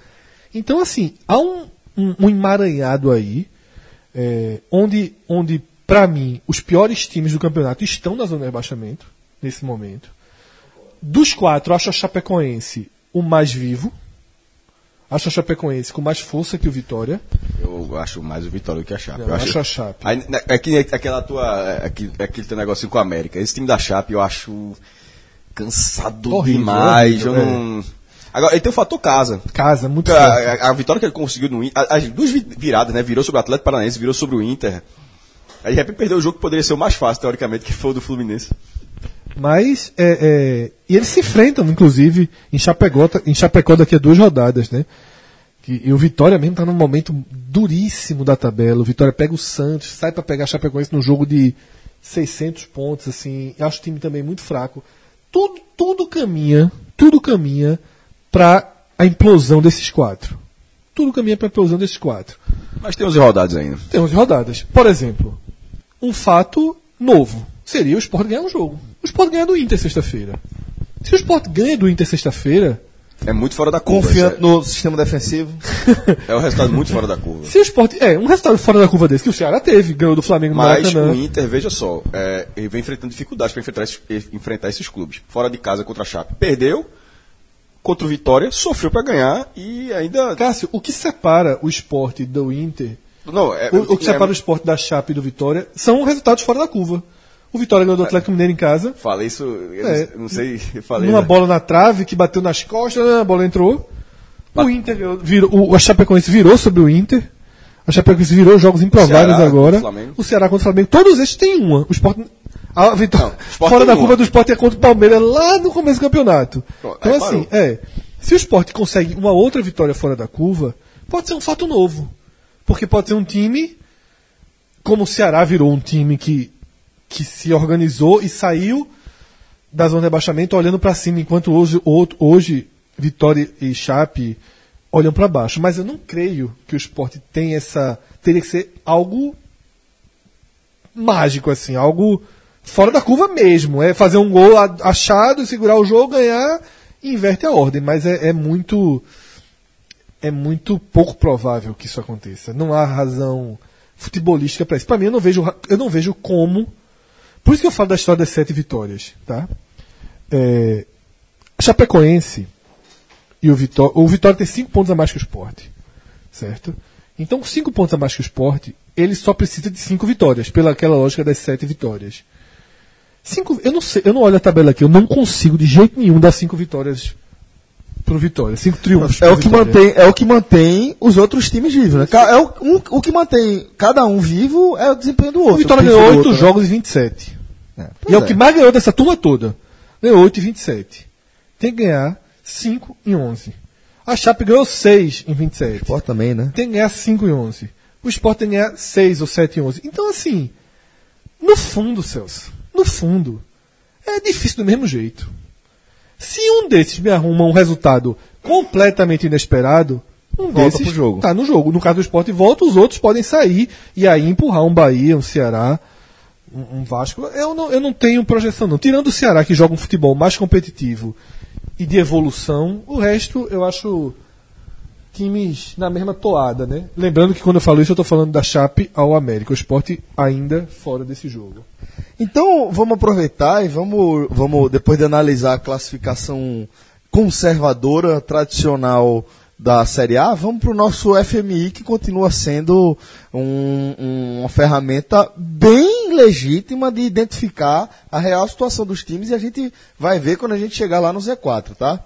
Então, assim, há um, um, um emaranhado aí, é, onde, onde para mim, os piores times do campeonato estão na zona de rebaixamento, nesse momento. Dos quatro, acho a Chapecoense o mais vivo. Acho a Chapecoense com mais força que o Vitória. Eu acho mais o Vitória do que a Chape. Não, eu acho a Chape. Né, é que, aquela tua. É, aquele, aquele teu negocinho com a América. Esse time da Chape eu acho cansado Horrível, demais. horrível, eu não. Agora, ele tem o fator casa. Casa, muito A, a- a vitória que ele conseguiu no Inter. As duas vi- viradas, né? Virou sobre o Atlético Paranaense, virou sobre o Inter. Aí de repente perdeu o jogo que poderia ser o mais fácil, teoricamente, que foi o do Fluminense. Mas, é, é, e eles se enfrentam, inclusive, em Chapecó, em Chapecó daqui a duas rodadas, né? E o Vitória mesmo tá num momento duríssimo da tabela. O Vitória pega o Santos, sai para pegar Chapecoense num jogo de 600 pontos, assim. Acho o time também muito fraco. Tudo, tudo caminha, tudo caminha para a implosão desses quatro. Tudo caminha para a implosão desses quatro. Mas tem 11 rodadas ainda. Tem 11 rodadas. Por exemplo, um fato novo seria o Sport ganhar um jogo. O Sport ganha do Inter sexta-feira. Se o Sport ganha do Inter sexta-feira, É muito fora da curva. Confiante isso no sistema defensivo. É, é um resultado muito fora da curva. se o Sport. É, um resultado fora da curva desse que o Ceará teve, ganhou do Flamengo Mas Maracanã. o Inter, veja só, é, ele vem enfrentando dificuldades para enfrentar, esses- enfrentar esses clubes. Fora de casa contra a Chape. Perdeu, contra o Vitória, sofreu para ganhar e ainda. Cássio, o que separa o esporte do Inter, Não, é, o, o que é- separa o esporte da Chape e do Vitória, são resultados fora da curva. O Vitória ganhou do Atlético Mineiro em casa, Falei isso, É. não sei, falei. numa né? bola na trave que bateu nas costas, a bola entrou. O Inter virou, o, a Chapecoense virou sobre o Inter. A Chapecoense virou jogos improváveis Ceará agora. O Ceará contra o Flamengo. Todos esses têm uma. O Sport, a vitória, Não, fora da curva do Sport é contra o Palmeiras lá no começo do campeonato. Então aí assim, parou. é. Se o Sport consegue uma outra vitória fora da curva, pode ser um fato novo. Porque pode ser um time, como o Ceará virou um time que, que se organizou e saiu da zona de rebaixamento olhando para cima, enquanto hoje, hoje Vitória e Chape olham para baixo. Mas eu não creio que o esporte tem essa. Teria que ser algo mágico, assim, algo fora da curva mesmo. É fazer um gol achado, segurar o jogo, ganhar e inverte a ordem. Mas é, é muito. É muito pouco provável que isso aconteça. Não há razão futebolística para isso. Para mim, eu não vejo, eu não vejo como. Por isso que eu falo da história das sete vitórias, tá? É, Chapecoense e o Vitória. O Vitória tem cinco pontos a mais que o Sport. Certo? Então, cinco pontos a mais que o Sport, ele só precisa de cinco vitórias, pela aquela lógica das sete vitórias. Cinco, eu não sei, eu não olho a tabela aqui, eu não consigo de jeito nenhum dar cinco vitórias pro Vitória. Cinco triunfos. É o que Vitória. mantém, é o que mantém os outros times vivos, né? É o, um- o que mantém cada um vivo é o desempenho do outro. O Vitória o ganhou oito né? jogos e 27. É, E é o pois que mais ganhou dessa turma toda. Ganhou 8 e 27. Tem que ganhar 5 em 11. A Chape ganhou 6 em 27. Sport também, né? Tem que ganhar 5 em 11. O Sport tem que ganhar 6 ou 7 em 11. Então, assim, no fundo, Celso, no fundo, é difícil do mesmo jeito. Se um desses me arruma um resultado completamente inesperado, um Volta desses jogo. tá no jogo. No caso do Sport volta, os outros podem sair e aí empurrar um Bahia, um Ceará, um, um Vasco. Eu não, eu não tenho projeção, não. Tirando o Ceará, que joga um futebol mais competitivo e de evolução, o resto eu acho times na mesma toada, né? Lembrando que quando eu falo isso, eu estou falando da Chape ao América. O esporte ainda fora desse jogo. Então, vamos aproveitar e vamos, vamos depois de analisar a classificação conservadora, tradicional da Série A, vamos para o nosso FMI, que continua sendo um- um- uma ferramenta bem legítima de identificar a real situação dos times e a gente vai ver quando a gente chegar lá no Z4, tá?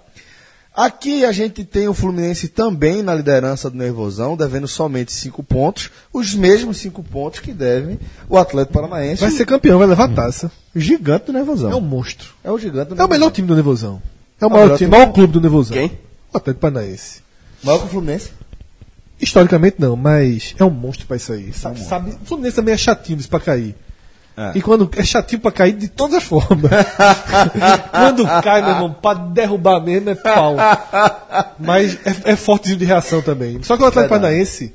Aqui a gente tem o Fluminense também na liderança do Nervosão, devendo somente cinco pontos, os mesmos cinco pontos que devem o Atlético Paranaense. Vai ser campeão, vai levar a taça. o gigante do Nervosão. É um monstro. É o gigante do É o Nervosão. melhor time do Nevozão. É o É o maior melhor time, maior clube do Nevozão. Quem? O Atlético Paranaense. Maior que o Fluminense. Historicamente não, mas é um monstro pra isso aí. Sabe, sabe, o Fluminense também é chatinho disso pra cair. É. E quando é chatinho pra cair de todas as formas. quando cai, meu irmão, pra derrubar mesmo é pau. Mas é, é fortezinho de reação também. Só que o Atlético. Paranaense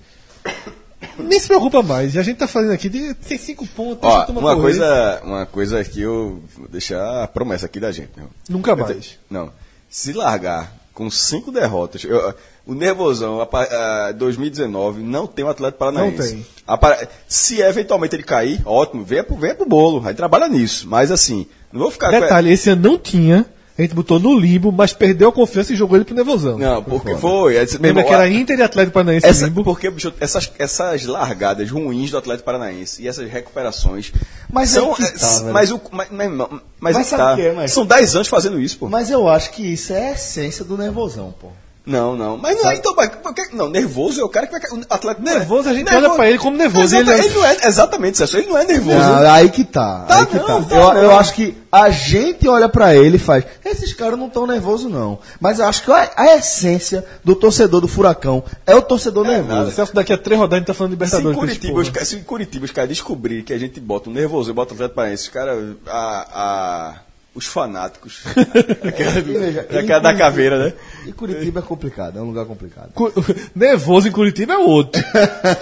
nem se preocupa mais. E a gente tá fazendo aqui, de, tem cinco pontos, Ó, uma correr. coisa, uma coisa que eu vou deixar a promessa aqui da gente. meu. Nunca mais. Não. Se largar com cinco derrotas, eu- o Nervosão, a, a 2019, não tem o Atlético Paranaense. Não tem. A se eventualmente ele cair, ótimo, venha pro, venha pro bolo, aí trabalha nisso. Mas assim, não vou ficar com- Detalhe, esse ano não tinha. A gente botou no limbo, mas perdeu a confiança e jogou ele pro Nevozão. Não, porque foi. é, Lembra mesmo, que era Inter e Atlético Paranaense Essa, limbo? porque, bicho, essas, essas largadas ruins do Atlético Paranaense e essas recuperações. Mas são. é tá, é, velho. mas, o, mas, mas, mas, Mas é tá. que é, mas- São 10 anos fazendo isso, pô. Mas eu acho que isso é a essência do Nervosão, pô. Não, não. Mas não é, então, mas, porque- não, nervoso é o cara que vai. O atleta é. Nervoso, a gente olha pra ele como nervoso, ele é- ele não é, exatamente, Celso, ele não é nervoso. Não, aí que tá. Tá aí que não, tá. tá eu, eu acho que a gente olha pra ele e faz. Esses caras não estão nervosos, não. Mas eu acho que a, a essência do torcedor do Furacão é o torcedor nervoso. Celso, daqui a três rodadas a gente tá falando de Se em, Libertadores. esse Curitiba, os, se em Curitiba os caras descobrirem que a gente bota um nervoso e bota o Atlético Paranaense, os caras. A, a, os fanáticos. aquela do- Veja, aquela em da caveira, né? E Curitiba é complicado, é um lugar complicado. Cu- Nervoso em Curitiba é outro.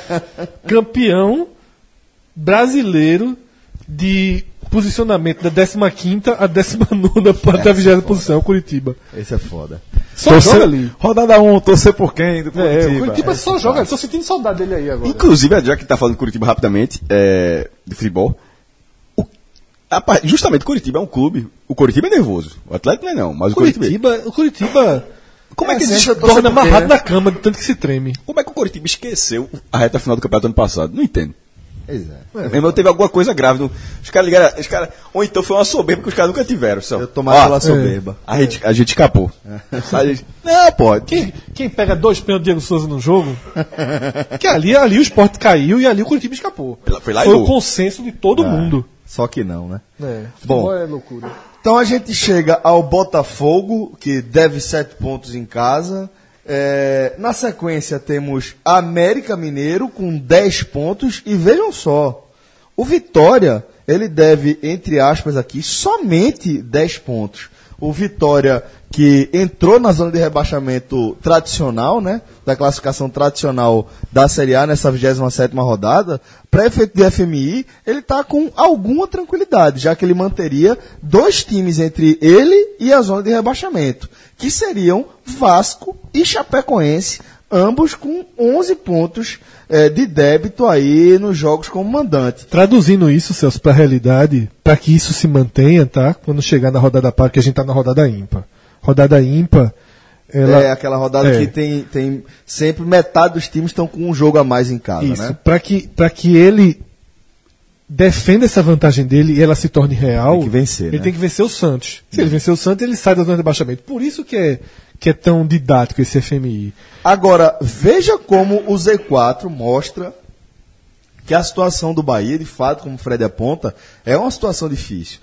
Campeão brasileiro de posicionamento da 15 a 19 até a 20 posição, Curitiba. Esse é foda. Só joga ali. Rodada 1, um, torcer por quem? Do É, Curitiba. o Curitiba só joga. Tô sentindo saudade dele aí agora. Inclusive, já que tá falando de Curitiba rapidamente, é, de futebol, justamente Curitiba é um clube. O Curitiba é nervoso. O Atlético não é não, mas o Curitiba. Curitiba, o Curitiba Como é que É, existe? sempre- torna Torcer por quê, amarrado na cama de tanto que se treme. Como é que o Curitiba esqueceu a reta final do campeonato ano passado? Não entendo. Pois é. Meu irmão teve alguma coisa grave. no- os caras ligaram. Os cara, ou então foi uma soberba que os caras nunca tiveram. Só. Eu tomava pela soberba. A gente, a gente escapou. A gente- não, pô. Quem, quem pega dois pênaltis do Diego Souza no jogo, que ali, ali o esporte caiu e ali o Curitiba escapou. Foi lá- foi o consenso de todo mundo. Só que não, né? É, Bom. é loucura. Então a gente chega ao Botafogo, que deve sete pontos em casa. É, na sequência temos América Mineiro com 10 pontos. E vejam só, o Vitória, ele deve, entre aspas aqui, somente 10 pontos. O Vitória que entrou na zona de rebaixamento tradicional, né? Da classificação tradicional da Série A nessa 27ª rodada, para efeito de FMI, ele está com alguma tranquilidade, já que ele manteria dois times entre ele e a zona de rebaixamento, que seriam Vasco e Chapecoense, ambos com 11 pontos eh, de débito aí nos jogos como mandante. Traduzindo isso, Celso, para a realidade, para que isso se mantenha, tá? Quando chegar na rodada par, que a gente tá na rodada ímpar. Rodada ímpar, ela, É aquela rodada É. que tem, tem sempre metade dos times estão com um jogo a mais em casa, Isso, né? para que, pra que ele defenda essa vantagem dele e ela se torne real, Tem que vencer, ele né? tem que vencer o Santos. Se ele vencer o Santos, ele sai da zona de rebaixamento. Por isso que é, que é tão didático esse FMI. Agora, veja como o Z4 mostra que a situação do Bahia, de fato, como o Fred aponta, é uma situação difícil.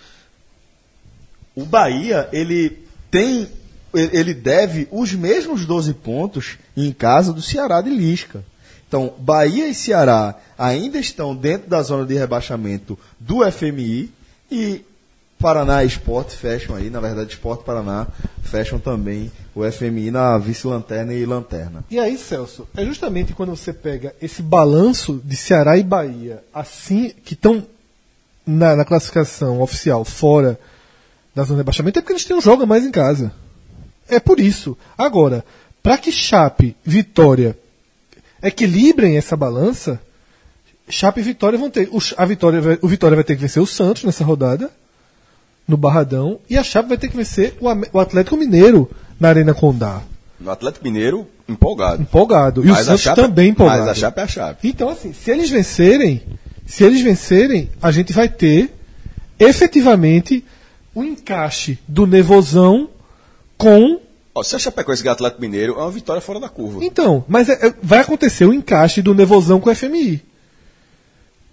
O Bahia, ele tem, ele deve os mesmos 12 pontos em casa do Ceará de Lisca. Então, Bahia e Ceará ainda estão dentro da zona de rebaixamento do FMI e Paraná e Esporte fecham aí, na verdade, Esporte Paraná fecham também o FMI na vice-lanterna e lanterna. E aí, Celso, é justamente quando você pega esse balanço de Ceará e Bahia, assim, que estão na, na classificação oficial fora da zona de rebaixamento, é porque eles têm um jogo a mais em casa. É por isso. Agora, para que Chape, Vitória equilibrem essa balança, Chape e Vitória vão ter. O, a Vitória, vai- o Vitória vai ter que vencer o Santos nessa rodada, no Barradão, e a Chape vai ter que vencer o, o Atlético Mineiro na Arena Condá. No Atlético Mineiro, empolgado. Empolgado. E Mas o Santos Chape- também empolgado. Mas a Chape é a Chape. Então, assim, se eles vencerem, se eles vencerem, a gente vai ter efetivamente o encaixe do Nevozão com. Ó, se a Chapecoense ganhar Atlético Mineiro, é uma vitória fora da curva. Então, mas é- é- vai acontecer o encaixe do Nevozão com o FMI.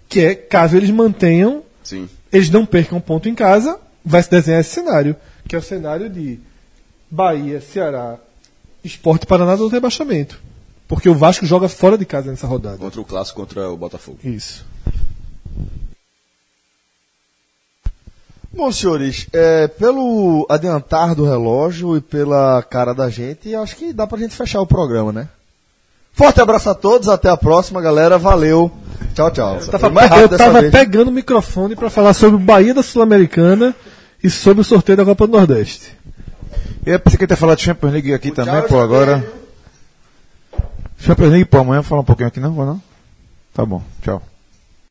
Que é, caso eles mantenham, Sim. eles não percam ponto em casa, vai se desenhar esse cenário. Que é o cenário de Bahia, Ceará, Esporte Paraná do rebaixamento. Porque o Vasco joga fora de casa nessa rodada. Contra o Clássico, contra o Botafogo. Isso. Bom, senhores, é, pelo adiantar do relógio e pela cara da gente, acho que dá pra gente fechar o programa, né? Forte abraço a todos, até a próxima, galera. Valeu. Tchau, tchau. Tava pe- rápido eu tava pegando o microfone para falar sobre o Bahia da Sul-Americana e sobre o sorteio da Copa do Nordeste. Eu pensei que ia ter falado de Champions League aqui também, tchau, pô, agora. Champions League, pô, amanhã falar um pouquinho aqui, não? Vou não? Tá bom, tchau.